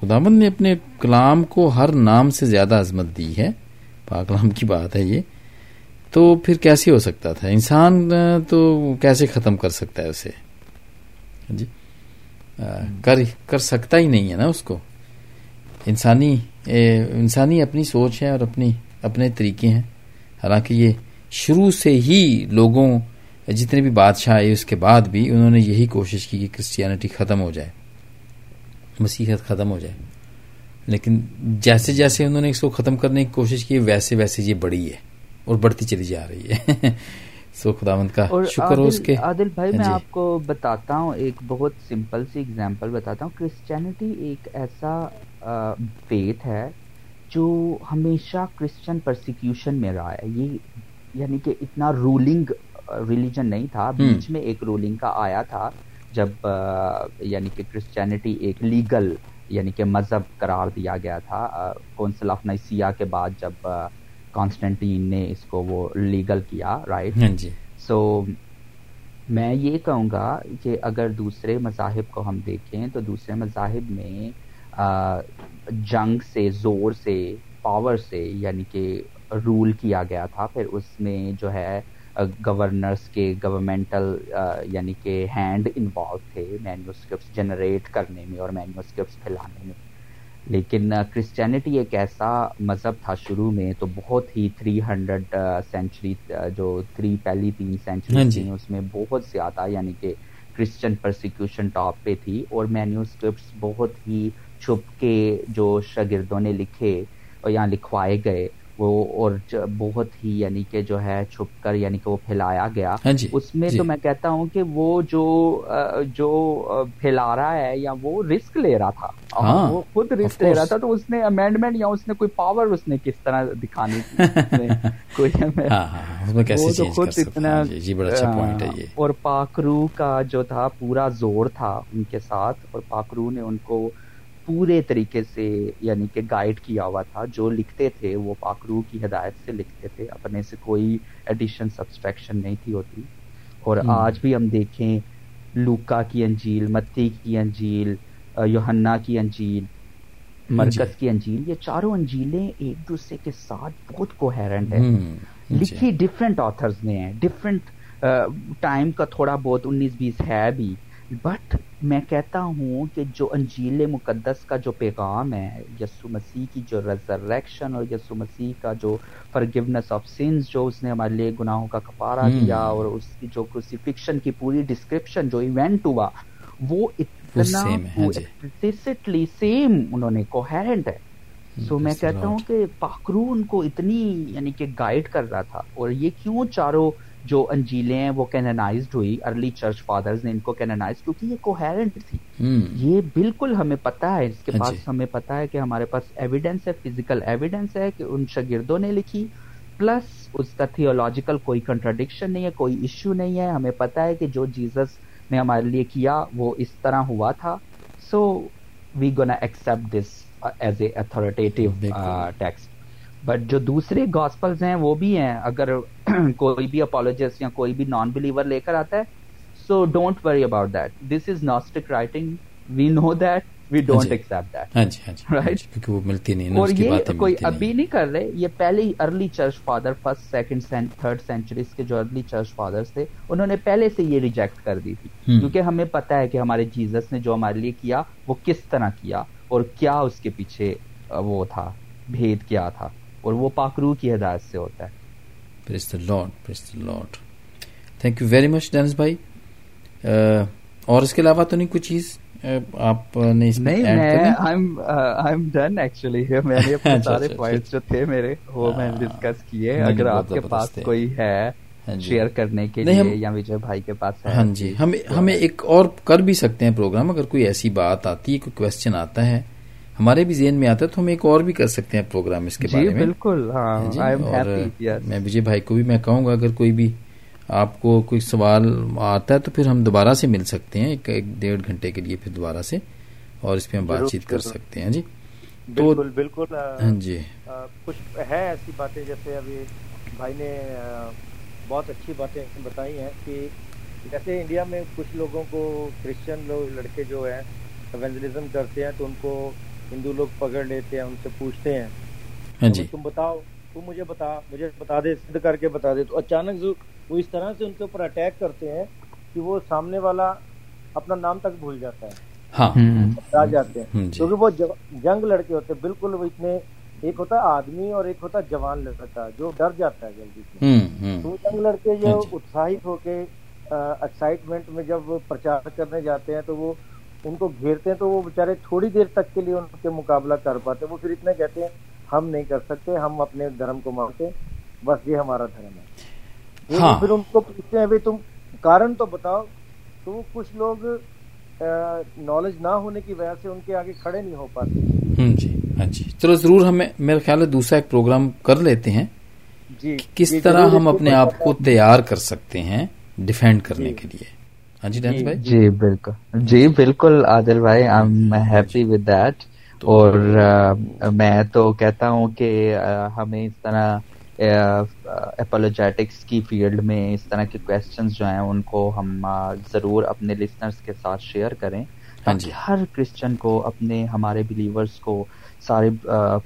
خداوند نے اپنے کلام کو ہر نام سے زیادہ عظمت دی ہے. پاکلام کی بات ہے یہ. تو پھر کیسے ہو سکتا تھا؟ انسان تو کیسے ختم کر سکتا ہے اسے؟ ہاں جی. کر کر سکتا ہی نہیں ہے نا اس کو. انسانی انسانی اپنی سوچ ہے اور اپنی اپنے طریقے ہیں۔ حالانکہ یہ شروع سے ہی لوگوں جتنے بھی بادشاہ آئے اس کے بعد بھی انہوں نے یہی کوشش کی کہ کرسچینٹی ختم ہو جائے۔ مسیحت ختم ہو جائے۔ لیکن جیسے جیسے انہوں نے اس کو ختم کرنے کی کوشش کی ویسے ویسے یہ بڑی ہے اور بڑھتی چلی جا رہی ہے۔ سو خداوند کا شکر ہو اس کے۔ عادل بھائی میں جی۔ آپ کو بتاتا ہوں ایک بہت سمپل سی ایگزامپل بتاتا ہوں۔ کرسچینٹی ایک ایسا فیتھ ہے جو ہمیشہ کرسچن پرسیکیوشن میں رہا ہے یہ یعنی کہ اتنا رولنگ ریلیجن نہیں تھا بیچ میں ایک رولنگ کا آیا تھا جب یعنی کہ کرسچینٹی ایک لیگل یعنی کہ مذہب قرار دیا گیا تھا۔ کونسل آف نائسیا کے بعد جب کانسٹنٹین نے اس کو وہ لیگل کیا رائٹ ہاں جی۔ سو میں یہ کہوں گا کہ اگر دوسرے مذاہب کو ہم دیکھیں تو دوسرے مذاہب میں جنگ سے زور سے پاور سے یعنی کہ رول کیا گیا تھا پھر اس میں جو ہے گورنرس کے گورنمنٹل یعنی کہ ہینڈ انوالو تھے مینوسکرپٹس جنریٹ کرنے میں اور مینوسکرپٹس پھیلانے میں لیکن کرسچینٹی ایک ایسا مذہب تھا شروع میں تو بہت ہی تھری ہنڈریڈ سینچری جو تھری پہلی تین سینچری ہاں جی۔ تھی اس میں بہت زیادہ یعنی کہ کرسچن پرسیکیوشن ٹاپ پہ تھی اور مینیوسکرپٹس بہت ہی چھپ کے جو شاگردوں نے لکھے اور یہاں لکھوائے گئے۔ وہ اور بہت ہی یعنی کہ جو ہے چھپ کر یعنی کہ وہ پھیلایا گیا۔ ہاں جی، اس میں جی۔ تو میں کہتا ہوں کہ وہ جو جو پھیلا رہا ہے یا وہ رسک لے رہا تھا۔ ہاں، وہ خود رسک لے رہا تھا تو اس نے امینڈمنٹ یا اس نے کوئی پاور اس نے کس طرح دکھانی تھی کوئی ہاں، خود اتنا جی، اور پاکرو کا جو تھا پورا زور تھا ان کے ساتھ اور پاکرو نے ان کو پورے طریقے سے یعنی کہ گائیڈ کیا ہوا تھا۔ جو لکھتے تھے وہ پاکرو کی ہدایت سے لکھتے تھے۔ اپنے سے کوئی ایڈیشن سبسٹریکشن نہیں تھی ہوتی۔ اور آج بھی ہم دیکھیں لوکا کی انجیل متی کی انجیل یوہنا کی انجیل مرکز جی۔ کی انجیل یہ چاروں انجیلیں ایک دوسرے کے ساتھ بہت کوہرنٹ جی۔ لکھی ڈفرینٹ آتھرز نے ہیں۔ ڈفرینٹ ٹائم کا تھوڑا بہت انیس بیس ہے بھی۔ بٹ میں کہتا ہوں کہ جو انجیل مقدس کا جو پیغام ہے یسو مسیح کی جو ریزریکشن اور یسو مسیح کا جو فرگونیس آف سینس جو اس نے ہمارے لیے گناہوں کا کپارہ دیا اور اس کی جو کروسیفکشن کی پوری ڈسکرپشن جو ایونٹ ہوا وہ اتنا سیم جی۔ انہوں نے کوہرنٹ ہے۔ سو میں کہتا ہوں کہ پاکرو ان کو اتنی یعنی کہ گائیڈ کر رہا تھا اور یہ کیوں چاروں جو انجیلیں ہیں وہ کیننائزڈ ہوئی ارلی چرچ فادرز نے ان کو کیننائز کیونکہ یہ کوہیرنٹ تھی۔ یہ بالکل ہمیں پتا ہے اس کے ہاں پاس جی۔ ہمیں پتا ہے کہ ہمارے پاس ایویڈنس ہے فزیکل ایویڈنس ہے کہ ان شاگردوں نے لکھی۔ پلس اس کا تھیولوجیکل کوئی کنٹراڈکشن نہیں ہے کوئی ایشو نہیں ہے۔ ہمیں پتا ہے کہ جو جیزس نے ہمارے لیے کیا وہ اس طرح ہوا تھا۔ So we gonna accept this as a authoritative text but جو دوسرے گاسپلز ہیں وہ بھی ہیں۔ اگر کوئی بھی اپالوجسٹ یا کوئی بھی نان بلیور لے کر آتا ہے so don't worry about that this is Gnostic writing we know that we don't accept that right ملتی نہیں اور یہ کوئی ابھی نہیں۔ کر رہے یہ پہلے ہی early church father first second third centuries کے جو ارلی چرچ فادرس تھے انہوں نے پہلے سے یہ ریجیکٹ کر دی تھی۔ کیونکہ ہمیں پتا ہے کہ ہمارے جیزس نے جو ہمارے لیے کیا وہ کس طرح کیا اور کیا اس کے پیچھے وہ تھا بھید کیا تھا۔ اور وہ پاکرو کی ہدایت سے ہوتا ہے۔ Thank you very much Dennis بھائی اور اس کے علاوہ تو نہیں کچھ چیز؟ آپ نے جو تھے میرے وہ میں ڈسکس کیے۔ اگر آپ کے پاس کوئی ہے شیئر ہاں جی۔ کرنے کے لیے یا وجے بھائی کے پاس ہاں جی۔ ہمیں ہمیں ایک اور کر بھی سکتے ہیں پروگرام اگر کوئی ایسی بات آتی ہے کوئی کوشچن آتا ہے ہمارے بھی ذہن میں آتا ہے تو ہم ایک اور بھی کر سکتے ہیں پروگرام اس کے جی، بارے میں۔ بالکل ہاں، جی، میں وجے بھائی کو بھی میں کہوں گا اگر کوئی بھی آپ کو کوئی سوال آتا ہے تو پھر ہم دوبارہ سے مل سکتے ہیں ایک ایک ڈیڑھ گھنٹے کے لیے پھر دوبارہ سے اور اس پہ ہم بات چیت کر سکتے ہیں جی۔ بالکل بالکل ہاں جی۔ کچھ ہے ایسی باتیں جیسے ابھی بھائی نے بہت اچھی باتیں بتائی ہیں کہ جیسے انڈیا میں کچھ لوگوں کو کرسچن لوگ لڑکے جو ہیں ایونجلزم کرتے ہیں تو ان کو ہندو لوگ پکڑ لیتے ہیں ان سے پوچھتے ہیں۔ ہاں جی۔ تم بتاؤ تم مجھے بتا مجھے بتا دے سدھ کر کے بتا دے۔ تو اچانک وہ اس طرح سے ان کے اوپر اٹیک کرتے ہیں کہ وہ سامنے والا اپنا نام تک بھول جاتا ہے۔ ہاں۔ جاتے ہیں۔ جی۔ کیونکہ وہ جنگ لڑکے ہوتے ہیں بالکل وہ اتنے ایک ہوتا آدمی اور ایک ہوتا جوان لڑکا جو ڈر جاتا ہے جلدی سے۔ تو جنگ لڑکے جو ہاں جی۔ اتساہت ہو کے ایکسائٹمنٹ میں جب پرچار کرنے جاتے ہیں تو وہ ان کو گھیرتے ہیں تو وہ بےچارے تھوڑی دیر تک کے لیے ان کے مقابلہ کر پاتے وہ پھر اتنے کہتے ہیں ہم نہیں کر سکتے ہم اپنے دھرم کو مانتے بس یہ ہمارا دھرم ہے۔ ہاں۔ پھر ان کو پوچھتے ہیں تم کارن تو بتاؤ تو وہ کچھ لوگ نالج نہ ہونے کی وجہ سے ان کے آگے کھڑے نہیں ہو پاتے۔ جی ہاں جی۔ چلو ضرور ہمیں میرے خیال ہے دوسرا ایک پروگرام کر لیتے ہیں۔ جی۔ کس طرح ہم اپنے آپ کو تیار کر سکتے ہیں ڈیفینڈ کرنے جی۔ کے لیے؟ ہاں جی بھائی؟ جی بالکل۔ جی بالکل عادل بھائی I am happy with that اور میں تو کہتا ہوں کہ ہمیں اس طرح اپولوجیٹکس کی فیلڈ میں اس طرح کے کوشچنز جو ہیں ان کو ہم ضرور اپنے لسنرز کے ساتھ شیئر کریں۔ ہاں جی۔ ہر کرسچن کو اپنے ہمارے بلیورز کو سارے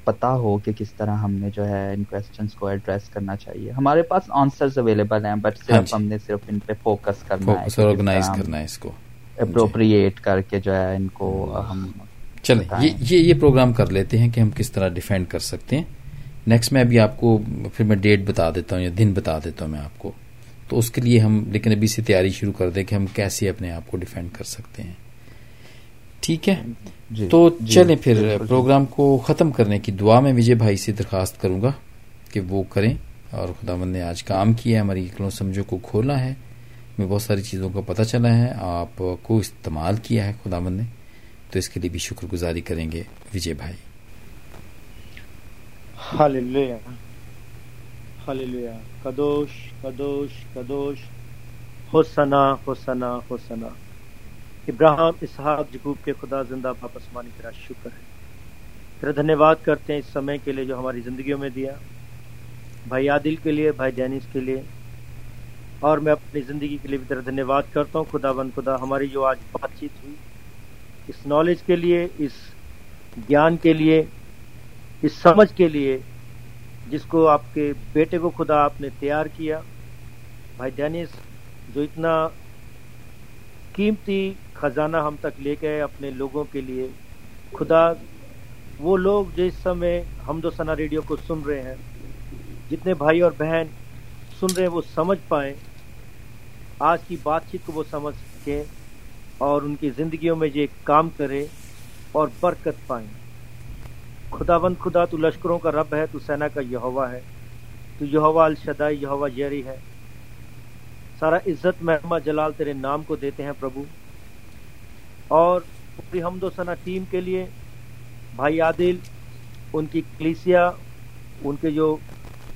پتا ہو کہ کس طرح ہم نے جو ہے ان کوشچنس کو ایڈریس کرنا چاہیے۔ ہمارے پاس آنسرز اویلیبل ہیں بٹ صرف ہاں جی۔ ہم نے صرف ان پہ فوکس کرنا ہے آرگنائز کرنا ہے اس کو۔ اپروپریٹ کر کے جو ہے ان کو ہم چلیں یہ یہ پروگرام کر لیتے ہیں کہ ہم کس طرح ڈیفینڈ کر سکتے ہیں۔ نیکسٹ میں ابھی آپ کو پھر میں ڈیٹ بتا دیتا ہوں یا دن بتا دیتا ہوں میں آپ کو۔ تو اس کے لیے ہم لیکن ابھی سے تیاری شروع کر دیں کہ ہم کیسے اپنے آپ کو ڈیفینڈ کر سکتے ہیں۔ ٹھیک ہے؟ جی۔ تو جی چلیں پھر پروگرام کو ختم کرنے کی دعا میں وجے بھائی سے درخواست کروں گا کہ وہ کریں اور خدا مند نے آج کام کیا ہے ہماری اکلوں سمجھو کو کھولا ہے میں بہت ساری چیزوں کا پتہ چلا ہے آپ کو استعمال کیا ہے خدا مند نے تو اس کے لیے بھی شکر گزاری کریں گے وجے بھائی۔ کدوش کدوش کدوش حسنا حسنا حسنا۔ ابراہم، اسحاق جکوب کے خدا زندہ واپس مانی تیرا شکر ہے۔ تیرا دھنیہ واد کرتے ہیں اس سمے کے لیے جو ہماری زندگیوں میں دیا۔ بھائی عادل کے لیے، بھائی ڈینس کے لیے۔ اور میں اپنی زندگی کے لیے بھی تیرا دھنیہ واد کرتا ہوں۔ خدا بند خدا، ہماری جو آج بات چیت ہوئی، اس نالج کے لیے، اس گیان کے لیے، اس سمجھ کے لیے، جس کو آپ کے بیٹے کو خدا آپ نے تیار کیا۔ بھائی ڈینس جو اتنا قیمتی خزانہ ہم تک لے گئے اپنے لوگوں کے لیے۔ خدا، وہ لوگ جو اس سمے ہم دو سنا ریڈیو کو سن رہے ہیں، جتنے بھائی اور بہن سن رہے ہیں، وہ سمجھ پائیں۔ آج کی بات چیت کو وہ سمجھ سکیں اور ان کی زندگیوں میں یہ کام کرے اور برکت پائیں۔ خدا بند خدا، تو لشکروں کا رب ہے، تو سینا کا یہوا ہے۔ تو یہوا الشدائی یہوا جیری ہے۔ سارا عزت محمد جلال تیرے نام کو دیتے ہیں، پربھو۔ اور پوری حمد و ثنا ٹیم کے لیے بھائی عادل، ان کی کلیسیا، ان کے جو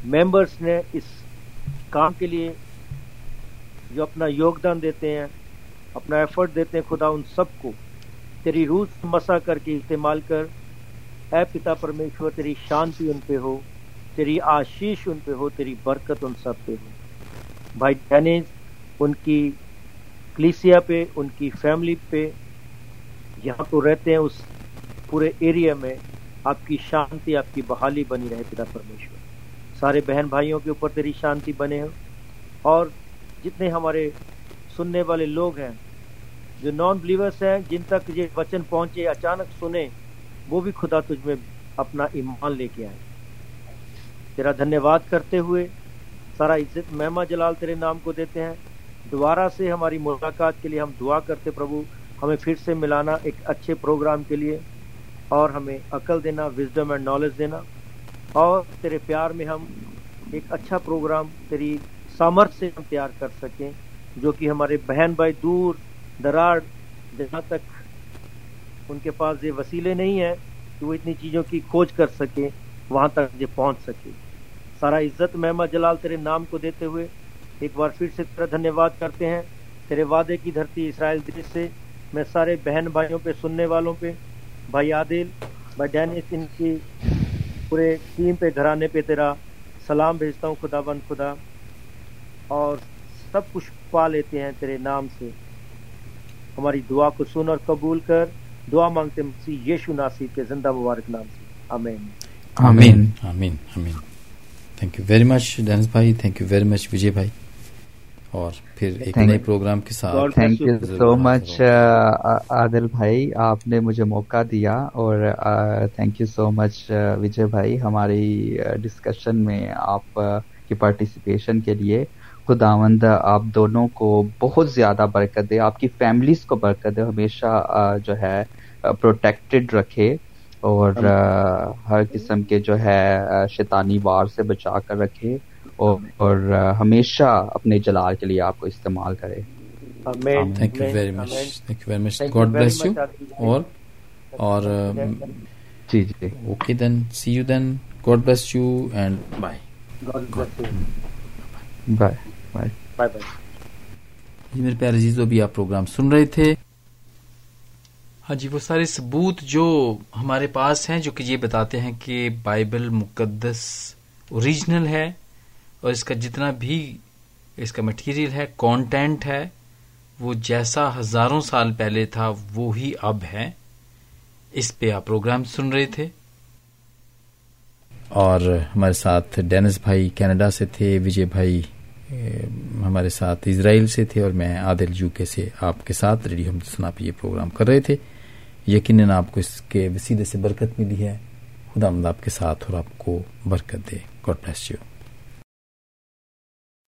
ممبرس نے اس کام کے لیے جو اپنا یوگدان دیتے ہیں، اپنا ایفرٹ دیتے ہیں، خدا ان سب کو تیری روح مسا کر کے استعمال کر۔ اے پتا پرمیشور، تیری شانتی ان پہ ہو، تیری آشیش ان پہ ہو، تیری برکت ان سب پہ ہو۔ بھائی ڈینیز ان کی کلیسیا پہ، ان کی فیملی پہ یہاں تو رہتے ہیں اس پورے ایریا میں آپ کی شانتی، آپ کی بحالی بنی رہے پتا پرمیشور۔ سارے بہن بھائیوں کے اوپر تیری شانتی بنے ہو۔ اور جتنے ہمارے سننے والے لوگ ہیں، جو نان بلیورس ہیں، جن تک یہ وچن پہنچے، اچانک سنے وہ بھی خدا تجھ میں اپنا ایمان لے کے آئے۔ تیرا دھنیہ واد کرتے ہوئے سارا عزت مہما جلال تیرے نام کو دیتے ہیں۔ دوبارہ سے ہماری ملاقات کے لیے ہم دعا کرتے پربھو ہمیں پھر سے ملانا ایک اچھے پروگرام کے لیے اور ہمیں عقل دینا وزڈم اینڈ نالج دینا۔ اور تیرے پیار میں ہم ایک اچھا پروگرام، تیری سامرتھ سے ہم تیار کر سکیں، جو کہ ہمارے بہن بھائی دور، دراڑ، جہاں تک ان کے پاس یہ وسیلے نہیں ہیں کہ وہ اتنی چیزوں کی کھوج کر سکیں، وہاں تک یہ پہنچ سکے سارا عزت مہما جلال تیرے نام کو دیتے ہوئے ایک بار پھر سے تیرا دھنیہ واد کرتے ہیں۔ تیرے وعدے کی دھرتی اسرائیل دیش سے میں سارے بہن بھائیوں پہ سننے والوں پہ بھائی عادل بھائی ڈینس ان کی پورے ٹیم پہ گھرانے پہ تیرا سلام بھیجتا ہوں خدا بند خدا۔ اور سب کچھ پا لیتے ہیں تیرے نام سے۔ ہماری دعا کو سن اور قبول کر۔ دعا مانگتے مسیح یشو ناصر کے زندہ مبارک نام سے۔ آمین۔ آمین۔ آمین۔ آمین۔ Thank you very much Dennis بھائی۔ Thank you very much Vijay بھائی۔ اور پھر ایک نئے پروگرام کے ساتھ thank you so much Adil بھائی آپ نے مجھے موقع دیا اور تھینک یو سو مچ وجے بھائی ہماری ڈسکشن میں آپ کی پارٹیسپیشن کے لیے. خداوند آپ دونوں کو بہت زیادہ برکت دے. آپ کی فیملیز کو برکت دے. ہمیشہ جو ہے پروٹیکٹڈ رکھے اور ہر قسم کے جو ہے شیطانی وار سے بچا کر رکھے. اور ہمیشہ اپنے جلال کے لیے آپ کو استعمال کرے۔ Thank you very much thank you very much God bless you اور اور جی جی۔ Okay then see you then God bless you and bye bye bye bye جی میرے پیارے عزیزو بھی آپ پروگرام سن رہے تھے۔ ہاں جی وہ سارے ثبوت جو ہمارے پاس ہیں جو کہ یہ بتاتے ہیں کہ بائبل مقدس اوریجنل ہے۔ اور اس کا جتنا بھی اس کا مٹیریل ہے کانٹینٹ ہے، وہ جیسا ہزاروں سال پہلے تھا، وہی اب ہے۔ اس پہ آپ پروگرام سن رہے تھے۔ اور ہمارے ساتھ ڈینس بھائی کینیڈا سے تھے، وجے بھائی ہمارے ساتھ اسرائیل سے تھے اور میں عادل یو کے سے آپ کے ساتھ ریڈیو ہم سنا پہ یہ پروگرام کر رہے تھے۔ یقیناً آپ کو اس کے وسیلے سے برکت ملی ہے۔ خدا مند آپ کے ساتھ اور آپ کو برکت دے۔ God bless you